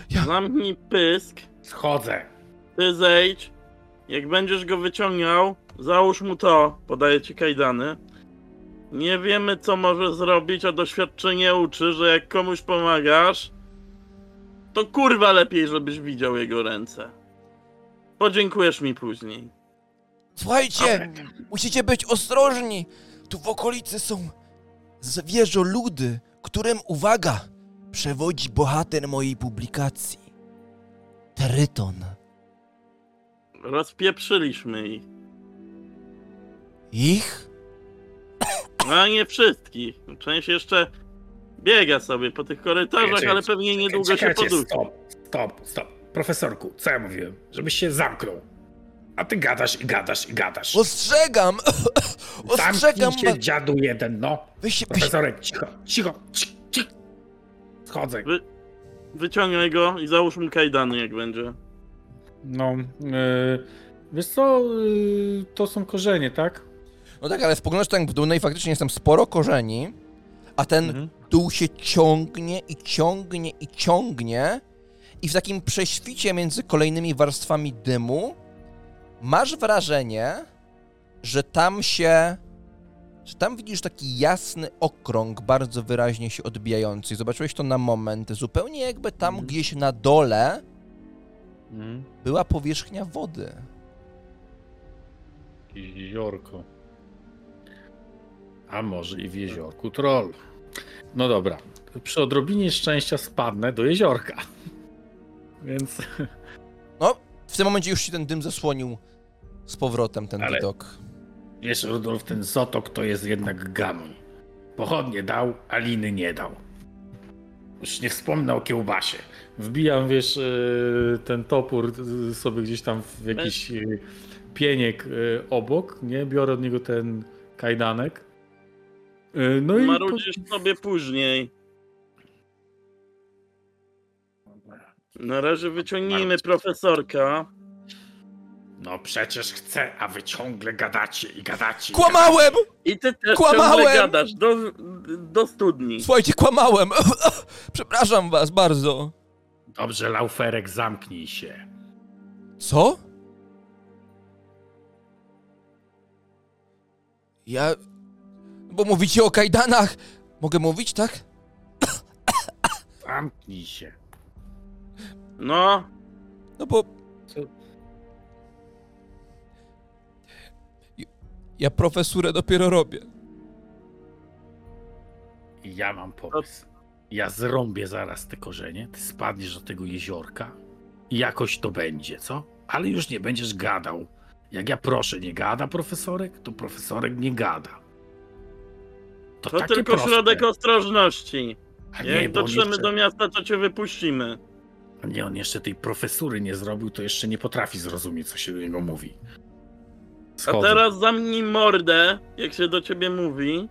Ja- Zamknij pysk, Schodzę. ty zejdź. Jak będziesz go wyciągał, załóż mu to. Podaję ci kajdany. Nie wiemy, co może zrobić, a doświadczenie uczy, że jak komuś pomagasz, to kurwa lepiej, żebyś widział jego ręce. Podziękujesz mi później. Słuchajcie, musicie być ostrożni. Tu w okolicy są zwierzoludy, którym, uwaga, przewodzi bohater mojej publikacji. Teryton. Rozpieprzyliśmy ich. Ich? A nie wszystkich. Część jeszcze biega sobie po tych korytarzach, ale pewnie niedługo się podrzuci. Stop, stop, stop. Profesorku, co ja mówiłem? Żebyś się zamknął. A ty gadasz i gadasz i gadasz. Ostrzegam! Ostrzegam Zamknij się, dziadu jeden, no. Wy się, wy się... Profesorek, cicho, cicho, cicho. Schodzę. Wyciągnij go i załóż mu kajdany, jak będzie. No, e, wiesz co, e, to są korzenie, tak? No tak, ale spoglądasz tak w dół, no i faktycznie jest tam sporo korzeni, a ten Mhm. dół się ciągnie i ciągnie i ciągnie i w takim prześwicie między kolejnymi warstwami dymu masz wrażenie, że tam się... że tam widzisz taki jasny okrąg, bardzo wyraźnie się odbijający. I Zobaczyłeś to na moment, zupełnie jakby tam Mhm. gdzieś na dole Mhm. była powierzchnia wody. Jeziorko. A może i w jeziorku troll. No dobra. Przy odrobinie szczęścia spadnę do jeziorka. Więc No, w tym momencie już ci ten dym zasłonił z powrotem ten Ale- widok. Wiesz, Rudolf, ten Zotok to jest jednak gamoń. Pochodnie dał, a liny nie dał. Już nie wspomnę o kiełbasie. wbijam, wiesz, e, ten topór e, sobie gdzieś tam w jakiś e, pieniek obok, nie? Biorę od niego ten kajdanek. E, No i... Marudzisz sobie później. Na razie wyciągnijmy profesorka. No przecież chcę, a wy ciągle gadacie i gadacie. i Kłamałem! I ty też Kłamałem! ciągle gadasz do, do studni. Słuchajcie, kłamałem! Przepraszam was bardzo. Dobrze, Lauferek, zamknij się. Co? Ja... Bo mówicie o kajdanach. Mogę mówić, tak? Zamknij się. No, No bo... Co? Ja profesurę dopiero robię. Ja mam pomysł. Ja zrąbię zaraz te korzenie, ty spadniesz do tego jeziorka i jakoś to będzie, co? Ale już nie będziesz gadał. Jak ja proszę, nie gada profesorek, to profesorek nie gada. To, to takie tylko proste. środek ostrożności. A nie, Jak dotrzemy jeszcze, do miasta, to cię wypuścimy. a nie, on jeszcze tej profesury nie zrobił, to jeszcze nie potrafi zrozumieć, co się do niego mówi. A Schodzę. teraz zamknij mordę, jak się do ciebie mówi.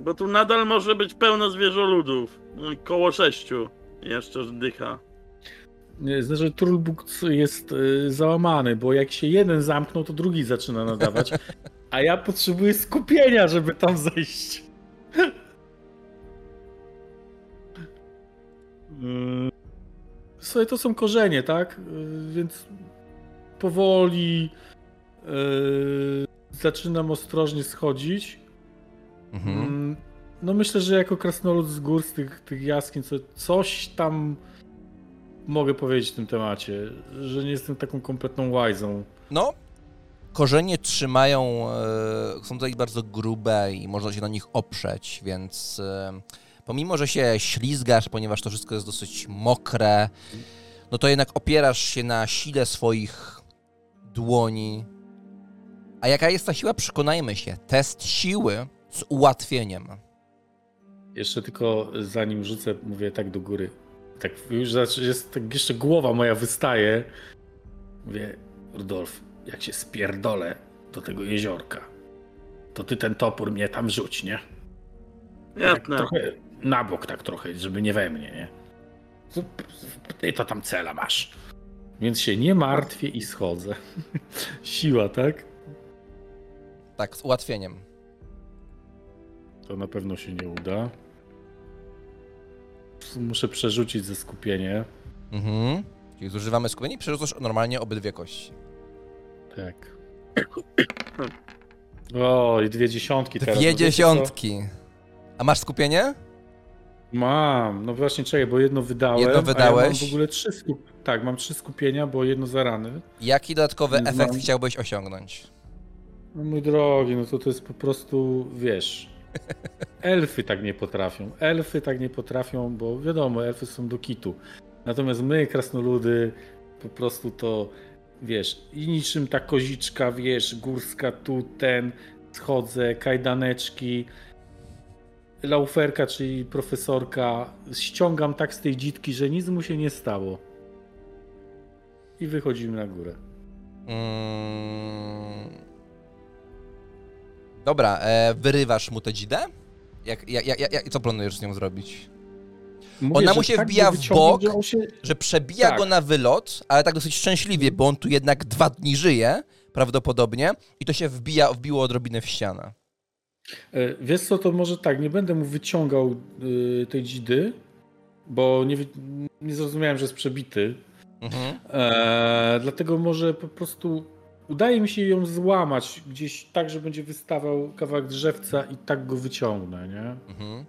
Bo tu nadal może być pełno zwierzoludów. No, Koło sześciu jeszcze dycha. Nie, Znaczy, Trulbuk jest y, załamany, bo jak się jeden zamknął, to drugi zaczyna nadawać. A ja potrzebuję skupienia, żeby tam zejść. Mm. Słuchaj, to są korzenie, tak? Y, Więc powoli y, zaczynam ostrożnie schodzić. Mhm. Mm, No myślę, że jako krasnolud z gór, z tych, tych jaskiń, co, coś tam mogę powiedzieć w tym temacie, że nie jestem taką kompletną łajzą. No, korzenie trzymają, e, są tutaj bardzo grube i można się na nich oprzeć, więc e, pomimo, że się ślizgasz, ponieważ to wszystko jest dosyć mokre, no to jednak opierasz się na sile swoich dłoni. A jaka jest ta siła? Przekonajmy się. Test siły z ułatwieniem. Jeszcze tylko zanim rzucę, mówię tak do góry. Tak już jest, tak jeszcze głowa moja wystaje. Mówię, Rudolf, jak się spierdolę do tego jeziorka, to ty ten topór mnie tam rzuć, nie? Tak trochę na bok tak trochę, żeby nie we mnie, nie? Ty to tam cela masz. Więc się nie martwię i schodzę. Siła, tak? Tak, z ułatwieniem. To na pewno się nie uda. muszę przerzucić ze skupienie. Mhm. Czyli zużywamy skupienie i przerzucasz normalnie obydwie kości. Tak. O, i dwie dziesiątki teraz. Dwie dziesiątki. A masz skupienie? Mam, no właśnie czekaj, bo jedno wydałem. Jedno A ja wydałeś? mam w ogóle trzy skup... Tak, mam trzy skupienia, bo jedno za rany. Jaki dodatkowy Więc efekt mam- chciałbyś osiągnąć? No mój drogi, no to to jest po prostu, wiesz, elfy tak nie potrafią. Elfy tak nie potrafią, bo wiadomo, elfy są do kitu. Natomiast my, krasnoludy, po prostu to, wiesz, i niczym ta koziczka, wiesz, górska tu, ten, schodzę, kajdaneczki, lauferka, czyli profesorka, ściągam tak z tej dzitki, że nic mu się nie stało. I wychodzimy na górę. Mm. Dobra, e, wyrywasz mu tę dzidę? Jak, jak, jak, jak, co planujesz z nią zrobić? Mówię, Ona mu się tak wbija w bok, że się- Że przebija Tak. go na wylot, ale tak dosyć szczęśliwie, bo on tu jednak dwa dni żyje, prawdopodobnie, i to się wbija, wbiło odrobinę w ścianę. E, Wiesz co, to może tak, nie będę mu wyciągał y, tej dzidy, bo nie, nie zrozumiałem, że jest przebity. Mhm. E, dlatego może po prostu udaje mi się ją złamać gdzieś tak, że będzie wystawał kawałek drzewca i tak go wyciągnę, nie? Mhm.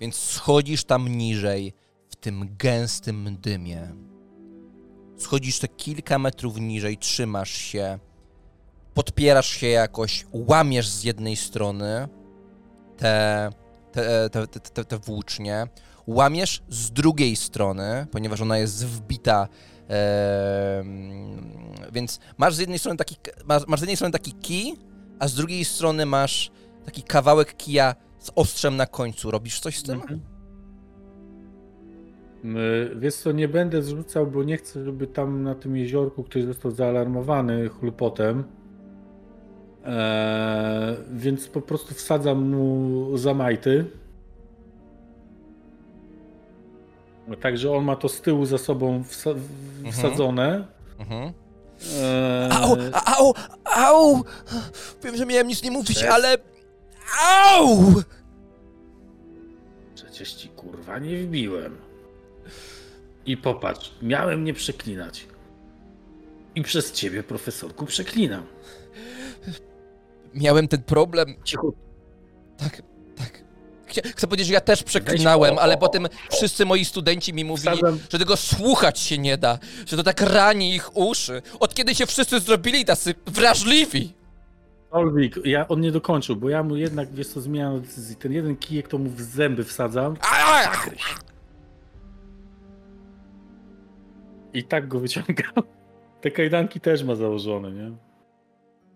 Więc schodzisz tam niżej, w tym gęstym dymie. Schodzisz te kilka metrów niżej, trzymasz się, podpierasz się jakoś, łamiesz z jednej strony te, te, te, te, te, włócznie, łamiesz z drugiej strony, ponieważ ona jest wbita. więc masz z jednej strony taki, masz, masz z jednej strony taki kij, a z drugiej strony masz taki kawałek kija z ostrzem na końcu. Robisz coś z tym? Mhm. Y, Wiesz co, nie będę zrzucał, bo nie chcę, żeby tam na tym jeziorku ktoś został zaalarmowany chlupotem. Eee, więc po prostu wsadzam mu zamajty. Także on ma to z tyłu za sobą wsa- w- wsadzone. Mhm. Eee, Au, au, au! Wiem, że miałem nic nie mówić, Przez- ale... Au! Przecież ci kurwa nie wbiłem. I popatrz, miałem nie przeklinać. I przez ciebie, profesorku, przeklinam. Miałem ten problem. Cicho. Tak, tak. Chcę powiedzieć, że ja też przeklinałem, ale potem wszyscy moi studenci mi mówili, Wsadzam- że tego słuchać się nie da, że to tak rani ich uszy. Od kiedy się wszyscy zrobili tacy wrażliwi? Olwik, ja, on nie dokończył, bo ja mu jednak, wiesz co, zmieniam decyzji. Ten jeden kijek to mu w zęby wsadzam i tak go wyciągam. Te kajdanki też ma założone, nie?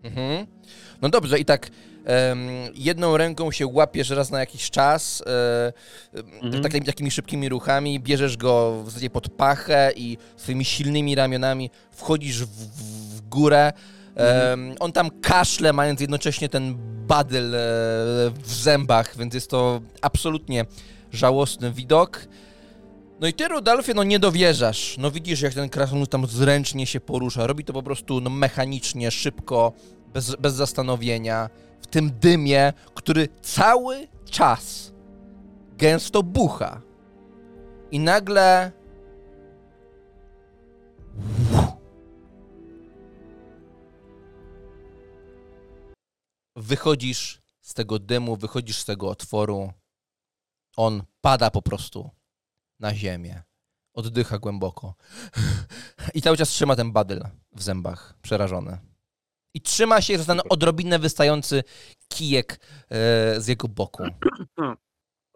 Mhm. No dobrze, i tak em, jedną ręką się łapiesz raz na jakiś czas, e, Mhm. takimi, takimi szybkimi ruchami, bierzesz go w zasadzie pod pachę i swoimi silnymi ramionami wchodzisz w, w, w górę. On tam kaszle, mając jednocześnie ten badyl e, w zębach, więc jest to absolutnie żałosny widok. No i ty, Rudolfie, no nie dowierzasz. No widzisz, jak ten krasnolud tam zręcznie się porusza. Robi to po prostu no, mechanicznie, szybko, bez, bez zastanowienia. W tym dymie, który cały czas gęsto bucha. I nagle... Wychodzisz z tego dymu, wychodzisz z tego otworu. On pada po prostu na ziemię. Oddycha głęboko. I cały czas trzyma ten badyl w zębach, przerażony. I trzyma się ten odrobinę wystający kijek e, z jego boku.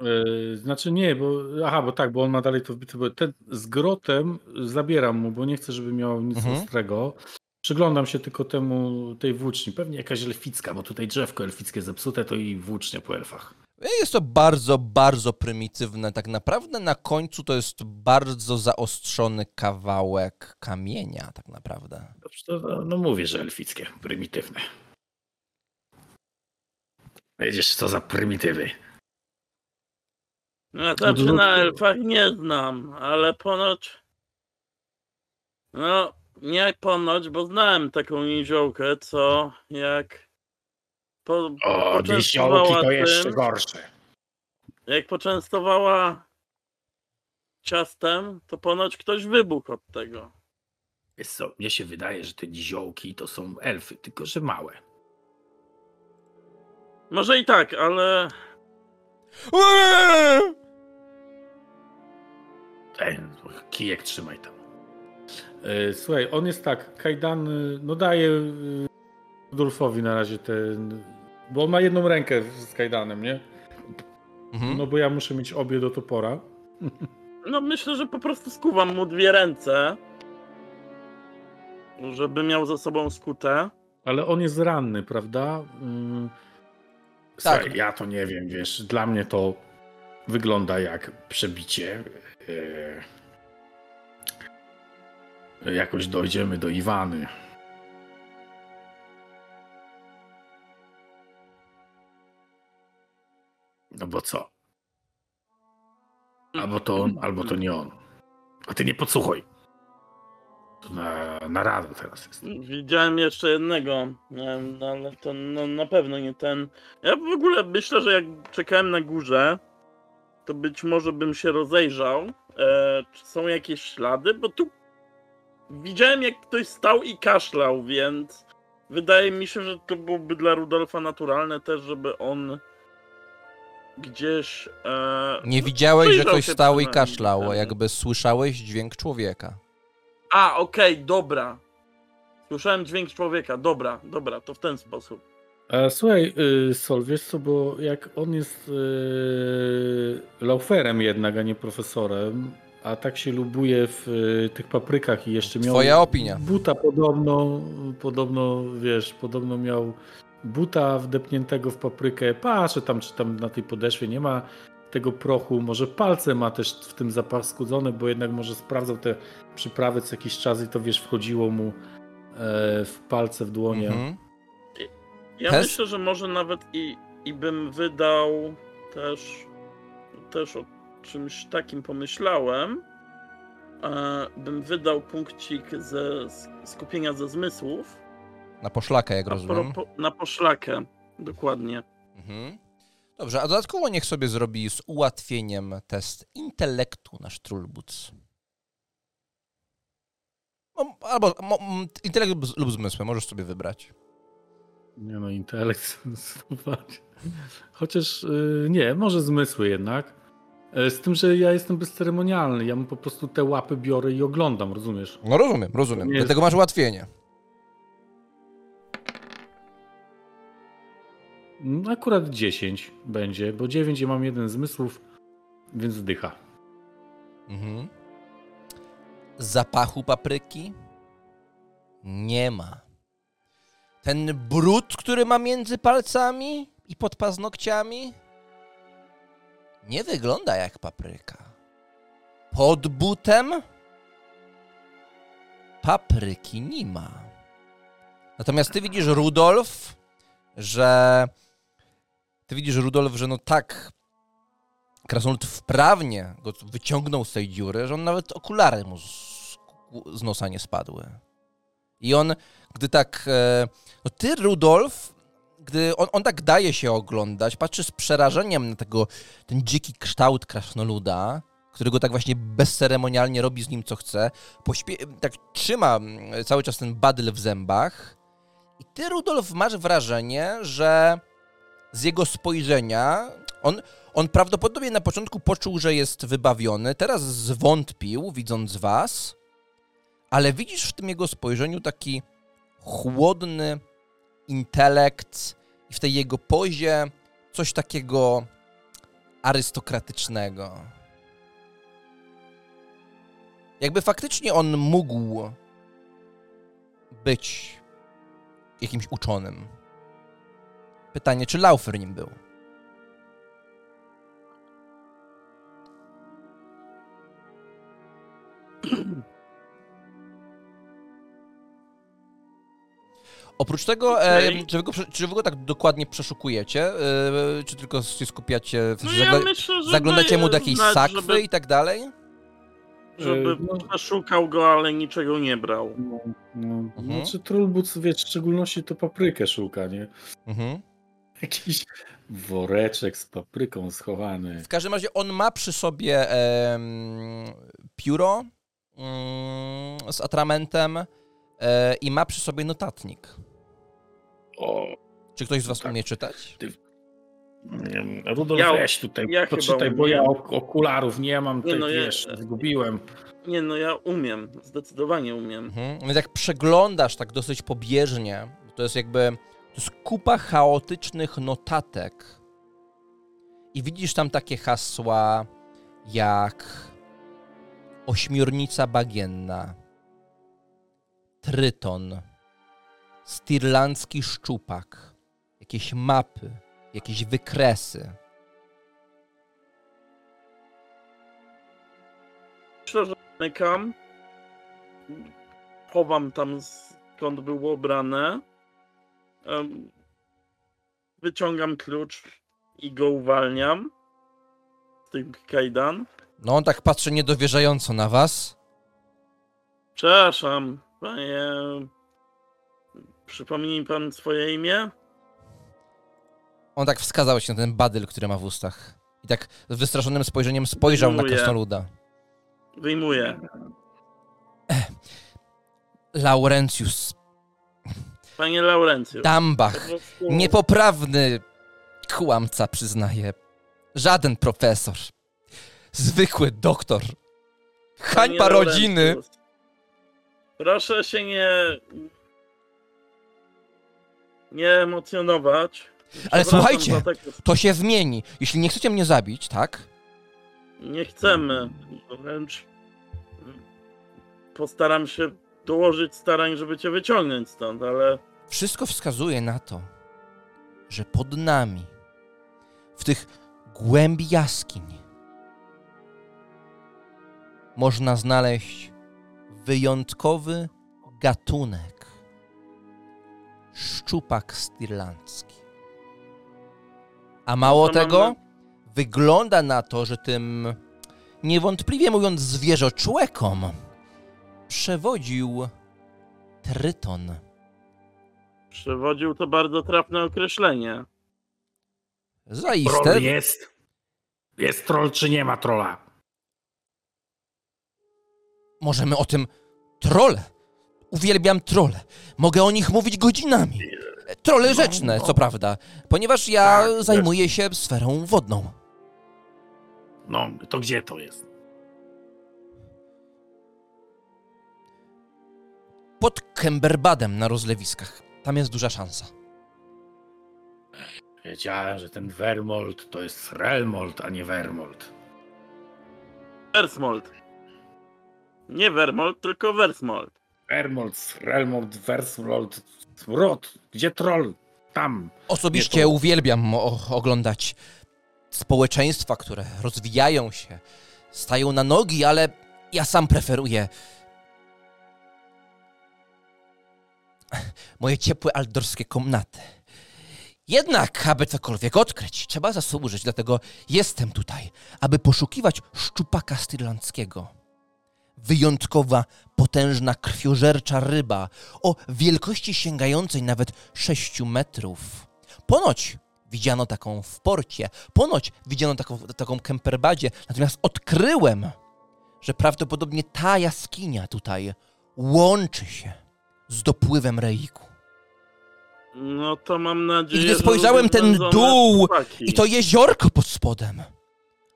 Yy, znaczy nie, bo aha, bo tak, bo on ma dalej to wbite, ten z grotem zabieram mu, bo nie chcę, żeby miał nic Mhm. ostrego. Przyglądam się tylko temu, tej włóczni. Pewnie jakaś elficka, bo tutaj drzewko elfickie zepsute, to i włócznia po elfach. Jest to bardzo, bardzo prymitywne. Tak naprawdę na końcu to jest bardzo zaostrzony kawałek kamienia, tak naprawdę. To, no, no mówię, że elfickie, prymitywne. Wiedziesz, co za prymitywy. Ja znaczy na elfach nie znam, ale ponoć. No, nie ponoć, bo znałem taką niziołkę, co jak. Po, O, poczęstowała to jeszcze tym, gorsze. Jak poczęstowała ciastem, to ponoć ktoś wybuchł od tego. Wiesz co, mnie się wydaje, że te niziołki to są elfy, tylko że małe. Może i tak, ale Ten, kijek trzymaj tam. E, Słuchaj, on jest tak, kajdany, no daje y, Rudolfowi na razie ten, bo on ma jedną rękę z kajdanem, nie? Mhm. No bo ja muszę mieć obie do topora. no myślę, że po prostu skuwam mu dwie ręce, żeby miał ze sobą skutę. Ale on jest ranny, prawda? Mm, Słuchaj, Tak. ja to nie wiem, wiesz, dla mnie to wygląda jak przebicie. E, Jakoś dojdziemy do Iwany. No bo co? Albo to on, albo to nie on. A ty nie podsłuchuj. To na, na radę teraz jest. Widziałem jeszcze jednego, no, ale to no, na pewno nie ten. Ja w ogóle myślę, że jak czekałem na górze, to być może bym się rozejrzał, e, czy są jakieś ślady, bo tu widziałem jak ktoś stał i kaszlał, więc wydaje mi się, że to byłoby dla Rudolfa naturalne też, żeby on gdzieś... E, Nie widziałeś, że ktoś stał i kaszlał, temu. jakby słyszałeś dźwięk człowieka. A, okej, dobra. Słyszałem dźwięk człowieka, dobra, dobra, to w ten sposób. E, słuchaj, y, Sol, wiesz co, bo jak on jest y, lauferem jednak, a nie profesorem, a tak się lubuje w y, tych paprykach i jeszcze miał... Twoja opinia. Buta podobno, podobno, wiesz, podobno miał buta wdepniętego w paprykę. Patrzę tam, czy tam na tej podeszwie nie ma tego prochu. Może palce ma też w tym zapach skudzony, bo jednak może sprawdzał te przyprawy co jakiś czas i to, wiesz, wchodziło mu e, w palce, w dłonie. Mhm. Ja Hes- myślę, że może nawet i, i bym wydał też, też czymś takim pomyślałem. E, bym wydał punkcik ze skupienia ze zmysłów Na poszlakę, jak rozumiem. propo- na poszlakę. Dokładnie. Mhm. Dobrze, a dodatkowo niech sobie zrobi z ułatwieniem test intelektu nasz Trulbuc. No, Albo mo, intelekt lub, lub zmysły, możesz sobie wybrać. Nie no, intelekt zdecydowanie. Chociaż y, nie, może zmysły jednak. E, Z tym, że ja jestem bezceremonialny. Ja mu po prostu te łapy biorę i oglądam, rozumiesz? No rozumiem, rozumiem. Nie jest- Dlatego masz ułatwienie. Mm, Akurat 10 będzie, bo 9 ja mam jeden zmysłów, więc wdycha. Mhm. Zapachu papryki nie ma. Ten brud, który ma między palcami i pod paznokciami, nie wygląda jak papryka. Pod butem papryki nie ma. Natomiast ty widzisz, Rudolf, że. Ty widzisz, Rudolf, że no tak Krasnolud wprawnie go wyciągnął z tej dziury, że on nawet okulary mu z, z nosa nie spadły. I on, gdy tak... E, no ty, Rudolf, gdy on, on tak daje się oglądać, patrzy z przerażeniem na tego, ten dziki kształt krasnoluda, którego tak właśnie bezceremonialnie robi z nim co chce, pośpie- tak trzyma mm, cały czas ten badyl w zębach. I ty, Rudolf, masz wrażenie, że z jego spojrzenia on, on prawdopodobnie na początku poczuł, że jest wybawiony, teraz zwątpił, widząc was, ale widzisz w tym jego spojrzeniu taki chłodny intelekt i w tej jego pozie coś takiego arystokratycznego. Jakby faktycznie on mógł być jakimś uczonym. Pytanie, czy Laufer nim był? Oprócz tego, e, czy, wy go, czy wy go tak dokładnie przeszukujecie? E, czy tylko się skupiacie, w No ja zagla- myślę, że zaglądacie mu do jakiejś znać, sakwy żeby, i tak dalej? żeby E, no. przeszukał go, ale niczego nie brał. No, no. Mhm. Znaczy Trollbuc, wiesz, w szczególności to paprykę szuka, nie? Mhm. Jakiś, Woreczek z papryką schowany. W każdym razie on ma przy sobie em, pióro mm, z atramentem e, i ma przy sobie notatnik. O, Czy ktoś z was Tak. umie czytać? nie wiem, Rudolf, Ja- weź tutaj, ja poczytaj, bo ja ok- okularów nie mam, Nie, no ja- wiesz, zgubiłem. Nie no, ja umiem, zdecydowanie umiem. Mhm. Więc jak przeglądasz tak dosyć pobieżnie, to jest jakby to jest kupa chaotycznych notatek i widzisz tam takie hasła jak ośmiornica bagienna, tryton, stirlandzki szczupak, jakieś mapy, jakieś wykresy. Myślę, że zamykam. Chowam tam skąd było brane. Em, Wyciągam klucz i go uwalniam. Z tych kajdan. No on tak patrzy niedowierzająco na was. Przepraszam, panie. Przypomnij mi pan swoje imię? On tak wskazał się na ten badyl, który ma w ustach. I tak z wystraszonym spojrzeniem spojrzał na Dziękuję. krasnoluda. Wyjmuję. Laurencjus, Panie Laurencjusz. Dambach, niepoprawny kłamca, przyznaję. Żaden profesor. Zwykły doktor. Hańba Panie rodziny. Laurencjusz, Proszę się nie. Nie emocjonować. Ale słuchajcie, To się zmieni. Jeśli nie chcecie mnie zabić, tak? Nie chcemy. Wręcz postaram się dołożyć starań, żeby cię wyciągnąć stąd, ale Wszystko wskazuje na to, że pod nami, w tych głębi jaskiń, można znaleźć wyjątkowy gatunek szczupak stirlandzki. A mało No tego, mamy- wygląda na to, że tym niewątpliwie mówiąc zwierzoczłekom przewodził Tryton. przewodził to bardzo trafne określenie. Zaiste. Troll jest. Jest troll, czy nie ma trolla? Możemy o tym. Trole. Uwielbiam trole. Mogę o nich mówić godzinami. Trole rzeczne, no. co prawda, ponieważ ja Tak, zajmuję się sferą wodną. No, to gdzie to jest? Pod Kemberbadem na rozlewiskach. Tam jest duża szansa. Wiedziałem, że ten Vermold to jest Relmold, a nie Vermold. Versmold. Nie Vermold, tylko Versmold. Vermold, Relmold, Versmold, Rot. Gdzie troll? Tam. Osobiście uwielbiam oglądać społeczeństwa, które rozwijają się, stają na nogi, ale ja sam preferuję moje ciepłe aldorskie komnaty. Jednak, aby cokolwiek odkryć, trzeba zasłużyć, dlatego jestem tutaj, aby poszukiwać szczupaka styrlandzkiego. Wyjątkowa, potężna, krwiożercza ryba o wielkości sięgającej nawet 6 metrów. Ponoć widziano taką w porcie, ponoć widziano taką, taką Kemperbadzie, natomiast odkryłem, że prawdopodobnie ta jaskinia tutaj łączy się z dopływem Reiku. No to mam nadzieję, I gdy spojrzałem ten dół. I to jeziorko pod spodem,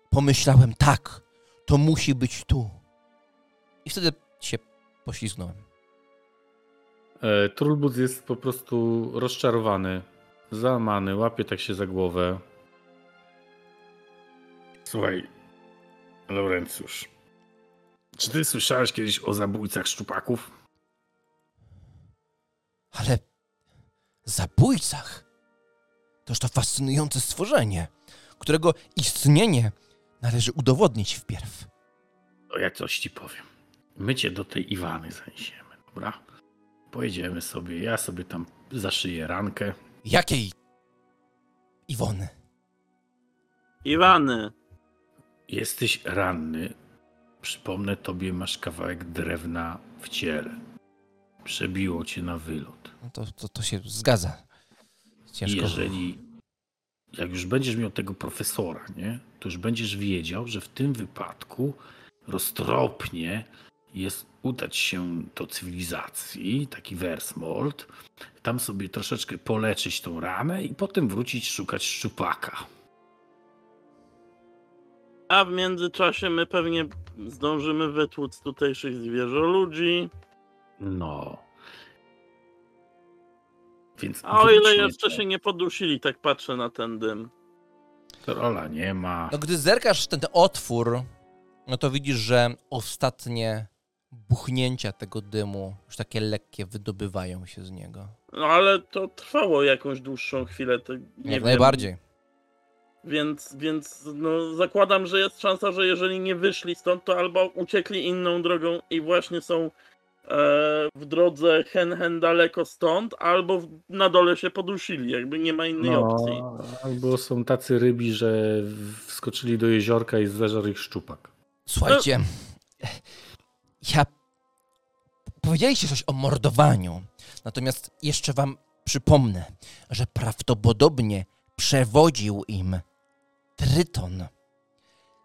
pomyślałem, tak, to musi być tu. I wtedy się poślizgnąłem. E, jest po prostu rozczarowany, załamany, łapie tak się za głowę. Słuchaj, Laurencjusz. Czy ty słyszałeś kiedyś o zabójcach szczupaków? Ale zabójcach toż to fascynujące stworzenie, którego istnienie należy udowodnić wpierw. To ja coś ci powiem. My cię do tej Iwany zaniesiemy, dobra? Pojedziemy sobie, ja sobie tam zaszyję rankę. Jakiej Iwony? Iwany. Jesteś ranny. Przypomnę tobie, masz kawałek drewna w ciele. Przebiło cię na wylot. No to, to, to się zgadza. Ciężko. Jeżeli, jak już będziesz miał tego profesora, nie, to już będziesz wiedział, że w tym wypadku roztropnie jest udać się do cywilizacji, taki Versmold, tam sobie troszeczkę poleczyć tą ranę i potem wrócić szukać szczupaka. A w międzyczasie my pewnie zdążymy wytłuc tutejszych zwierzoludzi. No. Więc A o ile jeszcze do- się nie podusili, tak patrzę na ten dym. Trolla nie ma. No gdy zerkasz w ten otwór, no to widzisz, że ostatnie buchnięcia tego dymu, już takie lekkie, wydobywają się z niego. No ale to trwało jakąś dłuższą chwilę. To nie Jak wiem. najbardziej. Więc, więc no, zakładam, że jest szansa, że jeżeli nie wyszli stąd, to albo uciekli inną drogą i właśnie są e, w drodze hen hen daleko stąd, albo na dole się podusili. Jakby nie ma innej opcji. No, albo są tacy rybi, że wskoczyli do jeziorka i zeżarł ich szczupak. Słuchajcie, ja... Powiedzieliście coś o mordowaniu, natomiast jeszcze wam przypomnę, że prawdopodobnie przewodził im Tryton.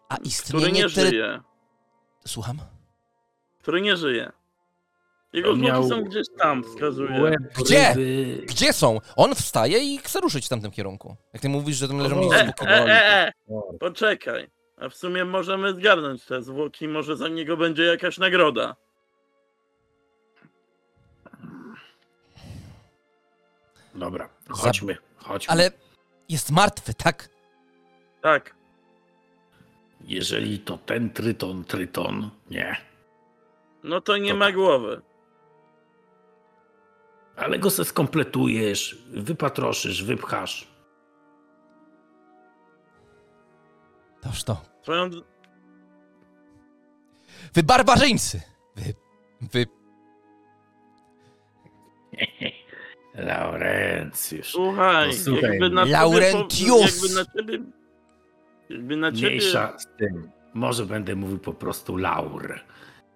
A Który istnienie nie Try... żyje. Słucham? Który nie żyje. Jego miał są gdzieś tam, wskazuje. Łeb Gdzie? Gdzie są? On wstaje i chce ruszyć w tamtym kierunku. Jak ty mówisz, że tam leżą gdzieś E, z boku. e, e, e! Poczekaj. A w sumie możemy zgarnąć te zwłoki, może za niego będzie jakaś nagroda. Dobra, chodźmy, chodźmy. Ale jest martwy, tak? Tak. Jeżeli to ten tryton, tryton, nie. No to nie To ma tak. głowy. Ale go se skompletujesz, wypatroszysz, wypchasz. Toż to. Swoją... Wy barbarzyńcy! Wy... Wy... Laurencjusz. Słuchaj, No słuchaj, jakby na Laurentius. Ciebie, jakby na ciebie... Jakby na ciebie... Mniejsza z tym. Może będę mówił po prostu Laur.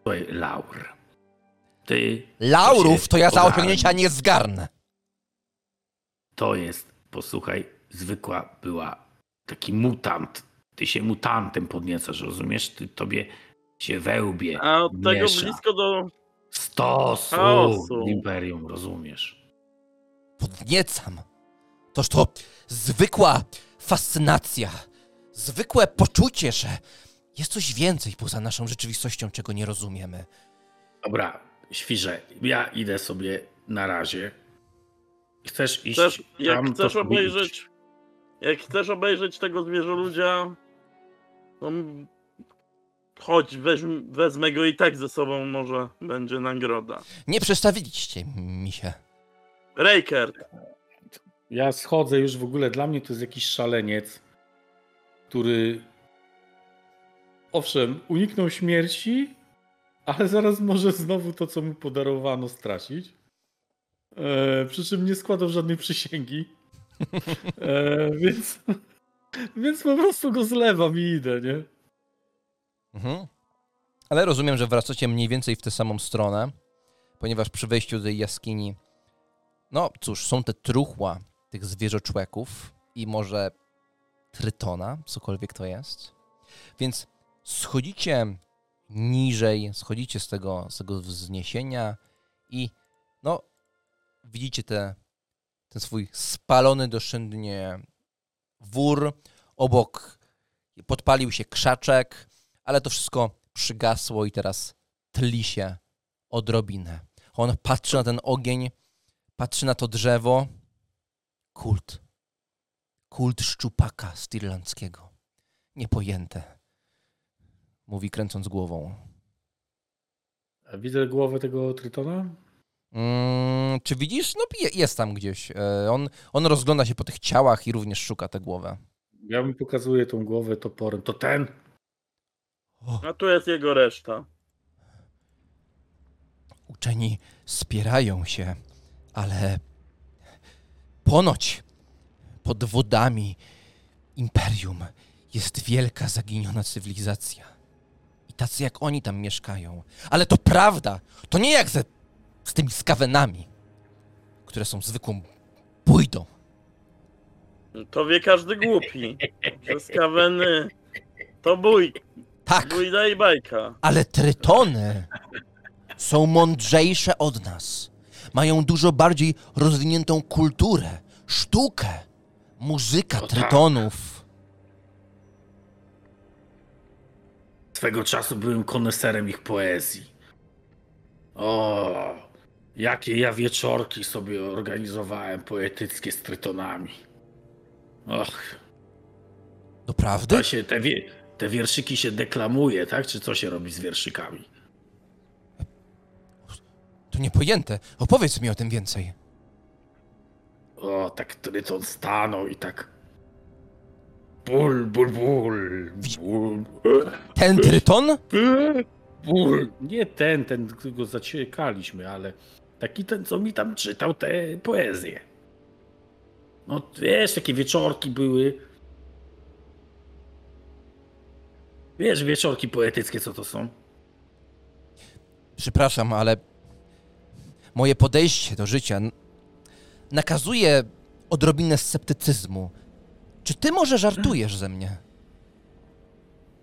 Słuchaj, Laur. Ty. Laurów to ja za osiągnięcia nie zgarnę. To jest, posłuchaj, zwykła była taki mutant. Ty się mutantem podniecasz, rozumiesz? Ty tobie się wełbie. A od tego miesza. blisko do... Stosu Chaosu. w imperium, rozumiesz? Podniecam. Toż to zwykła fascynacja. Zwykłe poczucie, że jest coś więcej poza naszą rzeczywistością, czego nie rozumiemy. Dobra, świrze, ja idę sobie na razie. Chcesz iść Chcesz, jak tam, chcesz to sobie idź. obejrzeć... Jak chcesz obejrzeć tego zwierzoludzia, to m- chodź, weźm, wezmę go i tak ze sobą, może będzie nagroda. Nie przestawiliście mi się. Rejkert, Ja schodzę już w ogóle, dla mnie to jest jakiś szaleniec, który owszem, uniknął śmierci, ale zaraz może znowu to, co mu podarowano, stracić. E, przy czym nie składał żadnej przysięgi. E, więc, więc po prostu go zlewam i idę, nie? Mhm. Ale rozumiem, że wracacie mniej więcej w tę samą stronę, ponieważ przy wejściu do tej jaskini, no cóż, są te truchła tych zwierzoczłeków i może trytona, cokolwiek to jest. Więc schodzicie niżej, schodzicie z tego, z tego wzniesienia i no widzicie te, ten swój spalony doszczętnie wór. Obok podpalił się krzaczek, ale to wszystko przygasło i teraz tli się odrobinę. On patrzy na ten ogień, patrzy na to drzewo. Kult. Kult szczupaka stirlandzkiego. Niepojęte. Mówi kręcąc głową. Widzę głowę tego Trytona? Mm, czy widzisz? No je- jest tam gdzieś. E, On, on rozgląda się po tych ciałach i również szuka tę głowę. Ja mu pokazuję tą głowę toporem. To ten? O, a tu jest jego reszta. uczeni spierają się, ale ponoć pod wodami imperium jest wielka zaginiona cywilizacja. I tacy jak oni tam mieszkają. Ale to prawda! To nie jak ze, z tymi skawenami, które są zwykłą bójdą. To wie każdy głupi. Że skaweny to bój, Tak, bójda i bajka. ale trytony są mądrzejsze od nas. Mają dużo bardziej rozwiniętą kulturę, sztukę, muzyka To tak. trytonów. Swego czasu byłem koneserem ich poezji. O, jakie ja wieczorki sobie organizowałem poetyckie z trytonami. Och, Doprawdy? to się, te, wie, te wierszyki się deklamuje, tak? Czy co się robi z wierszykami? To niepojęte. Opowiedz mi o tym więcej. O, tak tryton stanął i tak... Ból, ból, ból, ból, Ten tryton? ból. Nie ten, ten, którego zaciekaliśmy, ale taki ten, co mi tam czytał te poezje. No wiesz, takie wieczorki były. Wiesz, wieczorki poetyckie, co to są? Przepraszam, ale moje podejście do życia nakazuje odrobinę sceptycyzmu. Czy ty może żartujesz ze mnie?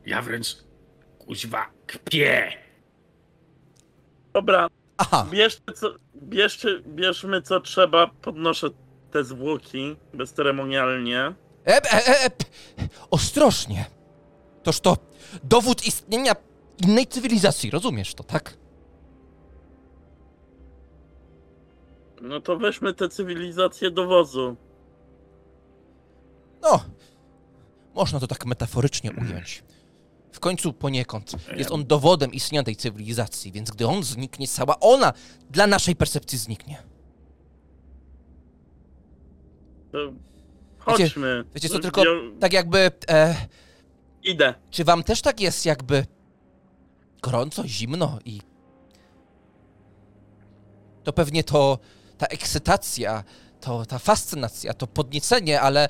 Ja wręcz, kuźwa, kpię. Dobra, Aha, bierzcie co, bierzcie, bierzmy co trzeba, podnoszę te zwłoki bezceremonialnie. e, e, e, ostrożnie. Toż to dowód istnienia innej cywilizacji, rozumiesz to, tak? No to weźmy tę cywilizację do wozu. No, można to tak metaforycznie ująć. W końcu poniekąd jest on dowodem istnienia tej cywilizacji, więc gdy on zniknie, cała ona dla naszej percepcji zniknie. To chodźmy. Wiecie co, tylko tak jakby... E, Idę. czy wam też tak jest jakby gorąco, zimno i... To pewnie to ta ekscytacja, to ta fascynacja, to podniecenie, ale...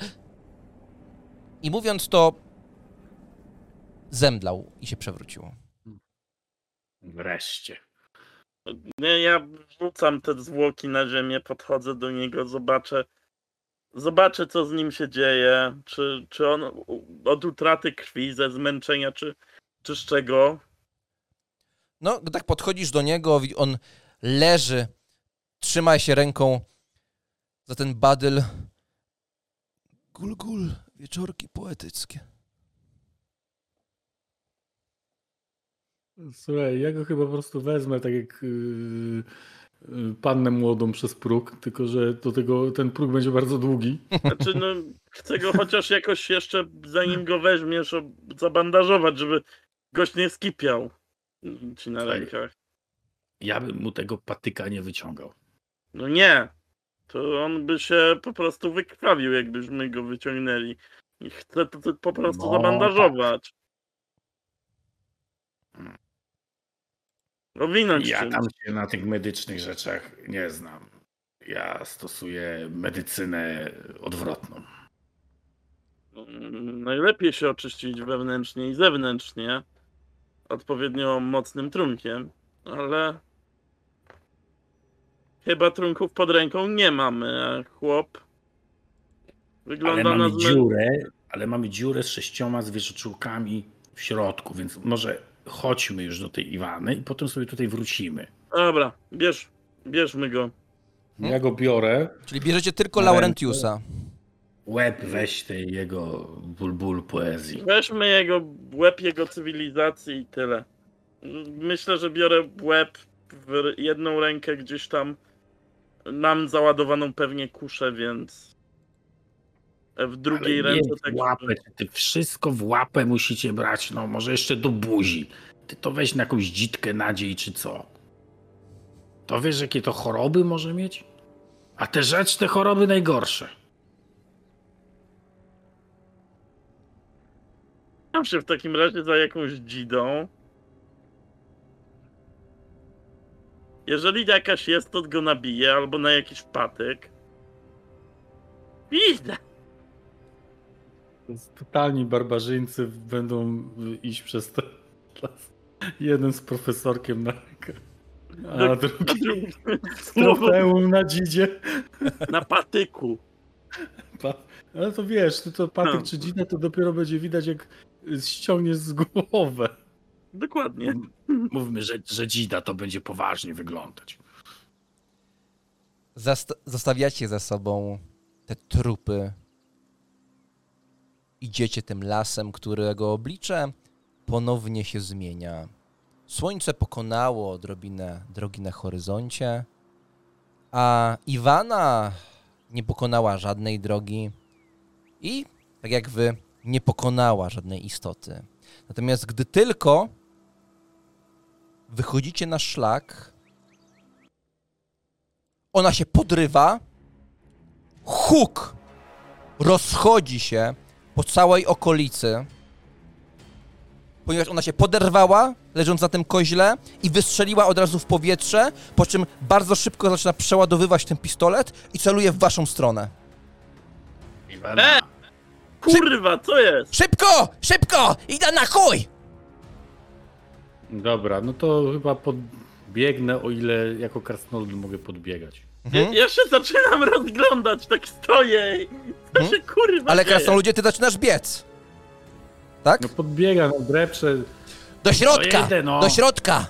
I mówiąc to, zemdlał i się przewrócił. Wreszcie. Nie, ja wrzucam te zwłoki na ziemię, podchodzę do niego, zobaczę. Zobaczę, co z nim się dzieje. Czy, czy on od utraty krwi, ze zmęczenia, czy, czy z czego. No, gdy tak podchodzisz do niego, on leży, trzyma się ręką za ten badyl. Gul, gul, wieczorki poetyckie. Słuchaj, ja go chyba po prostu wezmę tak jak yy, yy, pannę młodą przez próg, tylko że do tego ten próg będzie bardzo długi. Znaczy, no, chcę go chociaż jakoś jeszcze, zanim go weźmiesz, zabandażować, żeby gość nie skipiał ci na rękach. Ja bym mu tego patyka nie wyciągał. No nie. To on by się po prostu wykrwawił, jakbyśmy go wyciągnęli. I chcę to, to po prostu No, zabandażować. Owinąć Ja tam się na tych medycznych rzeczach nie znam. Ja stosuję medycynę odwrotną. Mm, Najlepiej się oczyścić wewnętrznie i zewnętrznie. Odpowiednio mocnym trunkiem, ale chyba trunków pod ręką nie mamy, a chłop Ale wygląda na mamy zmę... dziurę, ale mamy dziurę z sześcioma zwierzoczółkami w środku, więc może chodźmy już do tej Iwany i potem sobie tutaj wrócimy. Dobra, bierz, bierzmy go. Ja go biorę. Czyli bierzecie tylko Laurentiusa. Łeb weź tej jego bulbul poezji. Weźmy jego łeb jego cywilizacji i tyle. Myślę, że biorę łeb w jedną rękę gdzieś tam. Mam załadowaną pewnie kuszę, więc w drugiej Ale ręce tak. w łapę, ty wszystko w łapę musicie brać, no może jeszcze do buzi. Ty to weź na jakąś dzitkę nadziej czy co. To wiesz jakie to choroby może mieć? A te rzecz, te choroby najgorsze. Mam się w takim razie za jakąś dzidą. Jeżeli jakaś jest, to go nabiję albo na jakiś patyk. Idę. Totalni barbarzyńcy będą iść przez ten las. Jeden z profesorkiem na rękę, a drugi z trofeum na dzidzie. Na patyku. Pa- Ale to wiesz, to, to Patyk No. czy Dzida to dopiero będzie widać, jak ściągniesz z głowę. Dokładnie. Mówmy, że, że dzida to będzie poważnie wyglądać. Zast- zostawiacie za sobą te trupy. Idziecie tym lasem, którego oblicze ponownie się zmienia. Słońce pokonało odrobinę drogi na horyzoncie, a Iwana nie pokonała żadnej drogi i, tak jak wy, nie pokonała żadnej istoty. Natomiast gdy tylko wychodzicie na szlak, ona się podrywa, huk rozchodzi się po całej okolicy, ponieważ ona się poderwała, leżąc na tym koźle i wystrzeliła od razu w powietrze, po czym bardzo szybko zaczyna przeładowywać ten pistolet i celuje w waszą stronę. E! Kurwa, co jest? Szybko! Szybko! Idę na chuj! Dobra, no to chyba podbiegnę, o ile jako krasnolud mogę podbiegać. Ja, Mhm. ja się zaczynam rozglądać, tak stoję co Mhm. się kurwa Ale krasnoludzie, ty zaczynasz biec. Tak? No podbiegam, no drepczę. Do środka! No jedę, no. Do środka!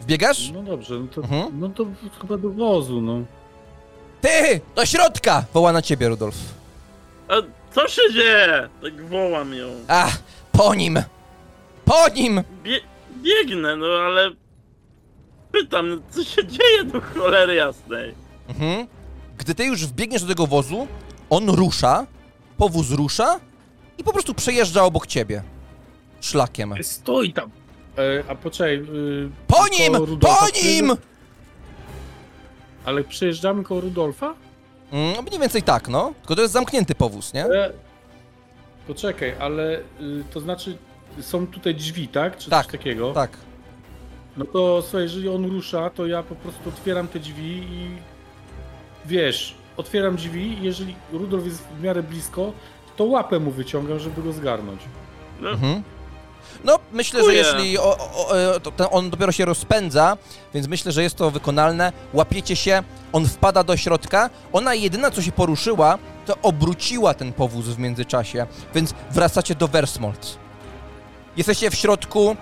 Wbiegasz? No dobrze, no to, Mhm. no to chyba do wozu, no. Ty! Do środka! Woła na ciebie, Rudolf. A co się dzieje? Tak wołam ją. A, po nim! Po nim! Bie biegnę, no ale... Pytam, co się dzieje do cholery jasnej? Mhm. Gdy ty już wbiegniesz do tego wozu, on rusza, powóz rusza i po prostu przejeżdża obok ciebie. Szlakiem. stój tam. E, a poczekaj. Y, Po nim! Rudolfa Po nim! Ale przejeżdżamy koło Rudolfa? Mm, mniej więcej tak, no. Tylko to jest zamknięty powóz, nie? E, poczekaj, ale y, to znaczy są tutaj drzwi, tak? Czy Tak, coś takiego? Tak. No to słuchaj, jeżeli on rusza, to ja po prostu otwieram te drzwi i wiesz, otwieram drzwi i jeżeli Rudolf jest w miarę blisko, to łapę mu wyciągam, żeby go zgarnąć. No, Mhm. No, myślę, że jeśli o, o, o, to ten, on dopiero się rozpędza, więc myślę, że jest to wykonalne. Łapiecie się, on wpada do środka. Ona jedyna, co się poruszyła, to obróciła ten powóz w międzyczasie, więc wracacie do Versmold. Jesteście w środku,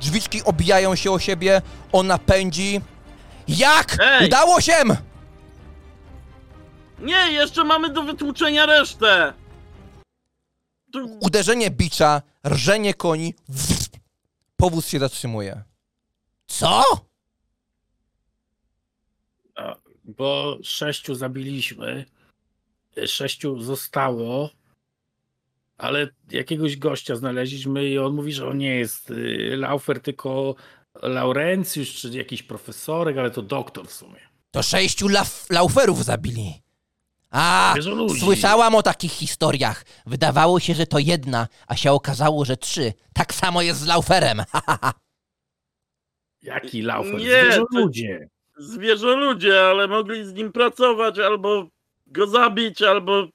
drzwiczki obijają się o siebie, ona pędzi. Jak? Ej! Udało się! Nie, jeszcze mamy do wytłuczenia resztę! Tu... Uderzenie bicza, rżenie koni, powóz się zatrzymuje. Co? Bo sześciu zabiliśmy, sześciu zostało, ale jakiegoś gościa znaleźliśmy i on mówi, że on nie jest y, Laufer, tylko Laurencjusz, czy jakiś profesorek, ale to doktor w sumie. To sześciu laf- lauferów zabili. A, słyszałam o takich historiach. Wydawało się, że to jedna, a się okazało, że trzy. Tak samo jest z lauferem. Jaki Laufer? Nie, Zwierzę to- ludzie. Zwierzę ludzie, ale mogli z nim pracować, albo go zabić, albo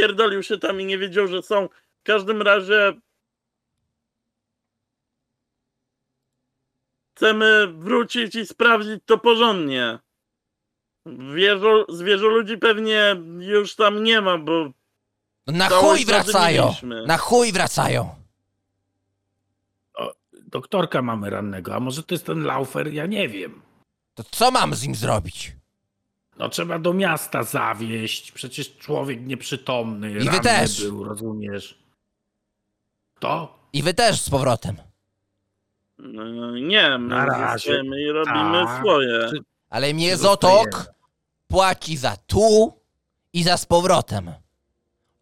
pierdolił się tam i nie wiedział, że są. W każdym razie chcemy wrócić i sprawdzić to porządnie. Zwierzę, zwierzę ludzi pewnie już tam nie ma, bo Na Całe chuj wracają. Na chuj wracają. Doktorka mamy rannego, a może to jest ten Laufer? Ja nie wiem. To co mam z nim zrobić? No trzeba do miasta zawieść, przecież człowiek nieprzytomny, wy ranny też. był, rozumiesz? To? I wy też z powrotem. no, nie, my Na razie. i robimy Tak. swoje. Ale mnie Zotok płaci za tu i za z powrotem.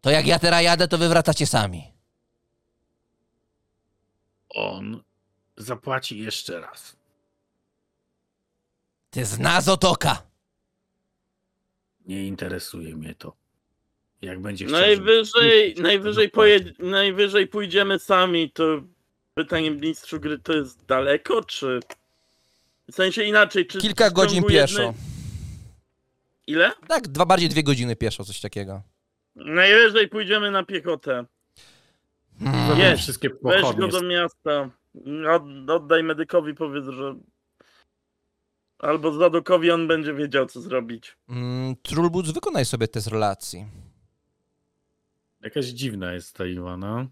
To jak ja teraz jadę, to wy wracacie sami. On zapłaci jeszcze raz. Ty zna Zotoka. Nie interesuje mnie to. Jak będzie chciał. Najwyżej, żeby- najwyżej, to pojedź, najwyżej pójdziemy sami, to pytanie mistrzu gry to jest daleko, czy... W sensie inaczej, czy... Kilka godzin ciągu pieszo. jednej- Ile? Tak, dwa, bardziej dwie godziny pieszo, coś takiego. Najwyżej pójdziemy na piechotę. Hmm. Jedź, wszystkie Weź go do miasta. Od, oddaj medykowi, powiedz, że... Albo Zadokowi on będzie wiedział, co zrobić. Mm, Trulbuc, wykonaj sobie test relacji. Jakaś dziwna jest ta Iwana.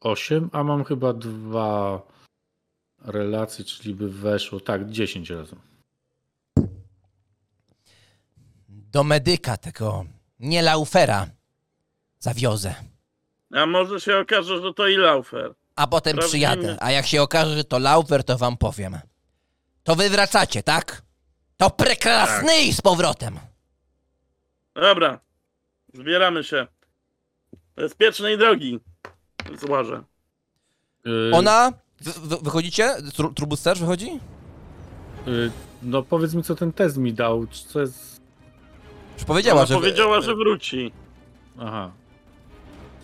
8, a mam chyba dwa relacje, czyli by weszło. Tak, 10 razem. Do medyka tego, nie laufera, zawiozę. A może się okaże, że to i Laufer. A potem Sprawdzimy. przyjadę. A jak się okaże, że to laufer, to wam powiem. To wy wracacie, tak? To prekrasny i z powrotem. Dobra. Zbieramy się. Bezpiecznej drogi. Złażę. Yy, Ona? Wy, wy, wychodzicie? Tru- Trulbuc też wychodzi? yy, no powiedz mi, co ten test mi dał. Czy co jest. Już powiedziała, Ona że... powiedziała, że wróci. Aha.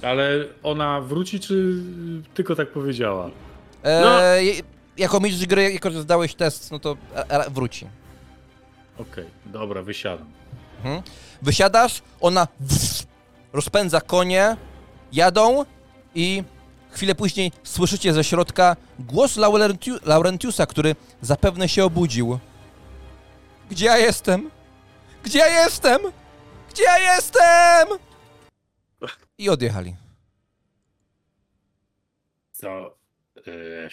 Ale ona wróci, czy tylko tak powiedziała? E, No. Jako mistrz gry, jako że zdałeś test, no to e, e, wróci. Okej, dobra, wysiadam. Mhm. Wysiadasz, ona rozpędza konie, jadą i chwilę później słyszycie ze środka głos Laurentiu Laurentiusa, który zapewne się obudził. Gdzie ja jestem? Gdzie ja jestem? Gdzie ja jestem? I odjechali. Co? Yy,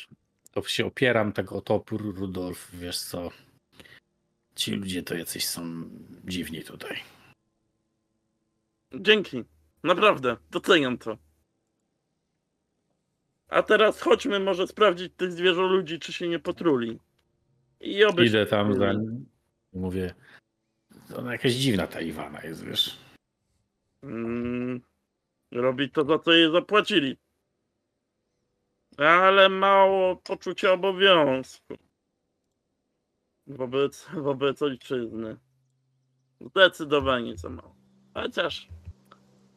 to się opieram tego o topór, Rudolf, wiesz co? Ci ludzie to jacyś są dziwni tutaj. Dzięki. Naprawdę. Doceniam to. A teraz chodźmy może sprawdzić tych zwierzę ludzi, czy się nie potruli. I oby Idę tam za. Mówię, ona jakaś dziwna ta Iwana jest, wiesz. Mm, robi to, za co jej zapłacili. Ale mało poczucia obowiązku. Wobec, wobec ojczyzny. Zdecydowanie za mało. Chociaż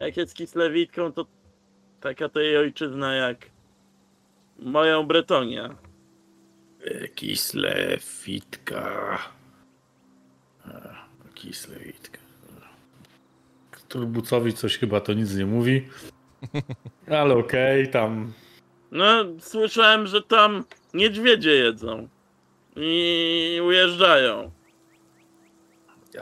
jak jest Kislewitką, to taka to jej ojczyzna jak moją Bretonię. Kisle, fitka. Turbucowi coś chyba to nic nie mówi. Ale okej, tam No, słyszałem, że tam niedźwiedzie jedzą. I ujeżdżają.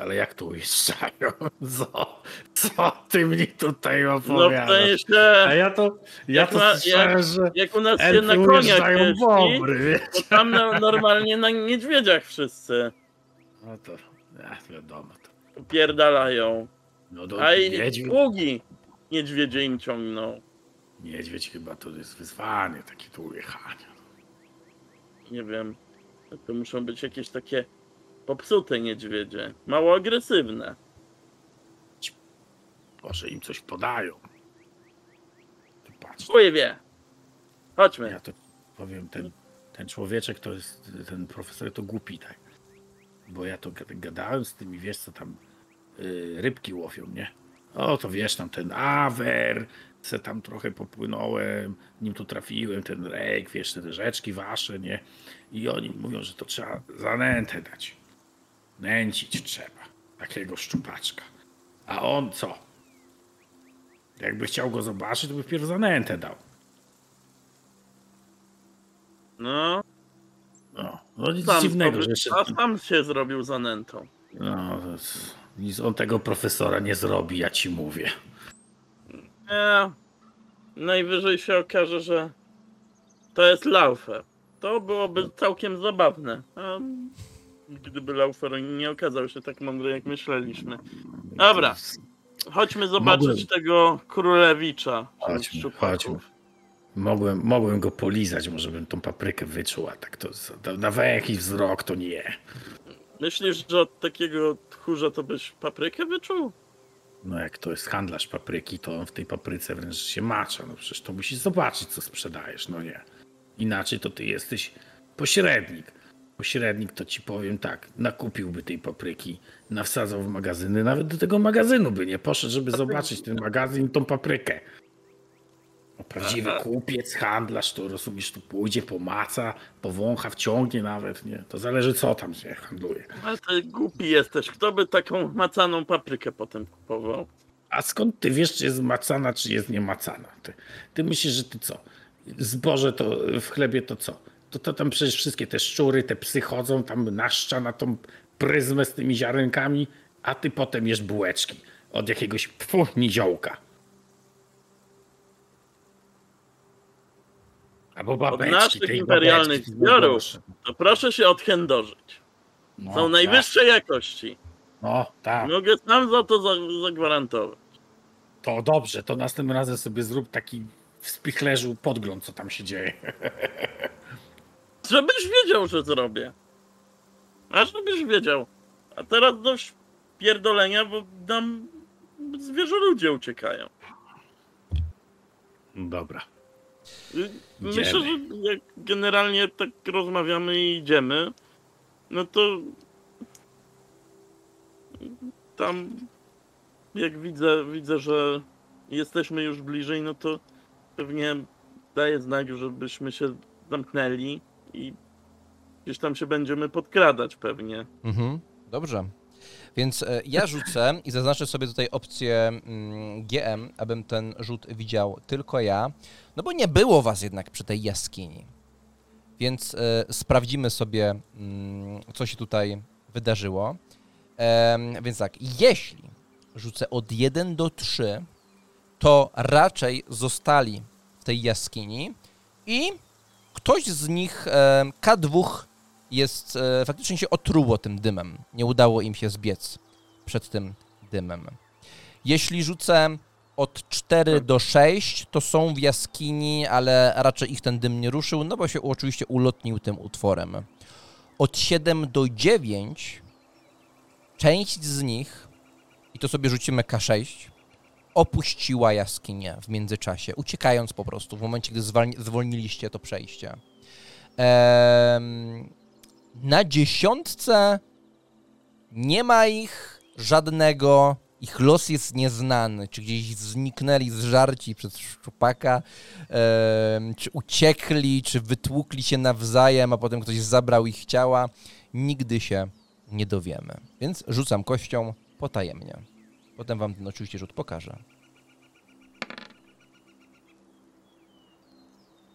Ale jak tu ujeżdżają? Co? Co ty mi tutaj No w opowiadasz? sensie, A ja to, ja Jak to na- słyszałem, że jak u nas się na koniach jeździ, bobry, to tam no, normalnie na niedźwiedziach wszyscy No to, ja, wiadomo. To. pierdalają. No do A i niedźwiedź, pługi niedźwiedzie im ciągną. niedźwiedź chyba to jest wyzwanie takie tu ujechania. Nie wiem. To muszą być jakieś takie popsute niedźwiedzie. Mało agresywne. Może im coś podają. Ty patrz, Chuj wie. Chodźmy. ja to powiem, ten, ten człowieczek to jest, ten profesor to głupi, tak? Bo ja to gad- gadałem z tymi, wiesz co tam, rybki łowią, nie? O, to wiesz, tam ten awer, se tam trochę popłynąłem, nim tu trafiłem, ten rejk, wiesz, te rzeczki wasze, nie? I oni mówią, że to trzeba zanętę dać. Nęcić trzeba. Takiego szczupaczka. A on co? Jakby chciał go zobaczyć, to by wpierw zanętę dał. No, No, no nic sam, dziwnego, sobie- że jeszcze... a sam się zrobił zanętą. No, to jest- nic on tego profesora nie zrobi, ja ci mówię. Nie. Najwyżej się okaże, że to jest Laufer. To byłoby całkiem zabawne. A gdyby Laufer nie okazał się tak mądry, jak myśleliśmy. Dobra, chodźmy zobaczyć Mogłem- tego królewicza. Chodźmy, chodźmy. Mogłem, mogłem go polizać, może bym tą paprykę wyczuł, a tak to na- na węch i wzrok to nie. Myślisz, że od takiego tchórza to byś paprykę wyczuł? No jak to jest handlarz papryki, to on w tej papryce wręcz się macza. No przecież to musisz zobaczyć, co sprzedajesz, no nie. Inaczej to ty jesteś pośrednik. Pośrednik to ci powiem tak, nakupiłby tej papryki, nawsadzał w magazyny, nawet do tego magazynu by nie poszedł, żeby zobaczyć ten magazyn i tą paprykę. Prawdziwy kupiec, handlarz, to rozumiesz, tu pójdzie, pomaca, powącha, wciągnie nawet, nie? To zależy co tam się handluje. Ale ty głupi jesteś. Kto by taką macaną paprykę potem kupował? A skąd ty wiesz, czy jest macana, czy jest niemacana? Ty, ty myślisz, że ty co? Zboże to w chlebie to co? to, to tam przecież wszystkie te szczury, te psy chodzą, tam naszcza na tą pryzmę z tymi ziarenkami, a ty potem jesz bułeczki od jakiegoś pfu, niziołka. Albo babeczki. naszych tej imperialnych zbiorów. To proszę się odchędożyć. No, Są najwyższej jakości. Tak. No tak. Mogę sam za to za- zagwarantować. To dobrze, to następnym razem sobie zrób taki w spichlerzu podgląd, co tam się dzieje. Żebyś wiedział, że zrobię. A żebyś wiedział. A teraz dość pierdolenia, bo nam zwierzę ludzie uciekają. Dobra. Myślę, że jak generalnie tak rozmawiamy i idziemy, no to tam jak widzę, widzę, że jesteśmy już bliżej, no to pewnie daję znak, żebyśmy się zamknęli i gdzieś tam się będziemy podkradać pewnie. Mhm, dobrze. Więc e, ja rzucę i zaznaczę sobie tutaj opcję mm, GM, abym ten rzut widział tylko ja, no bo nie było was jednak przy tej jaskini. Więc e, sprawdzimy sobie, mm, co się tutaj wydarzyło. Więc tak, jeśli rzucę od 1 do 3, to raczej zostali w tej jaskini i ktoś z nich, e, K2, jest, e, faktycznie się otruło tym dymem. Nie udało im się zbiec przed tym dymem. Jeśli rzucę od 4 do 6, to są w jaskini, ale raczej ich ten dym nie ruszył, no bo się oczywiście ulotnił tym utworem. Od 7 do 9 część z nich, i to sobie rzucimy K6, opuściła jaskinię w międzyczasie, uciekając po prostu w momencie, gdy zwolniliście to przejście. Na dziesiątce nie ma ich żadnego. Ich los jest nieznany. Czy gdzieś zniknęli z żarci przez szczupaka, czy uciekli, czy wytłukli się nawzajem, a potem ktoś zabrał ich ciała. Nigdy się nie dowiemy. Więc rzucam kością potajemnie. Potem wam ten oczywiście rzut pokażę.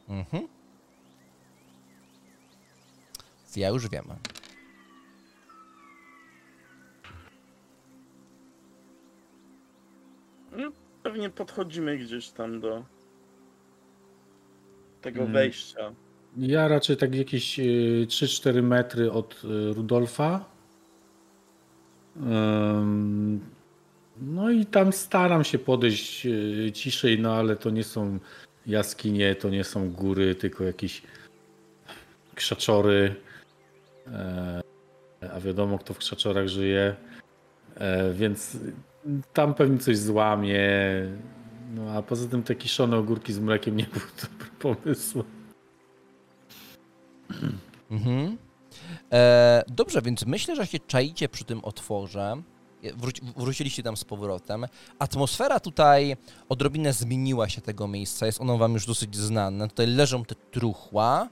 Mhm. Ja już wiem. No, pewnie podchodzimy gdzieś tam do tego Mm. wejścia. Ja raczej tak jakieś y, 3-4 metry od y, Rudolfa. No i tam staram się podejść y, ciszej, no ale to nie są jaskinie, to nie są góry, tylko jakieś krzaczory. E, A wiadomo, kto w krzaczorach żyje. E, Więc tam pewnie coś złamie. No a poza tym te kiszone ogórki z mlekiem nie był dobrym pomysłem. Mhm. E, dobrze, więc myślę, że się czaicie przy tym otworze. Wróci, wróciliście tam z powrotem. Atmosfera tutaj odrobinę zmieniła się tego miejsca. Jest ono wam już dosyć znane. Tutaj leżą te truchła.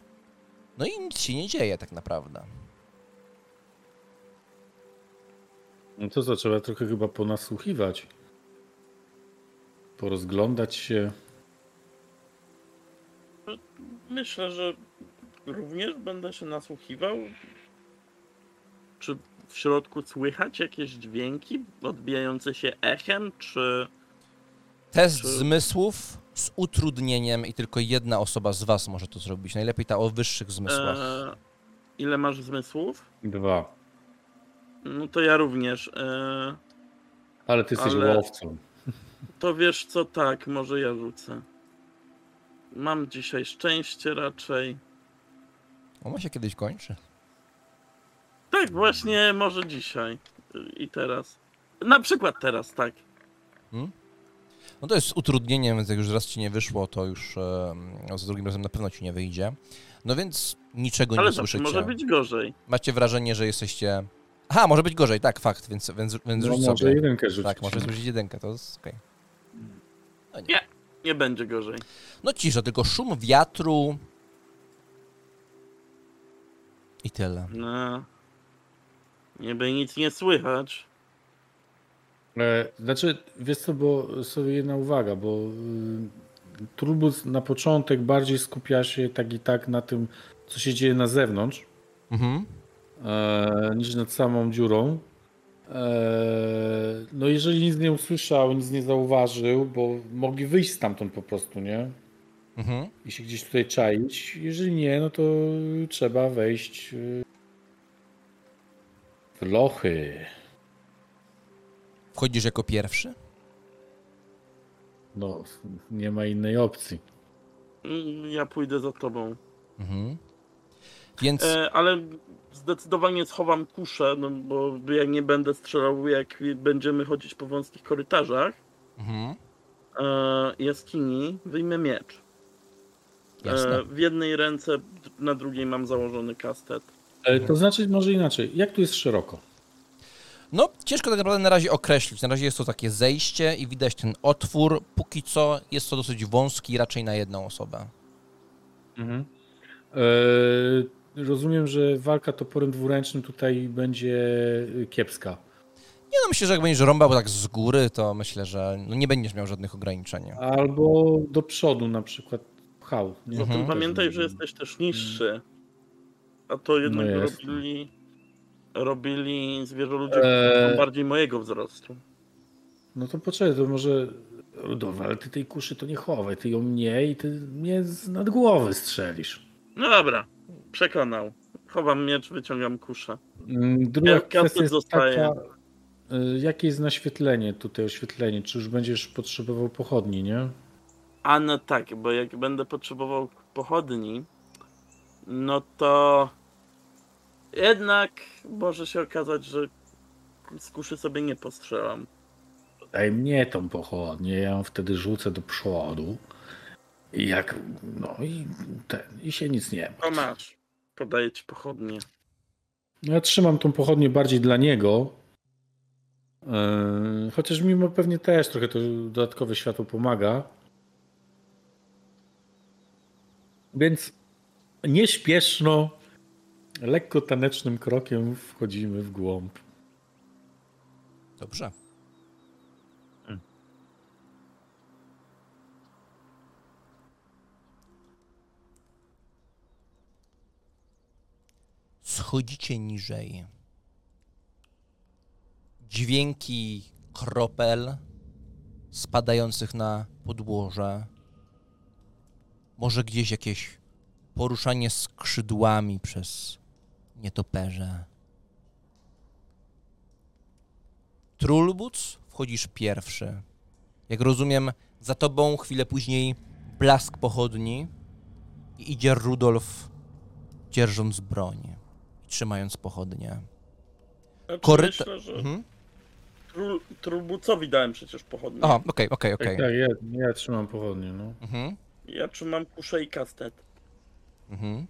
No i nic się nie dzieje tak naprawdę. No to co, trzeba trochę chyba ponasłuchiwać. Porozglądać się. Myślę, że również będę się nasłuchiwał. Czy w środku słychać jakieś dźwięki odbijające się echem, czy Test Czy- zmysłów z utrudnieniem i tylko jedna osoba z was może to zrobić. Najlepiej ta o wyższych zmysłach. e, ile masz zmysłów? Dwa. No to ja również. E, Ale ty jesteś Ale- łowcą. to wiesz co, tak, może ja rzucę. Mam dzisiaj szczęście raczej. Ono się kiedyś kończy. Tak, właśnie może dzisiaj i teraz. Na przykład teraz, tak. No to jest z utrudnieniem, więc jak już raz ci nie wyszło, to już e, za drugim razem na pewno ci nie wyjdzie. No więc niczego Ale nie słyszycie. może być gorzej. Macie wrażenie, że jesteście... Aha, może być gorzej, tak, fakt, więc, więc, więc No rzuć może sobie. jedynkę rzucić. Tak, może zrzucić jedynkę, to jest okej. No nie. Nie będzie gorzej. No cisza, tylko szum wiatru i tyle. No. Niby nic nie słychać. E, Znaczy, wiesz co, bo sobie jedna uwaga, bo y, Turbus na początek bardziej skupia się tak i tak na tym, co się dzieje na zewnątrz, Mhm. E, niż nad samą dziurą. E, no jeżeli nic nie usłyszał, nic nie zauważył, bo mogli wyjść stamtąd po prostu, nie? Mhm. I się gdzieś tutaj czaić. Jeżeli nie, no to trzeba wejść y, w lochy. Wchodzisz jako pierwszy? No, nie ma innej opcji. Ja pójdę za tobą. Mhm. Więc E, ale zdecydowanie schowam kuszę, no bo ja nie będę strzelał, jak będziemy chodzić po wąskich korytarzach mhm. e, jaskini. Wyjmę miecz. Jasne. E, w jednej ręce, na drugiej mam założony kastet. E, To znaczy, może inaczej, jak tu jest szeroko? No, ciężko tak naprawdę na razie określić. Na razie jest to takie zejście i widać ten otwór. Póki co jest to dosyć wąski, raczej na jedną osobę. E, rozumiem, że walka toporem dwuręcznym tutaj będzie y, kiepska. Nie no, myślę, że jak będziesz rąbał tak z góry, to myślę, że no nie będziesz miał żadnych ograniczeń. Albo do przodu na przykład pchał. Nie? Zatem Mhm. pamiętaj, że jesteś też niższy. A to jednak No robili, robili zwierzoludzie, Eee. bardziej mojego wzrostu. No to poczekaj, to może... Rudolf, ale ty tej kuszy to nie chowaj, ty ją mnie i ty mnie z nad głowy strzelisz. No dobra, przekonał. Chowam miecz, wyciągam kuszę. Mm, Druga kwestia jest zostaje. taka, y, jakie jest naświetlenie tutaj, oświetlenie? Czy już będziesz potrzebował pochodni, nie? A no tak, bo jak będę potrzebował pochodni, no to jednak może się okazać, że z kuszy sobie nie postrzelam. Daj mnie tą pochodnię, ja ją wtedy rzucę do przodu. I jak, no i ten, i się nic nie ma. To masz. Podaję ci pochodnie. No Ja trzymam tą pochodnię bardziej dla niego. Yy, chociaż mimo pewnie też trochę to dodatkowe światło pomaga. Więc nieśpieszno, lekko tanecznym krokiem wchodzimy w głąb. Dobrze. Schodzicie niżej. Dźwięki kropel spadających na podłoże. Może gdzieś jakieś poruszanie skrzydłami przez nietoperze. Trulbuc, wchodzisz pierwszy. Jak rozumiem, za tobą chwilę później blask pochodni i idzie Rudolf dzierżąc broń trzymając pochodnię. Znaczy, Koryta... Myślę, że Mhm. Trul, Trulbucowi dałem przecież pochodnie. Aha, okej, okej, okej. Tak, ja, ja trzymam pochodnię. No. Mhm, Ja trzymam kuszę i kastet. mhm.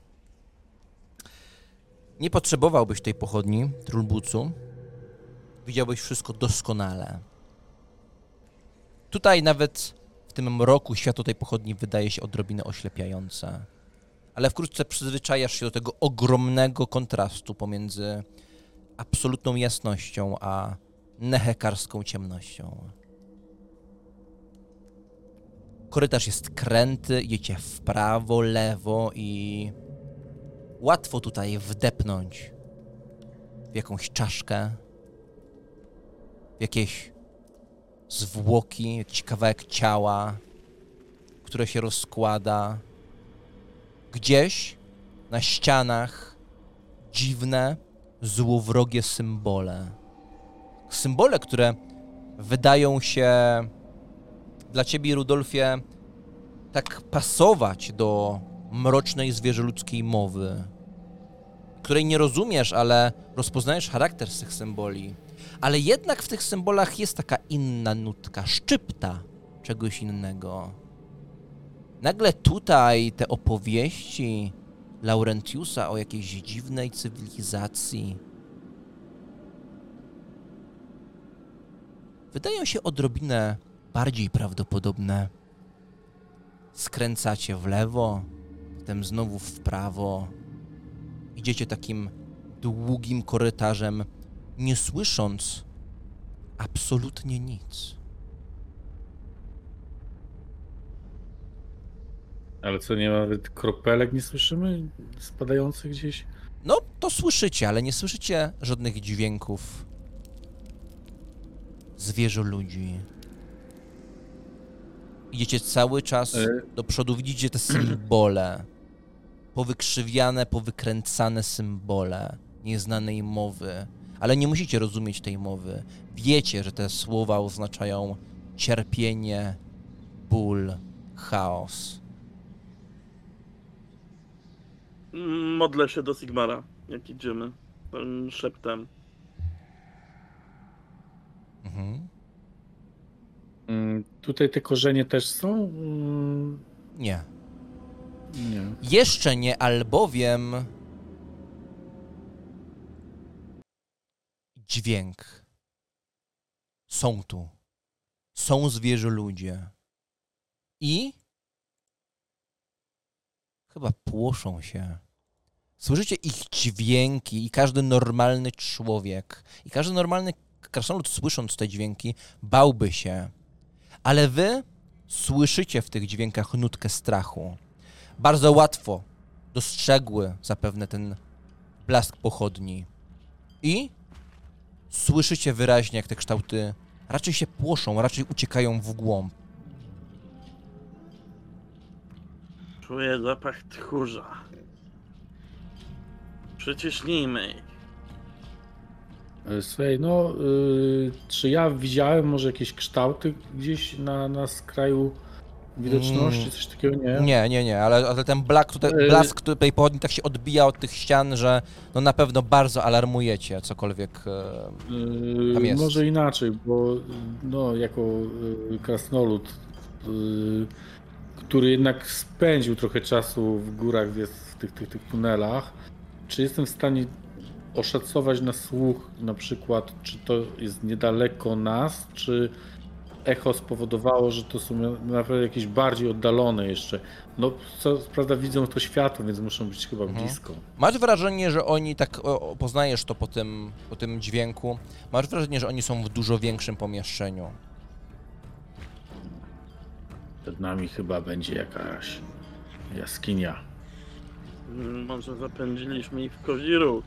Nie potrzebowałbyś tej pochodni, Trulbucu. Widziałbyś wszystko doskonale. Tutaj nawet w tym mroku światło tej pochodni wydaje się odrobinę oślepiające. Ale wkrótce przyzwyczajasz się do tego ogromnego kontrastu pomiędzy absolutną jasnością a nehekarską ciemnością. Korytarz jest kręty, idziecie w prawo, lewo i łatwo tutaj wdepnąć w jakąś czaszkę, w jakieś zwłoki, jakiś kawałek ciała, które się rozkłada. Gdzieś na ścianach dziwne, złowrogie symbole. Symbole, które wydają się dla ciebie, Rudolfie, tak pasować do mrocznej zwierzoludzkiej mowy, której nie rozumiesz, ale rozpoznajesz charakter z tych symboli. Ale jednak w tych symbolach jest taka inna nutka, szczypta czegoś innego. Nagle tutaj te opowieści Laurentiusa o jakiejś dziwnej cywilizacji wydają się odrobinę bardziej prawdopodobne. Skręcacie w lewo, potem znowu w prawo. Idziecie takim długim korytarzem, nie słysząc absolutnie nic. Ale co, nie ma nawet kropelek nie słyszymy spadających gdzieś? No, to słyszycie, ale nie słyszycie żadnych dźwięków zwierzę ludzi. Idziecie cały czas E. do przodu, widzicie te symbole. Powykrzywiane, powykręcane symbole nieznanej mowy. Ale nie musicie rozumieć tej mowy. Wiecie, że te słowa oznaczają cierpienie, ból, chaos. Mm, Modlę się do Sigmara, jak idziemy. Szeptem. Mhm. Mm, Tutaj te korzenie też są? Mm, Nie. Nie. Jeszcze nie, albowiem dźwięk. Są tu. Są zwierzę ludzie. I chyba płoszą się. Słyszycie ich dźwięki i każdy normalny człowiek, i każdy normalny krasnolud słysząc te dźwięki bałby się. Ale wy słyszycie w tych dźwiękach nutkę strachu bardzo łatwo dostrzegły zapewne ten blask pochodni. I słyszycie wyraźnie, jak te kształty raczej się płoszą, raczej uciekają w głąb. Czuję zapach tchórza. Przyciśnijmy ich. E, Słuchaj, no, y, czy ja widziałem może jakieś kształty gdzieś na, na skraju widoczności, Mm. coś takiego, nie? Nie, nie, nie, ale, ale ten blask tutaj, Y- blask tutaj pochodni tak się odbija od tych ścian, że no na pewno bardzo alarmujecie cokolwiek. e, Y, Tam jest. Może inaczej, bo no, jako y, krasnolud, który jednak spędził trochę czasu w górach, w tych, tych, tych tunelach, czy jestem w stanie oszacować na słuch na przykład, czy to jest niedaleko nas, czy echo spowodowało, że to są naprawdę jakieś bardziej oddalone jeszcze. No, co prawda widzą to światło, więc muszą być chyba Mhm. blisko. Masz wrażenie, że oni tak, o, poznajesz to po tym, po tym dźwięku, masz wrażenie, że oni są w dużo większym pomieszczeniu. Przed nami chyba będzie jakaś jaskinia. Może zapędziliśmy ich w kozi róg.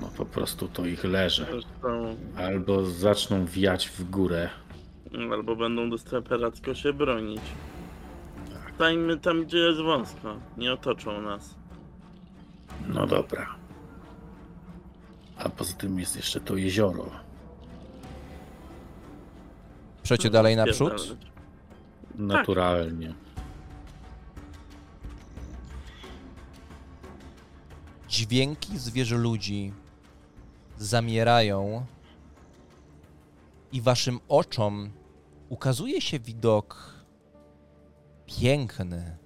No po prostu to ich leży. Zresztą, Albo zaczną wiać w górę. albo będą desperacko się bronić. Stańmy tam, gdzie jest wąsko. Nie otoczą nas. No dobra. A poza tym jest jeszcze to jezioro. Przecie dalej naprzód? Spierdalać. Naturalnie. Dźwięki zwierzę ludzi zamierają i waszym oczom ukazuje się widok piękny.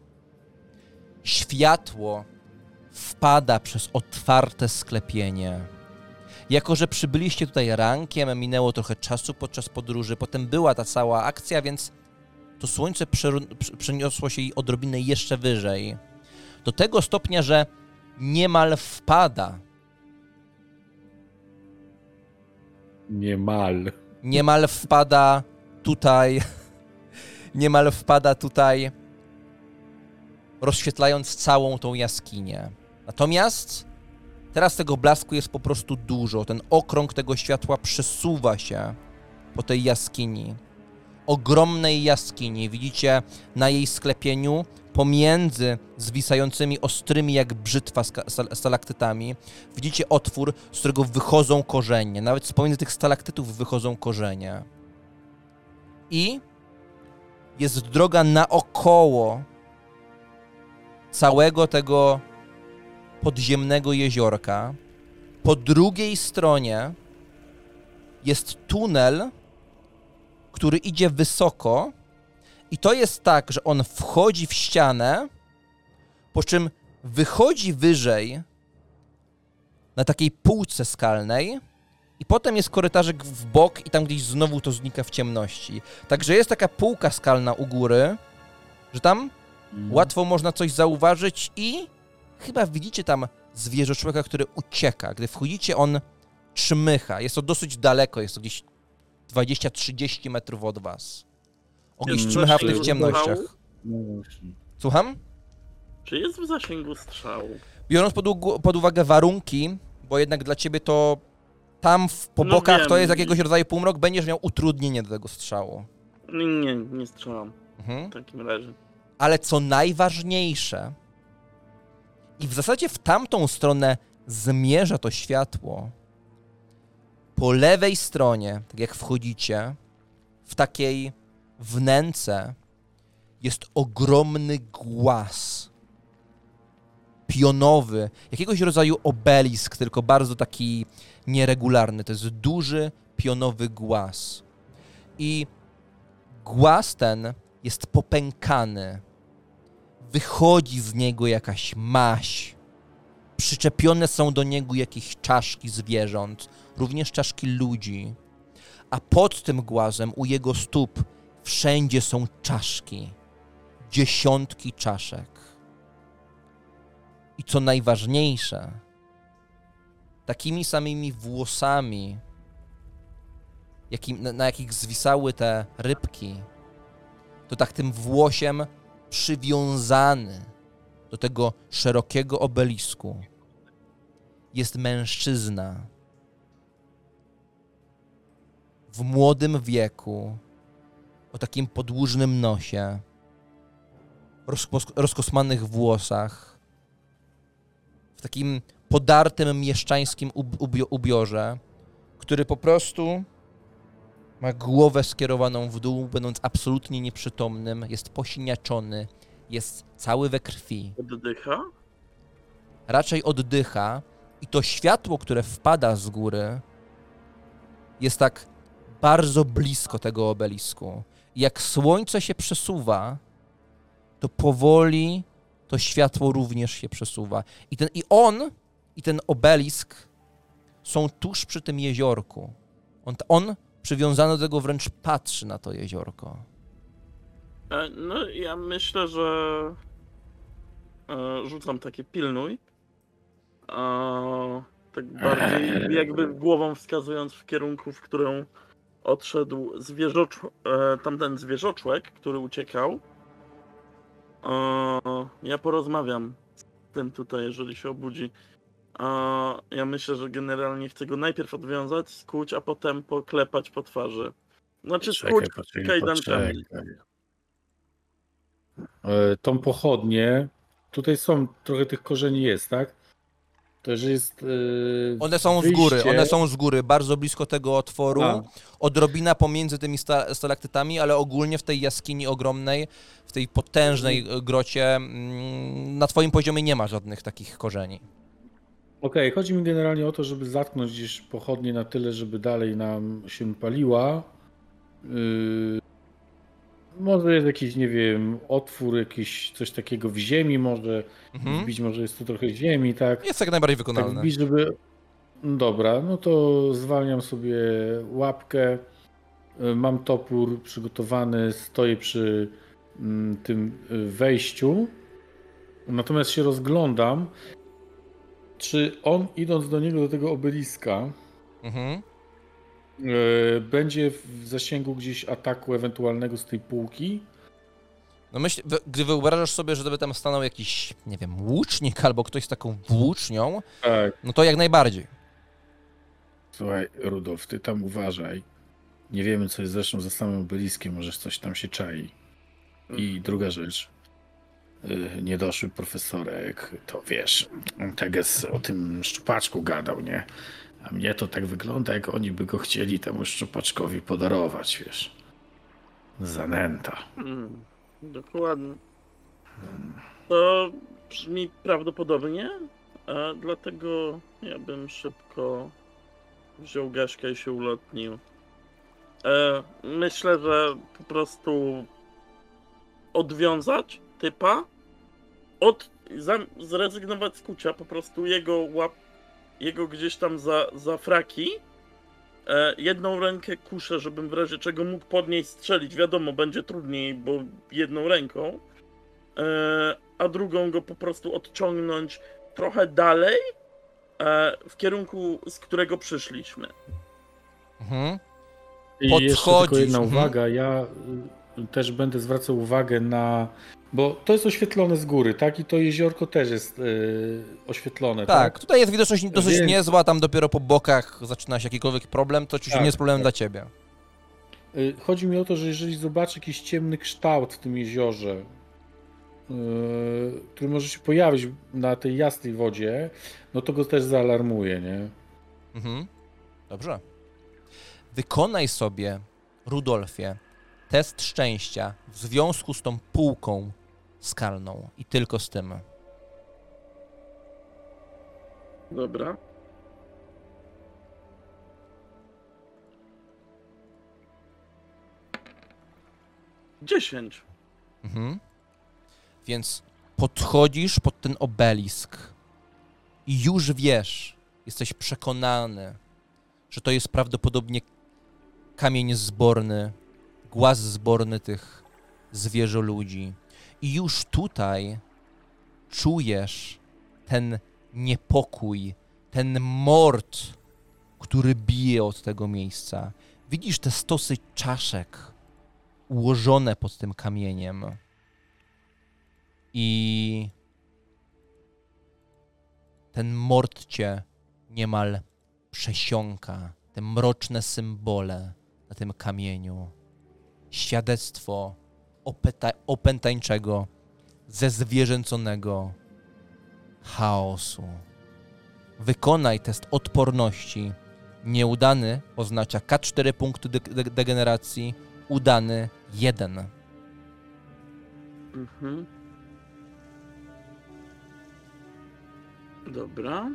Światło wpada przez otwarte sklepienie. Jako, że przybyliście tutaj rankiem, minęło trochę czasu podczas podróży, potem była ta cała akcja, więc to słońce przeniosło się jej odrobinę jeszcze wyżej. Do tego stopnia, że niemal wpada, Niemal. niemal wpada tutaj, niemal wpada tutaj, rozświetlając całą tą jaskinię. Natomiast teraz tego blasku jest po prostu dużo. Ten okrąg tego światła przesuwa się po tej jaskini. Ogromnej jaskini. Widzicie na jej sklepieniu pomiędzy zwisającymi ostrymi jak brzytwa stalaktytami widzicie otwór, z którego wychodzą korzenie. Nawet z pomiędzy tych stalaktytów wychodzą korzenie. I jest droga naokoło całego tego podziemnego jeziorka. Po drugiej stronie jest tunel, który idzie wysoko. I to jest tak, że on wchodzi w ścianę, po czym wychodzi wyżej na takiej półce skalnej i potem jest korytarzek w bok i tam gdzieś znowu to znika w ciemności. Także jest taka półka skalna u góry, że tam łatwo można coś zauważyć i chyba widzicie tam zwierzę człowieka, który ucieka. Gdy wchodzicie, on czmycha. Jest to dosyć daleko, jest to gdzieś 20-30 metrów od was. On gdzieś Mm, czmycha w że ciemnościach. No. Słucham? Czy jest w zasięgu strzału? Biorąc pod, pod uwagę warunki, bo jednak dla ciebie to tam w, po No bokach to wiem. jest jakiegoś rodzaju półmrok, będziesz miał utrudnienie do tego strzału. Nie, nie, nie strzelam Mhm. w takim razie. Ale co najważniejsze, i w zasadzie w tamtą stronę zmierza to światło. Po lewej stronie, tak jak wchodzicie, w takiej wnęce jest ogromny głaz. Pionowy, jakiegoś rodzaju obelisk, tylko bardzo taki nieregularny. To jest duży, pionowy głaz. I głaz ten jest popękany. Wychodzi z niego jakaś maź. Przyczepione są do niego jakieś czaszki zwierząt, również czaszki ludzi. A pod tym głazem u jego stóp wszędzie są czaszki. Dziesiątki czaszek. I co najważniejsze, takimi samymi włosami, jakim, na, na jakich zwisały te rybki, to tak tym włosiem przywiązany do tego szerokiego obelisku jest mężczyzna w młodym wieku, o takim podłużnym nosie, rozkos- rozkosmanych włosach, w takim podartym mieszczańskim ub- ubio- ubiorze, który po prostu ma głowę skierowaną w dół, będąc absolutnie nieprzytomnym, jest posiniaczony, jest cały we krwi, Oddycha? raczej oddycha i to światło, które wpada z góry, jest tak bardzo blisko tego obelisku. I jak słońce się przesuwa, to powoli to światło również się przesuwa. I, ten, I on i ten obelisk są tuż przy tym jeziorku. On, on przywiązany do tego wręcz patrzy na to jeziorko. E, No, ja myślę, że e, rzucam takie pilnuj. Tak bardziej jakby głową wskazując w kierunku, w którą odszedł zwierzocz, e, tamten zwierzoczłek, który uciekał. Ja porozmawiam z tym tutaj, jeżeli się obudzi. Ja myślę, że generalnie chcę go najpierw odwiązać, skuć, a potem poklepać po twarzy. Znaczy skuć kajdankami. E, tą pochodnię, tutaj są, trochę tych korzeni jest, tak? To, że jest e, One są z wyjście- góry, one są z góry, bardzo blisko tego otworu. A. Odrobina pomiędzy tymi sta- stalaktytami, ale ogólnie w tej jaskini ogromnej, w tej potężnej e, grocie, mm, na twoim poziomie nie ma żadnych takich korzeni. Okej, chodzi mi generalnie o to, żeby zatknąć gdzieś pochodnie na tyle, żeby dalej nam się paliła. Yy, może jest jakiś, nie wiem, otwór, jakiś coś takiego w ziemi, może Mhm. wbić, może jest tu trochę ziemi, tak? Jest jak najbardziej Tak wykonalne. wbić, żeby... No Dobra, no to zwalniam sobie łapkę. Yy, Mam topór przygotowany, stoję przy mm, tym y, wejściu. Natomiast się rozglądam, czy on idąc do niego, do tego obeliska, Mhm. Yy, będzie w zasięgu gdzieś ataku ewentualnego z tej półki? No myśl, gdy wyobrażasz sobie, że gdyby tam stanął jakiś, nie wiem, łucznik albo ktoś z taką włócznią, Tak. no to jak najbardziej. Słuchaj, Rudolf, ty tam uważaj. Nie wiemy, co jest zresztą za samym obeliskiem, może coś tam się czai. I druga rzecz. y, Niedoszły profesorek, to wiesz, Teges o tym szczupaczku gadał, nie? A mnie to tak wygląda, jak oni by go chcieli temu szczupaczkowi podarować, wiesz. Zanęta. Mm, dokładnie. To brzmi prawdopodobnie, dlatego ja bym szybko wziął gaszkę i się ulotnił. E, myślę, że po prostu odwiązać typa, od, zrezygnować z kucia, po prostu jego łap, jego gdzieś tam za, za fraki, E, jedną rękę kuszę, żebym w razie czego mógł podnieść, strzelić. Wiadomo, będzie trudniej, bo jedną ręką. E, a drugą go po prostu odciągnąć trochę dalej e, w kierunku, z którego przyszliśmy. Mhm. I jeszcze tylko jedna mhm. uwaga, ja też będę zwracał uwagę na. Bo to jest oświetlone z góry, tak? I to jeziorko też jest yy, oświetlone, tak? Tak, tutaj jest widoczność dosyć Więc- niezła, tam dopiero po bokach zaczyna się jakikolwiek problem, to oczywiście Tak, nie jest problemem tak. dla ciebie. Y, Chodzi mi o to, że jeżeli zobaczę jakiś ciemny kształt w tym jeziorze, yy, który może się pojawić na tej jasnej wodzie, no to go też zaalarmuję, nie? Mhm. Dobrze. Wykonaj sobie, Rudolfie, test szczęścia w związku z tą półką skalną i tylko z tym. Dobra. Dziesięć. Mhm. Więc podchodzisz pod ten obelisk i już wiesz, jesteś przekonany, że to jest prawdopodobnie kamień zborny, głaz zborny tych zwierzoludzi. I już tutaj czujesz ten niepokój, ten mord, który bije od tego miejsca. Widzisz te stosy czaszek ułożone pod tym kamieniem. I ten mord cię niemal przesiąka. Te mroczne symbole na tym kamieniu. Świadectwo opeta- opętańczego, zezwierzęconego chaosu. Wykonaj test odporności. Nieudany oznacza K4 punkty de- de- degeneracji, udany 1. Mhm. Dobra.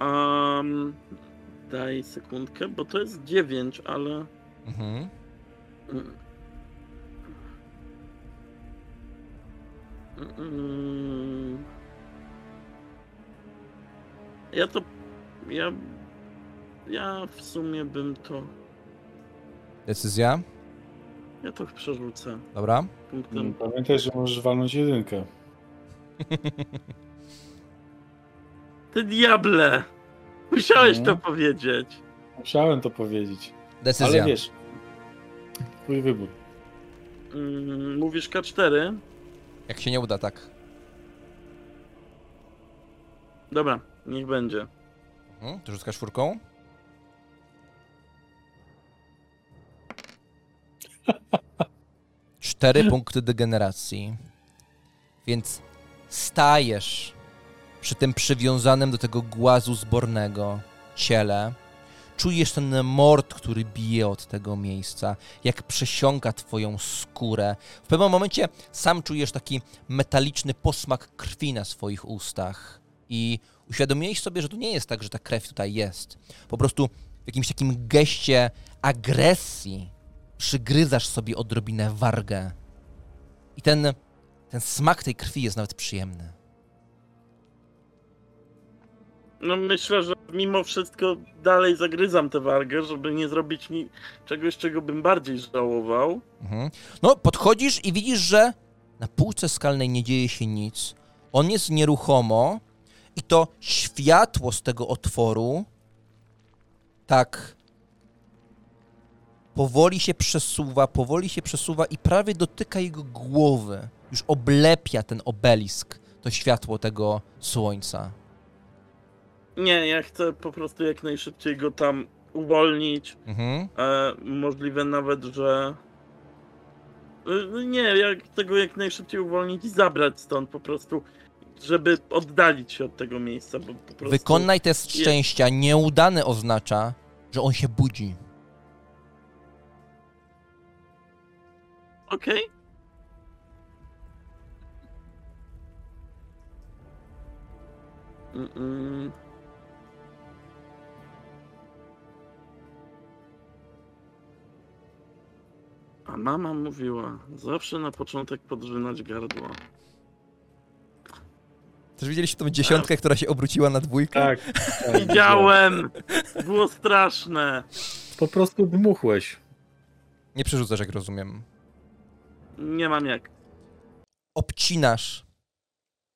Um, daj sekundkę, bo to jest 9, ale. Mhm. Mm. Mm. Ja to. Ja. Ja w sumie bym to. Decyzja. Ja to przerzucę Dobra. punktem. Pamiętaj, że możesz walnąć jedynkę. Ty diable! Musiałeś No. to powiedzieć. Musiałem to powiedzieć. Decyzja. Ale wiesz, twój wybór. Mm, mówisz K4? Jak się nie uda, tak. Dobra, niech będzie. Mhm. Ty rzucasz czwórką. Cztery punkty degeneracji. Więc stajesz przy tym przywiązanym do tego głazu zbornego ciele. Czujesz ten mord, który bije od tego miejsca, jak przesiąka twoją skórę. W pewnym momencie sam czujesz taki metaliczny posmak krwi na swoich ustach. I uświadomiłeś sobie, że to nie jest tak, że ta krew tutaj jest. Po prostu w jakimś takim geście agresji przygryzasz sobie odrobinę wargę. I ten, ten smak tej krwi jest nawet przyjemny. No myślę, że mimo wszystko dalej zagryzam tę wargę, żeby nie zrobić ni- czegoś, czego bym bardziej żałował. Mhm. No, podchodzisz i widzisz, że na półce skalnej nie dzieje się nic. On jest nieruchomo i to światło z tego otworu tak powoli się przesuwa, powoli się przesuwa i prawie dotyka jego głowy. Już oblepia ten obelisk, to światło tego słońca. Nie, ja chcę po prostu jak najszybciej go tam uwolnić. Mhm. E, możliwe nawet, że. E, Nie, jak tego jak najszybciej uwolnić i zabrać stąd po prostu, żeby oddalić się od tego miejsca, bo po prostu. Wykonaj test szczęścia. Nieudany oznacza, że on się budzi. Okej. Mm-mm. A mama mówiła, zawsze na początek podrzynać gardło. Też widzieliście tą dziesiątkę, która się obróciła na dwójkę? Tak. tak Widziałem! Było straszne! Po prostu dmuchłeś. Nie przerzucasz, jak rozumiem. Nie mam jak. Obcinasz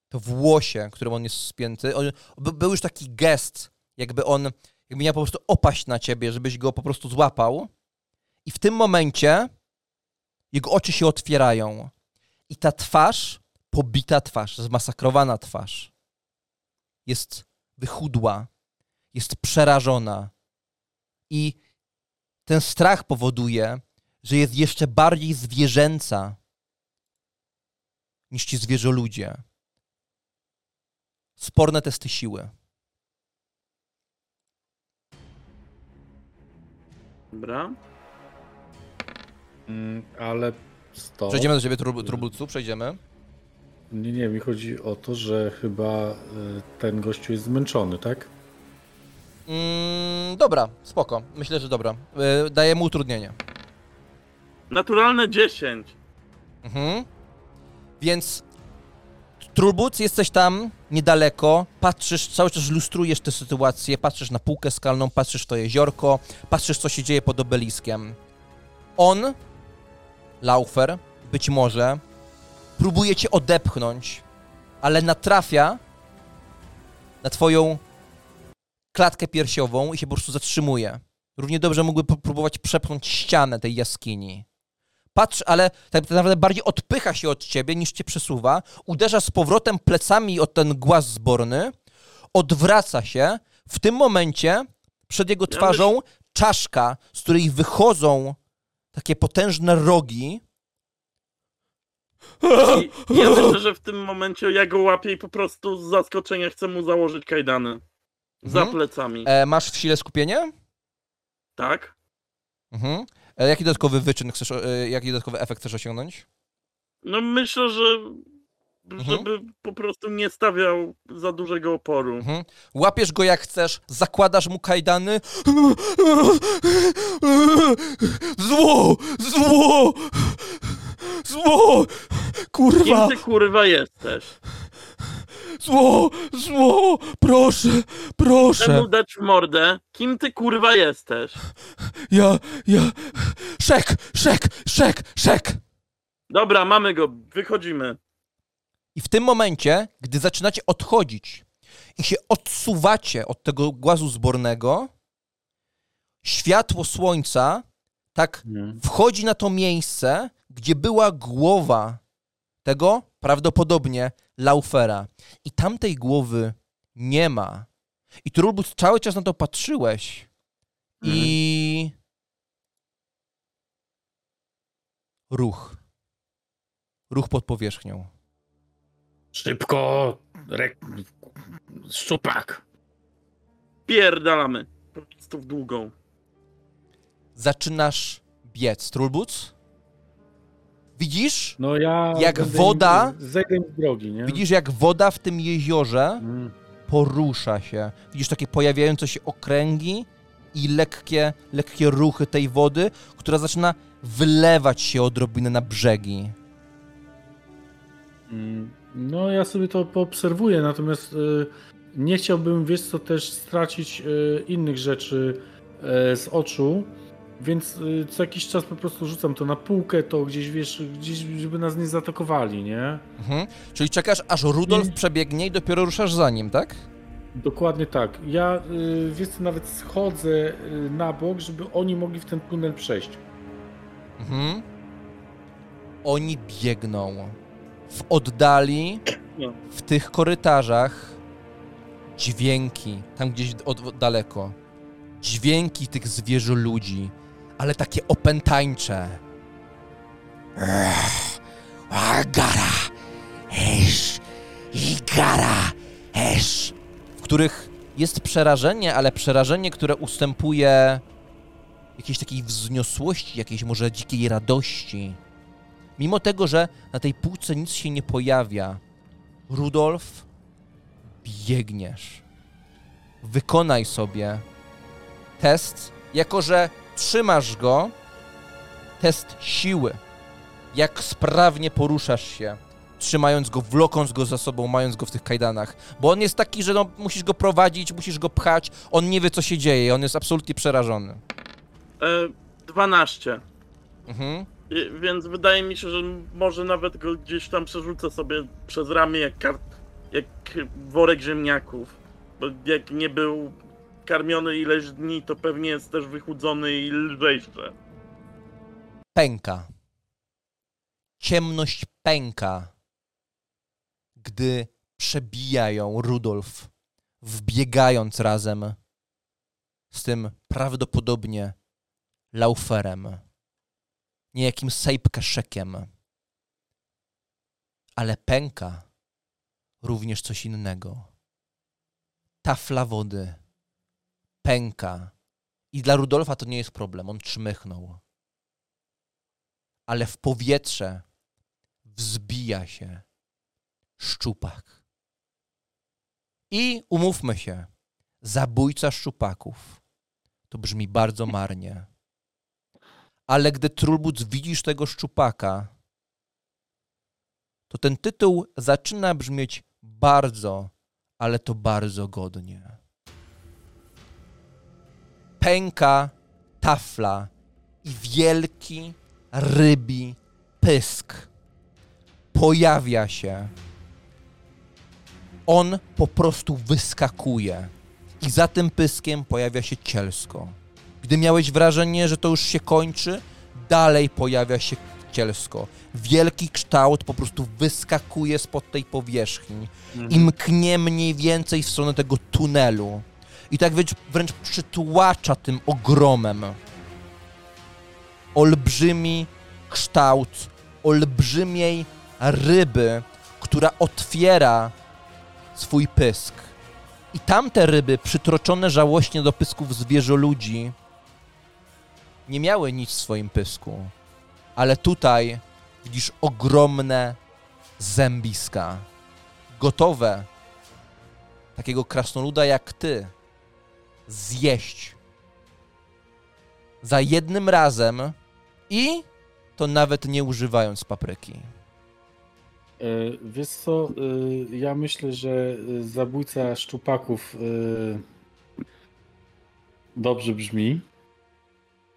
to włosie, którym on jest spięty, on, by, był już taki gest, jakby on, jakby miał po prostu opaść na ciebie, żebyś go po prostu złapał. I w tym momencie jego oczy się otwierają. I ta twarz, pobita twarz, zmasakrowana twarz, jest wychudła, jest przerażona. I ten strach powoduje, że jest jeszcze bardziej zwierzęca niż ci zwierzoludzie. Sporne testy siły. Dobra. Mm, ale stop. Przejdziemy do ciebie, Trub- Trubulcu, przejdziemy. Nie, nie, mi chodzi o to, że chyba y, ten gościu jest zmęczony, tak? Mm, dobra, spoko. Myślę, że dobra. Yy, daję mu utrudnienie. Naturalne 10. Mhm. Więc Trulbuc, jesteś tam niedaleko, patrzysz, cały czas lustrujesz tę sytuację, patrzysz na półkę skalną, patrzysz w to jeziorko, patrzysz, co się dzieje pod obeliskiem. On, Laufer, być może, próbuje cię odepchnąć, ale natrafia na twoją klatkę piersiową i się po prostu zatrzymuje. Równie dobrze mógłby próbować przepchnąć ścianę tej jaskini. Patrz, ale tak naprawdę bardziej odpycha się od ciebie niż cię przesuwa, uderza z powrotem plecami o ten głaz zborny, odwraca się. W tym momencie przed jego twarzą czaszka, z której wychodzą takie potężne rogi. I ja myślę, że w tym momencie ja go łapię i po prostu z zaskoczenia chcę mu założyć kajdany. Za Mhm. plecami. E, masz w sile skupienie? Tak? Mhm. E, jaki dodatkowy wyczyn chcesz, e, jaki dodatkowy efekt chcesz osiągnąć? No myślę, że żeby po prostu nie stawiał za dużego oporu. Mhm. Łapiesz go jak chcesz, zakładasz mu kajdany. Zło! Zło! Zło! Kim Kurwa! ty kurwa jesteś? Zło! Zło! Proszę! Proszę! mu dać w mordę. Kim ty kurwa jesteś? Ja, ja... Szek! Szek! Szek! Szek! Dobra, mamy go, wychodzimy. I w tym momencie, gdy zaczynacie odchodzić i się odsuwacie od tego głazu zbornego, światło słońca tak Nie. wchodzi na to miejsce, gdzie była głowa tego prawdopodobnie Laufera. I tamtej głowy nie ma. I Trulbus cały czas na to patrzyłeś i... Ruch. Ruch pod powierzchnią. Szybko, rek... szczupak. Pierdalamy. Po prostu w długą. Zaczynasz biec. Trulbuc? Widzisz? No ja. Jak woda- im z drogi, nie? Widzisz, jak woda w tym jeziorze Mm. porusza się. Widzisz takie pojawiające się okręgi i lekkie, lekkie ruchy tej wody, która zaczyna wylewać się odrobinę na brzegi. Mm, No ja sobie to poobserwuję, natomiast y, nie chciałbym, wiesz co, też stracić y, innych rzeczy y, z oczu, więc y, co jakiś czas po prostu rzucam to na półkę, to gdzieś, wiesz, gdzieś, żeby nas nie zaatakowali, nie? Mhm. Czyli czekasz, aż Rudolf Nie. przebiegnie i dopiero ruszasz za nim, tak? Dokładnie tak. Ja, y, wiesz co, nawet schodzę y, na bok, żeby oni mogli w ten tunel przejść. Mhm. Oni biegną. W oddali, No. w tych korytarzach, dźwięki, tam gdzieś od, od daleko. Dźwięki tych zwierzę ludzi, ale takie opętańcze. Agara, esz, igara, esz. W których jest przerażenie, ale przerażenie, które ustępuje jakiejś takiej wzniosłości, jakiejś może dzikiej radości. Mimo tego, że na tej półce nic się nie pojawia, Rudolf, biegniesz. Wykonaj sobie test, jako że trzymasz go, test siły. Jak sprawnie poruszasz się, trzymając go, wlokąc go za sobą, mając go w tych kajdanach. Bo on jest taki, że no, musisz go prowadzić, musisz go pchać, on nie wie, co się dzieje, on jest absolutnie przerażony. E, 12. Mhm. I- Więc wydaje mi się, że może nawet go gdzieś tam przerzucę sobie przez ramię jak jak worek ziemniaków. Bo jak nie był karmiony ileś dni, to pewnie jest też wychudzony i lżejszy. Pęka. Ciemność pęka, gdy przebijają Rudolf, wbiegając razem z tym prawdopodobnie lauferem, niejakim sejpkaszekiem. Ale pęka również coś innego. Tafla wody pęka. I dla Rudolfa to nie jest problem, on czmychnął. Ale w powietrze wzbija się szczupak. I umówmy się, zabójca szczupaków to brzmi bardzo marnie. Ale gdy Trulbuc widzisz tego szczupaka, to ten tytuł zaczyna brzmieć bardzo, ale to bardzo godnie. Pęka tafla i wielki rybi pysk pojawia się. On po prostu wyskakuje i za tym pyskiem pojawia się cielsko. Gdy miałeś wrażenie, że to już się kończy, dalej pojawia się cielsko. Wielki kształt po prostu wyskakuje spod tej powierzchni i mknie mniej więcej w stronę tego tunelu. I tak wręcz, wręcz przytłacza tym ogromem. Olbrzymi kształt olbrzymiej ryby, która otwiera swój pysk. I tamte ryby, przytroczone żałośnie do pysków zwierzoludzi, nie miały nic w swoim pysku. Ale tutaj widzisz ogromne zębiska, gotowe takiego krasnoluda jak ty zjeść za jednym razem i to nawet nie używając papryki. E, Wiesz co, e, ja myślę, że e, zabójca szczupaków dobrze brzmi.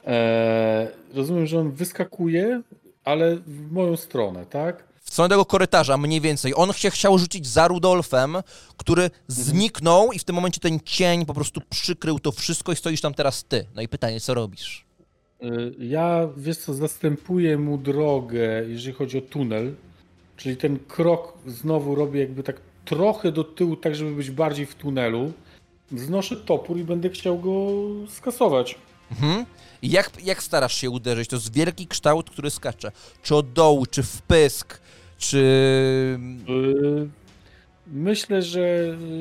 E, Rozumiem, że on wyskakuje, ale w moją stronę, tak? W stronę tego korytarza mniej więcej. On się chciał rzucić za Rudolfem, który zniknął i w tym momencie ten cień po prostu przykrył to wszystko i stoisz tam teraz ty. No i pytanie, co robisz? E, Ja, wiesz co, zastępuję mu drogę, jeżeli chodzi o tunel, czyli ten krok znowu robię jakby tak trochę do tyłu, tak żeby być bardziej w tunelu. Wznoszę topór i będę chciał go skasować. Mhm. Jak, jak starasz się uderzyć? To jest wielki kształt, który skacze. Czy od dołu, czy w pysk, czy... Yy, Myślę, że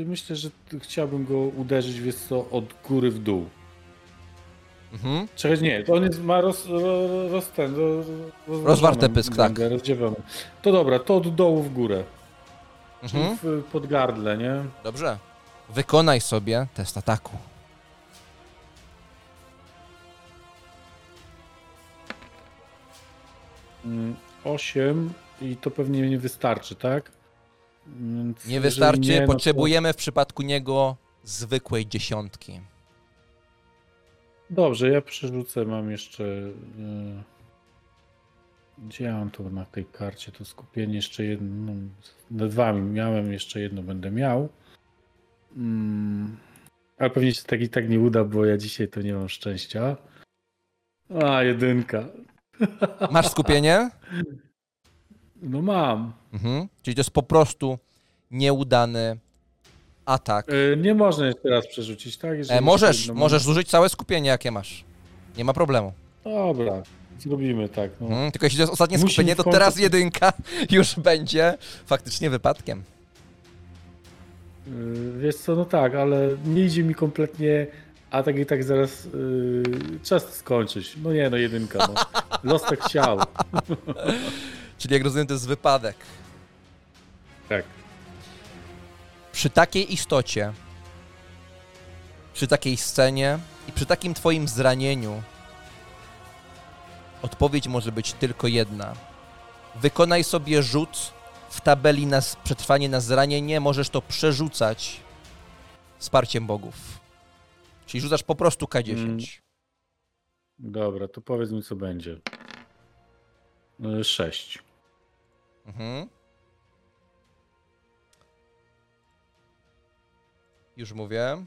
myślę, że chciałbym go uderzyć, wiesz co, od góry w dół. Mhm. Czekaj, nie, to on jest, ma roz, ro, roz, ten, ro, rozważony Rozwarty pysk, tak. Rozdziewiony. To dobra, to od dołu w górę. Czyli Mhm. w, pod gardle, nie? Dobrze. Wykonaj sobie test ataku. 8 i to pewnie nie wystarczy, tak? Więc Nie wystarczy, nie, no to- potrzebujemy w przypadku niego zwykłej dziesiątki. Dobrze, ja przerzucę, mam jeszcze... y, Gdzie ja mam to na tej karcie? To skupienie jeszcze jedno... No, dwa miałem, jeszcze jedno będę miał. Mm, Ale pewnie się tak i tak nie uda, bo ja dzisiaj to nie mam szczęścia. A, jedynka. Masz skupienie? No mam. Mhm. Czyli to jest po prostu nieudany atak. Y, Nie można jeszcze raz przerzucić, tak? E, możesz, mam- możesz zużyć całe skupienie, jakie masz. Nie ma problemu. Dobra, zrobimy tak. No. Mhm. Tylko jeśli to jest ostatnie Musi skupienie, to teraz jedynka już będzie faktycznie wypadkiem. Yy, Wiesz co, no tak, ale nie idzie mi kompletnie, a tak i tak zaraz yy, czas skończyć. No nie, no jedynka, no. Los tak chciał. Czyli jak rozumiem, to jest wypadek. Tak. Przy takiej istocie, przy takiej scenie i przy takim twoim zranieniu, odpowiedź może być tylko jedna. Wykonaj sobie rzut w tabeli na przetrwanie na zranienie, możesz to przerzucać wsparciem bogów. Czyli rzucasz po prostu K10. Mm. Dobra, to powiedz mi, co będzie. E, 6. Mhm. Już mówię.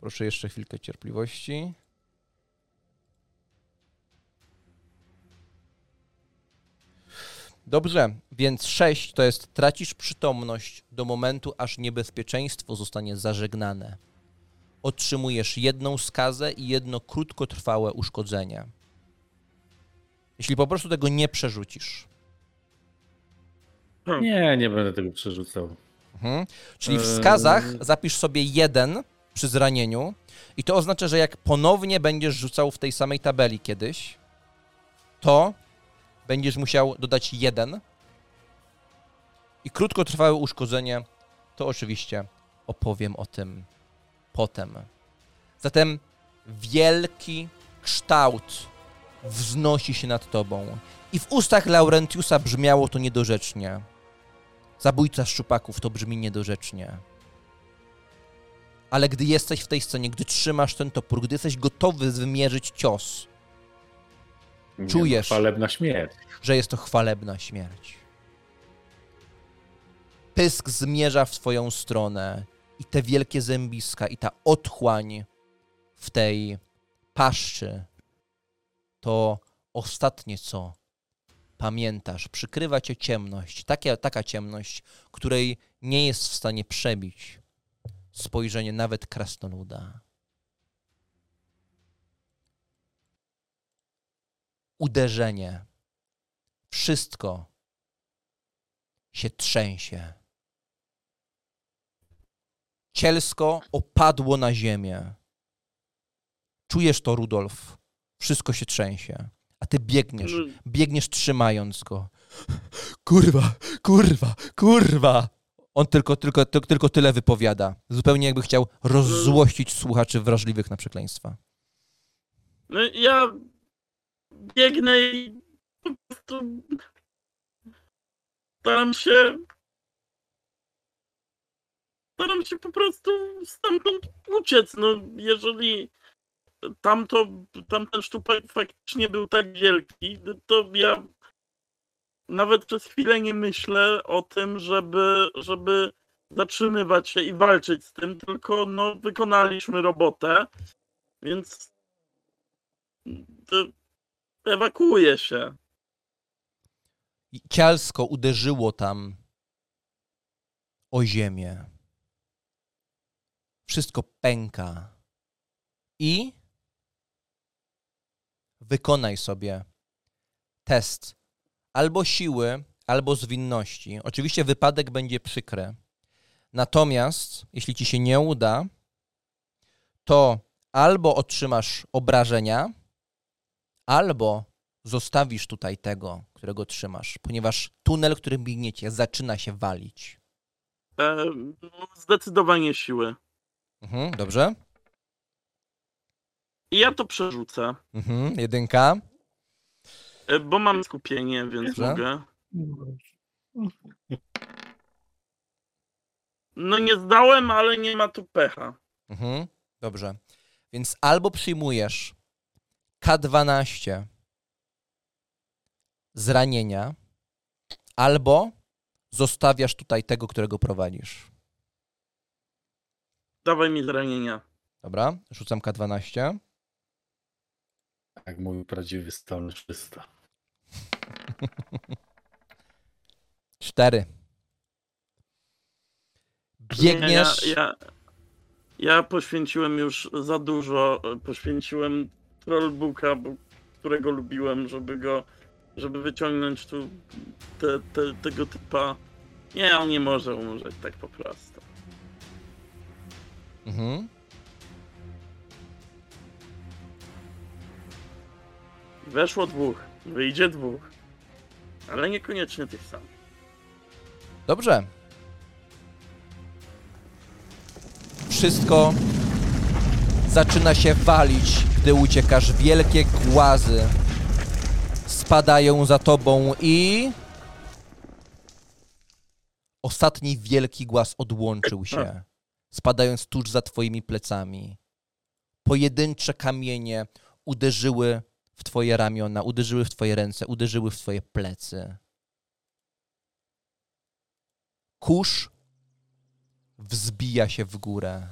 Proszę jeszcze chwilkę cierpliwości. Dobrze, więc 6 to jest tracisz przytomność do momentu, aż niebezpieczeństwo zostanie zażegnane. Otrzymujesz jedną skazę i jedno krótkotrwałe uszkodzenie. Jeśli po prostu tego nie przerzucisz. Nie, nie będę tego przerzucał. Mhm. Czyli w Eee. skazach zapisz sobie jeden przy zranieniu i to oznacza, że jak ponownie będziesz rzucał w tej samej tabeli kiedyś, to będziesz musiał dodać jeden i krótkotrwałe uszkodzenie, to oczywiście opowiem o tym potem. Zatem wielki kształt wznosi się nad tobą i w ustach Laurentiusa brzmiało to niedorzecznie. Zabójca szczupaków to brzmi niedorzecznie. Ale gdy jesteś w tej scenie, gdy trzymasz ten topór, gdy jesteś gotowy wymierzyć cios, Nie, no, Czujesz. Chwalebna śmierć. że jest to chwalebna śmierć. Pysk zmierza w twoją stronę i te wielkie zębiska i ta otchłań w tej paszczy to ostatnie co pamiętasz. Przykrywa cię ciemność, taka, taka ciemność, której nie jest w stanie przebić spojrzenie nawet krasnoluda. Uderzenie. Wszystko się trzęsie. Cielsko opadło na ziemię. Czujesz to, Rudolf. Wszystko się trzęsie. A ty biegniesz, No, biegniesz trzymając go. Kurwa, kurwa, kurwa. On tylko, tylko, tylko, tyle wypowiada. Zupełnie jakby chciał rozzłościć słuchaczy wrażliwych na przekleństwa. No ja biegnę i po prostu staram się staram się po prostu stamtąd uciec. No jeżeli tamto, tamten szczupak faktycznie był tak wielki, to ja nawet przez chwilę nie myślę o tym, żeby, żeby zatrzymywać się i walczyć z tym, tylko no wykonaliśmy robotę, więc ewakuuje się. Cielsko uderzyło tam o ziemię. Wszystko pęka. I wykonaj sobie test albo siły, albo zwinności. Oczywiście wypadek będzie przykry. Natomiast, jeśli ci się nie uda, to albo otrzymasz obrażenia, albo zostawisz tutaj tego, którego trzymasz, ponieważ tunel, którym biegniecie, zaczyna się walić. E, zdecydowanie siły. Mhm, dobrze? I ja to przerzucę, Mhm, jedynka. E, bo mam skupienie, więc Dobrze. mogę. No nie zdałem, ale nie ma tu pecha. Mhm, dobrze. Więc albo przyjmujesz K12 zranienia, albo zostawiasz tutaj tego, którego prowadzisz. Dawaj mi zranienia. Dobra, rzucam K12. Jak mówił prawdziwy stalnyczysta. Cztery. Biegniesz. Nie, ja, ja, ja poświęciłem już za dużo. Poświęciłem Trollbooka, bo, którego lubiłem, żeby go, żeby wyciągnąć tu te, te, tego typa. Nie, on nie może umrzeć tak po prostu. Mhm. Weszło dwóch, wyjdzie dwóch, ale niekoniecznie tych samych. Dobrze. Wszystko zaczyna się walić, gdy uciekasz. Wielkie głazy spadają za tobą i... Ostatni wielki głaz odłączył się, spadając tuż za twoimi plecami. Pojedyncze kamienie uderzyły w twoje ramiona, uderzyły w twoje ręce, uderzyły w twoje plecy. Kurz wzbija się w górę.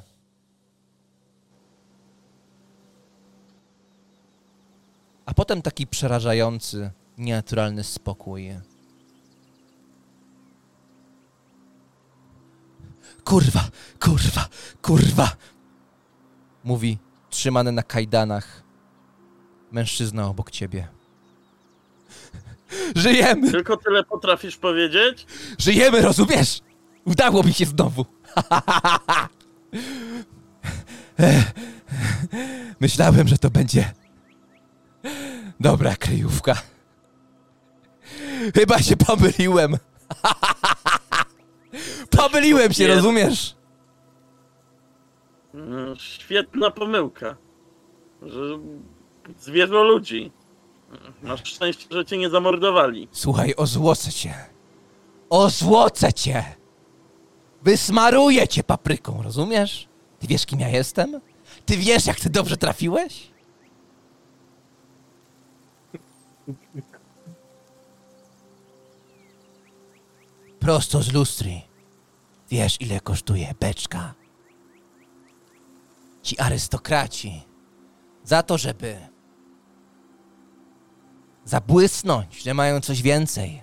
A potem taki przerażający, nienaturalny spokój. Kurwa, kurwa, kurwa! Mówi trzymany na kajdanach mężczyzna obok ciebie. Żyjemy! Tylko tyle potrafisz powiedzieć? Żyjemy, rozumiesz? Udało mi się znowu. Myślałem, że to będzie dobra kryjówka. Chyba się pomyliłem. Pomyliłem się, rozumiesz? No, Świetna pomyłka. Że zwierzę ludzi. Masz szczęście, że cię nie zamordowali. Słuchaj, ozłocę cię. Ozłocę cię. Wysmaruję cię papryką, rozumiesz? Ty wiesz, kim ja jestem? Ty wiesz, jak ty dobrze trafiłeś? Prosto z lustry. Wiesz, ile kosztuje beczka? Ci arystokraci. Za to, żeby zabłysnąć, że mają coś więcej,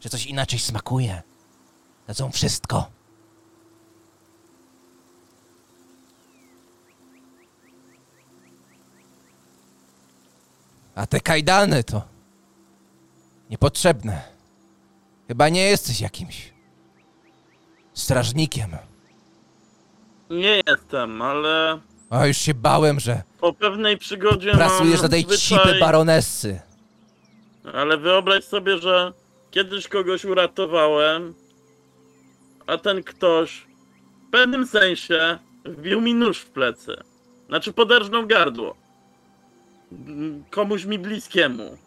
że coś inaczej smakuje. Dadzą wszystko. A te kajdany to niepotrzebne. Chyba nie jesteś jakimś strażnikiem. Nie jestem, ale A już się bałem, że po pewnej przygodzie pracujesz mam na tej zwyczaj... cipy baronessy. Ale wyobraź sobie, że kiedyś kogoś uratowałem, a ten ktoś w pewnym sensie wbił mi nóż w plecy. Znaczy poderżnął gardło. Mm, Komuś mi bliskiemu.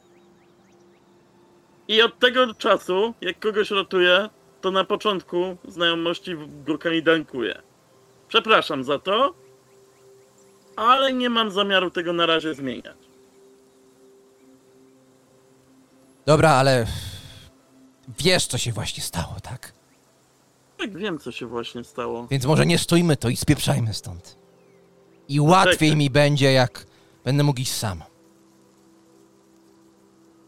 I od tego czasu, jak kogoś ratuję, to na początku znajomości go kanidankuję. Przepraszam za to, ale nie mam zamiaru tego na razie zmieniać. Dobra, ale wiesz, co się właśnie stało, tak? Tak wiem, co się właśnie stało. Więc może nie stójmy to i spieprzajmy stąd. I łatwiej Czekaj. mi będzie, jak będę mógł iść sam.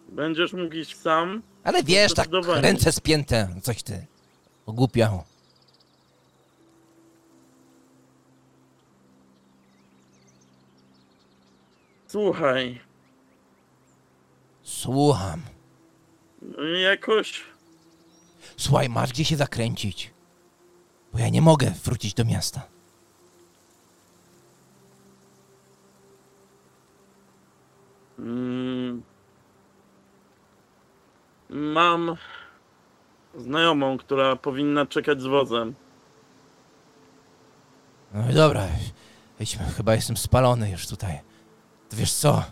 Będziesz mógł iść sam. Ale wiesz, tak Zdecydowanie. ręce spięte, coś ty ogłupiał. Słuchaj, Słucham. Jakoś Słuchaj, masz gdzie się zakręcić. Bo ja nie mogę wrócić do miasta. mm, mam znajomą, która powinna czekać z wozem. No i dobra, idźmy, chyba jestem spalony już tutaj. To wiesz co?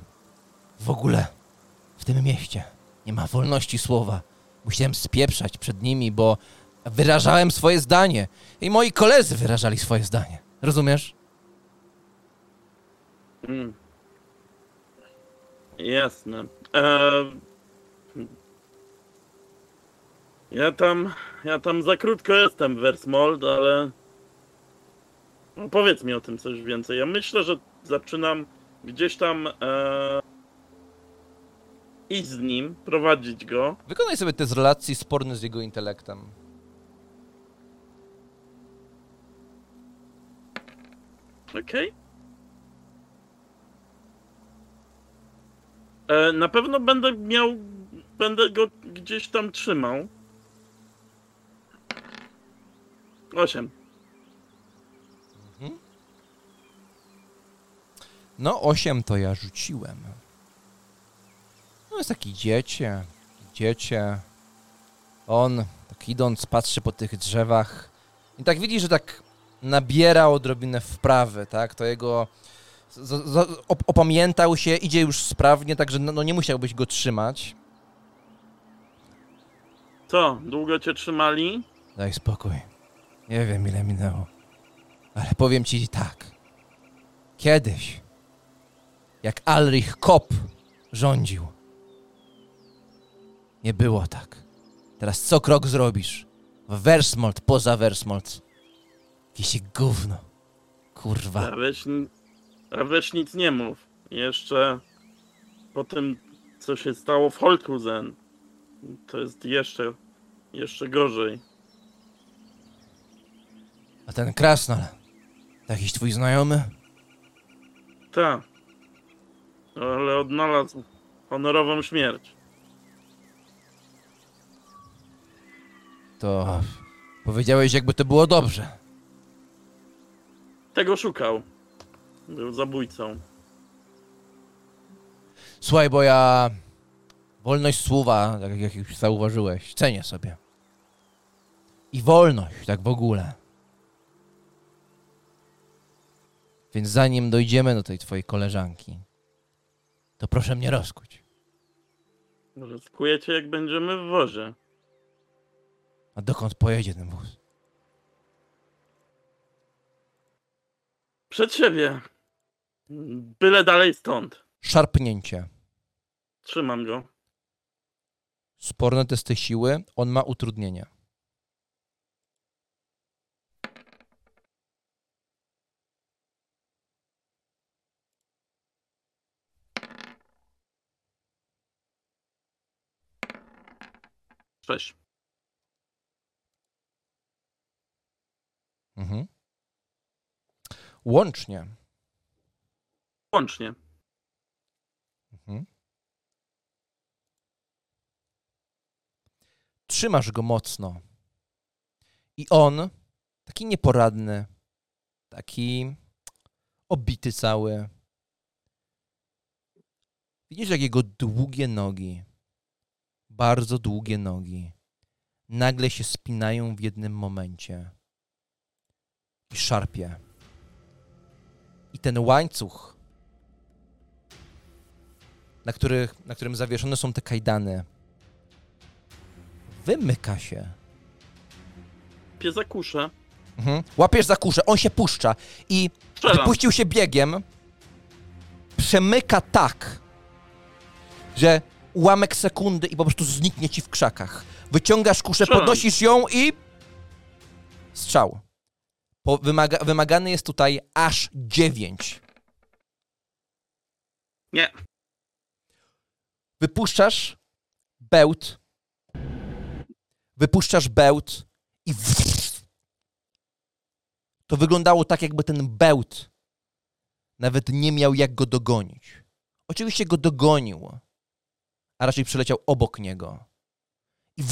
W ogóle w tym mieście nie ma wolności słowa. Musiałem spieprzać przed nimi, bo wyrażałem swoje zdanie. I moi koledzy wyrażali swoje zdanie. Rozumiesz? Mm. Jasne. Eee, ja tam, ja tam za krótko jestem w Versmold, ale no powiedz mi o tym coś więcej. Ja myślę, że zaczynam gdzieś tam eee, iść z nim, prowadzić go. Wykonaj sobie test relacji sporny z jego intelektem. Okej. E, Na pewno będę miał, będę go gdzieś tam trzymał. Osiem. No, 8 to ja rzuciłem. No, jest taki dziecię, dziecię. On, tak idąc, patrzy po tych drzewach i tak widzi, że tak nabiera odrobinę wprawy, tak? To jego z, z, op, opamiętał się, idzie już sprawnie, także no, no nie musiałbyś go trzymać. Co, długo cię trzymali? Daj spokój. Nie wiem, ile minęło. Ale powiem ci tak. Kiedyś, jak Alrich Kop rządził, nie było tak. Teraz co krok zrobisz? W Versmold, poza Versmold. Jakieś gówno. Kurwa. A weź, a weź nic nie mów. Jeszcze po tym, co się stało w Holthusen, to jest jeszcze, jeszcze gorzej. A ten Krasnal, jakiś twój znajomy? Tak. Ale odnalazł honorową śmierć. To powiedziałeś, jakby to było dobrze. Tego szukał. Był zabójcą. Słuchaj, bo ja wolność słowa, tak jak już zauważyłeś, cenię sobie. I wolność, tak w ogóle. Więc zanim dojdziemy do tej twojej koleżanki, to proszę mnie rozkuć. Może skujecie, jak będziemy w wozie. A dokąd pojedzie ten wóz? Przed siebie. Byle dalej stąd. Szarpnięcie. Trzymam go. Sporne testy siły, on ma utrudnienia. Cześć. Mhm. Łącznie. Łącznie. Mhm. Trzymasz go mocno. I on, taki nieporadny, taki obity cały. Widzisz, jak jego długie nogi, bardzo długie nogi, nagle się spinają w jednym momencie i szarpie. I ten łańcuch, na, których, na którym zawieszone są te kajdany, wymyka się. Pie za kuszę. Mhm. Łapiesz za kuszę, on się puszcza i Strzelam. wypuścił się biegiem, przemyka tak, że ułamek sekundy i po prostu zniknie ci w krzakach. Wyciągasz kuszę, Strzelam. podnosisz ją i strzał. Po, wymaga, wymagany jest tutaj aż dziewięć. Nie. Wypuszczasz bełt, wypuszczasz bełt i to wyglądało tak, jakby ten bełt nawet nie miał jak go dogonić. Oczywiście go dogonił, a raczej przeleciał obok niego. I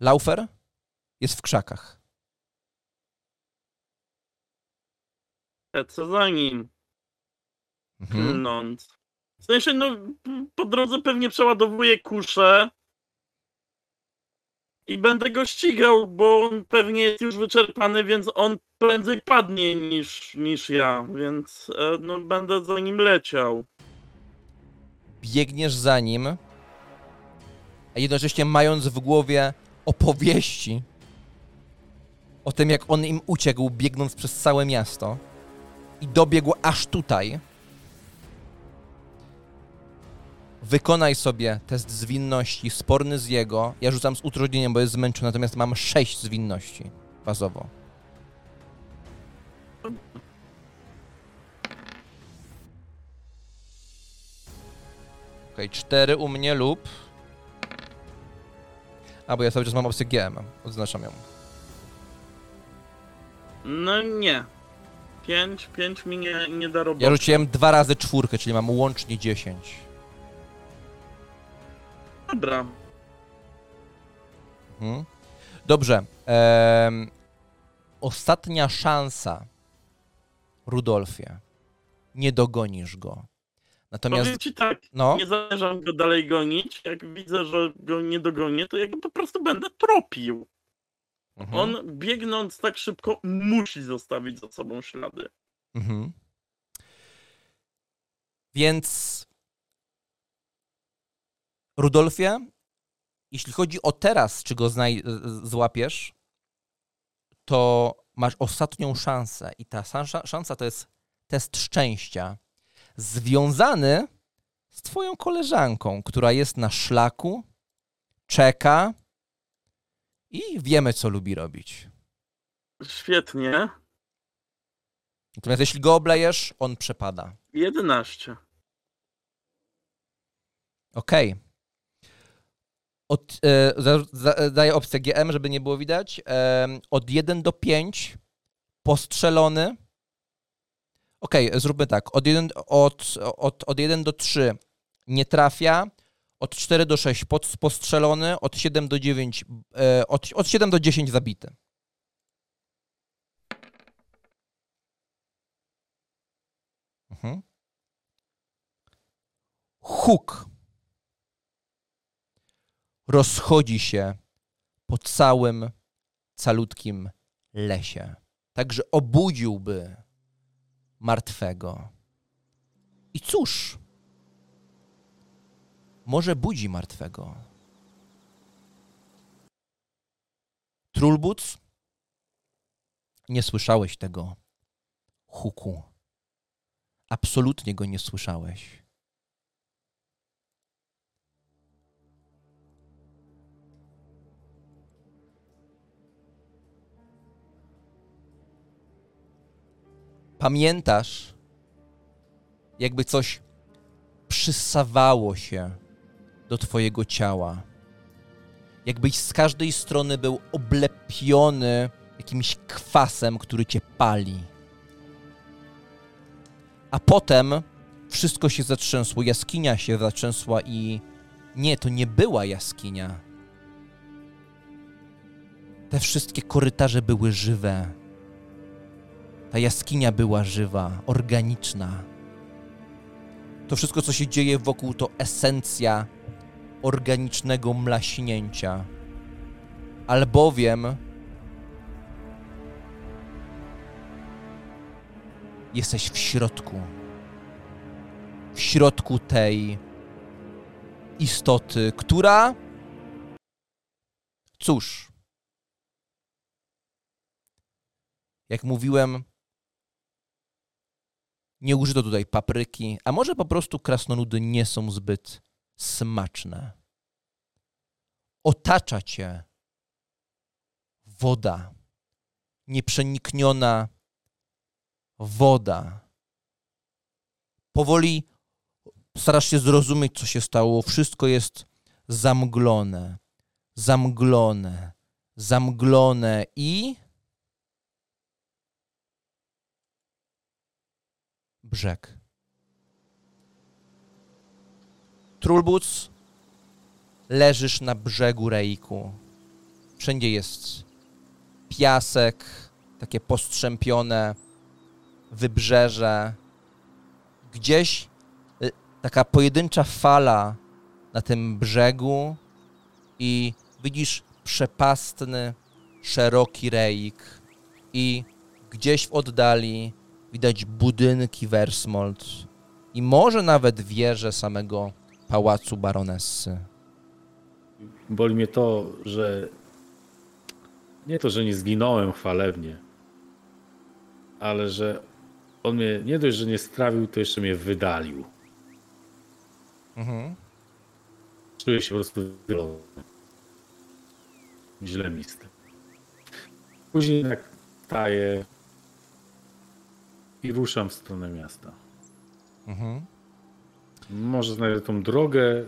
Laufer jest w krzakach. Lecę za nim. Mhm. Klnąc. W sensie, no, po drodze pewnie przeładowuję kuszę. I będę go ścigał, bo on pewnie jest już wyczerpany, więc on prędzej padnie niż, niż ja, więc e, no, będę za nim leciał. biegniesz za nim, a jednocześnie mając w głowie opowieści o tym, jak on im uciekł, biegnąc przez całe miasto i dobiegł aż tutaj. Wykonaj sobie test zwinności sporny z jego. Ja rzucam z utrudnieniem, bo jest zmęczony, natomiast mam 6 zwinności bazowo. Okej, 4 u mnie lub... A, bo ja cały czas mam opcję GM. Odznaczam ją. No nie. Pięć, pięć mi nie, nie da roboty. Ja rzuciłem dwa razy czwórkę, czyli mam łącznie 10. Dobra. Mhm. Dobrze. em, ostatnia szansa, Rudolfie. Nie dogonisz go. Natomiast... Powiem ci tak, No, nie zamierzam go dalej gonić. Jak widzę, że go nie dogonię, to ja go po prostu będę tropił. Mhm. On biegnąc tak szybko musi zostawić za sobą ślady. Mhm. Więc Rudolfie, jeśli chodzi o teraz, czy go znaj- złapiesz, to masz ostatnią szansę i ta szansa to jest test szczęścia związany z twoją koleżanką, która jest na szlaku, czeka i wiemy, co lubi robić. Świetnie. Natomiast jeśli go oblejesz, on przepada. 11. Okej. Od, e, za, za, daję opcję GM, żeby nie było widać. Em, od 1 do 5 postrzelony. Okej, zróbmy tak. Od 1, od, od, od 1 do 3 nie trafia. Od 4 do 6 pod. Od 7 do 9. E, od, od 7 do 10 zabity. Mhm. Huk rozchodzi się po całym calutkim lesie. Także obudziłby martwego. I cóż, może budzi martwego. Trulbuc, nie słyszałeś tego huku. Absolutnie go nie słyszałeś. Pamiętasz, jakby coś przysawało się do twojego ciała. Jakbyś z każdej strony był oblepiony jakimś kwasem, który cię pali. A potem wszystko się zatrzęsło, jaskinia się zatrzęsła i nie, to nie była jaskinia. Te wszystkie korytarze były żywe. Ta jaskinia była żywa, organiczna. To wszystko, co się dzieje wokół, to esencja organicznego mlaśnięcia. Albowiem jesteś w środku. W środku tej istoty, która. Cóż. Jak mówiłem, nie użyto tutaj papryki, a może po prostu krasnoludy nie są zbyt smaczne. Otacza cię woda, nieprzenikniona woda. Powoli starasz się zrozumieć, co się stało. Wszystko jest zamglone, zamglone, zamglone i brzeg. Trulbuc, leżysz na brzegu rejku. Wszędzie jest piasek, takie postrzępione wybrzeże. Gdzieś y, taka pojedyncza fala na tym brzegu i widzisz przepastny, szeroki rejk i gdzieś w oddali widać budynki Versmold i może nawet wieże samego pałacu baronessy. Boli mnie to, że nie to, że nie zginąłem chwalebnie, ale że on mnie nie dość, że nie strawił, to jeszcze mnie wydalił. Mhm. Czuję się po prostu wylony. Źle mi z tym. Później tak wstaję i ruszam w stronę miasta. Mhm. Może znajdę tą drogę.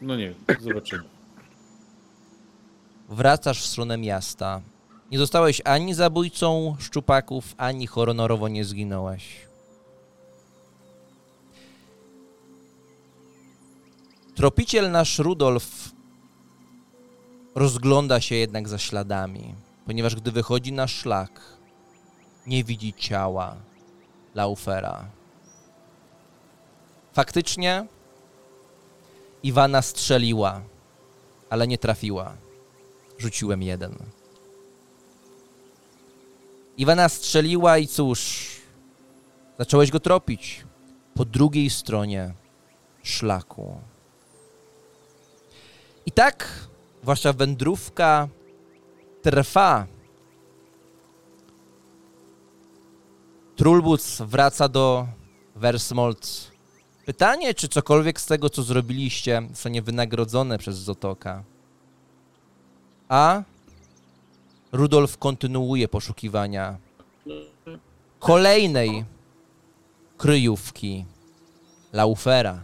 No nie, zobaczymy. Wracasz w stronę miasta. Nie zostałeś ani zabójcą szczupaków, ani honorowo nie zginąłeś. Tropiciel nasz Rudolf rozgląda się jednak za śladami, ponieważ gdy wychodzi na szlak, nie widzi ciała Laufera. Faktycznie Iwana strzeliła, ale nie trafiła. Rzuciłem jeden. Iwana strzeliła i cóż, Zacząłeś go tropić po drugiej stronie szlaku. I tak wasza wędrówka trwa. Trulbuc wraca do Versmold. Pytanie, czy cokolwiek z tego, co zrobiliście, zostanie wynagrodzone przez Zotoka. A Rudolf kontynuuje poszukiwania kolejnej kryjówki Laufera.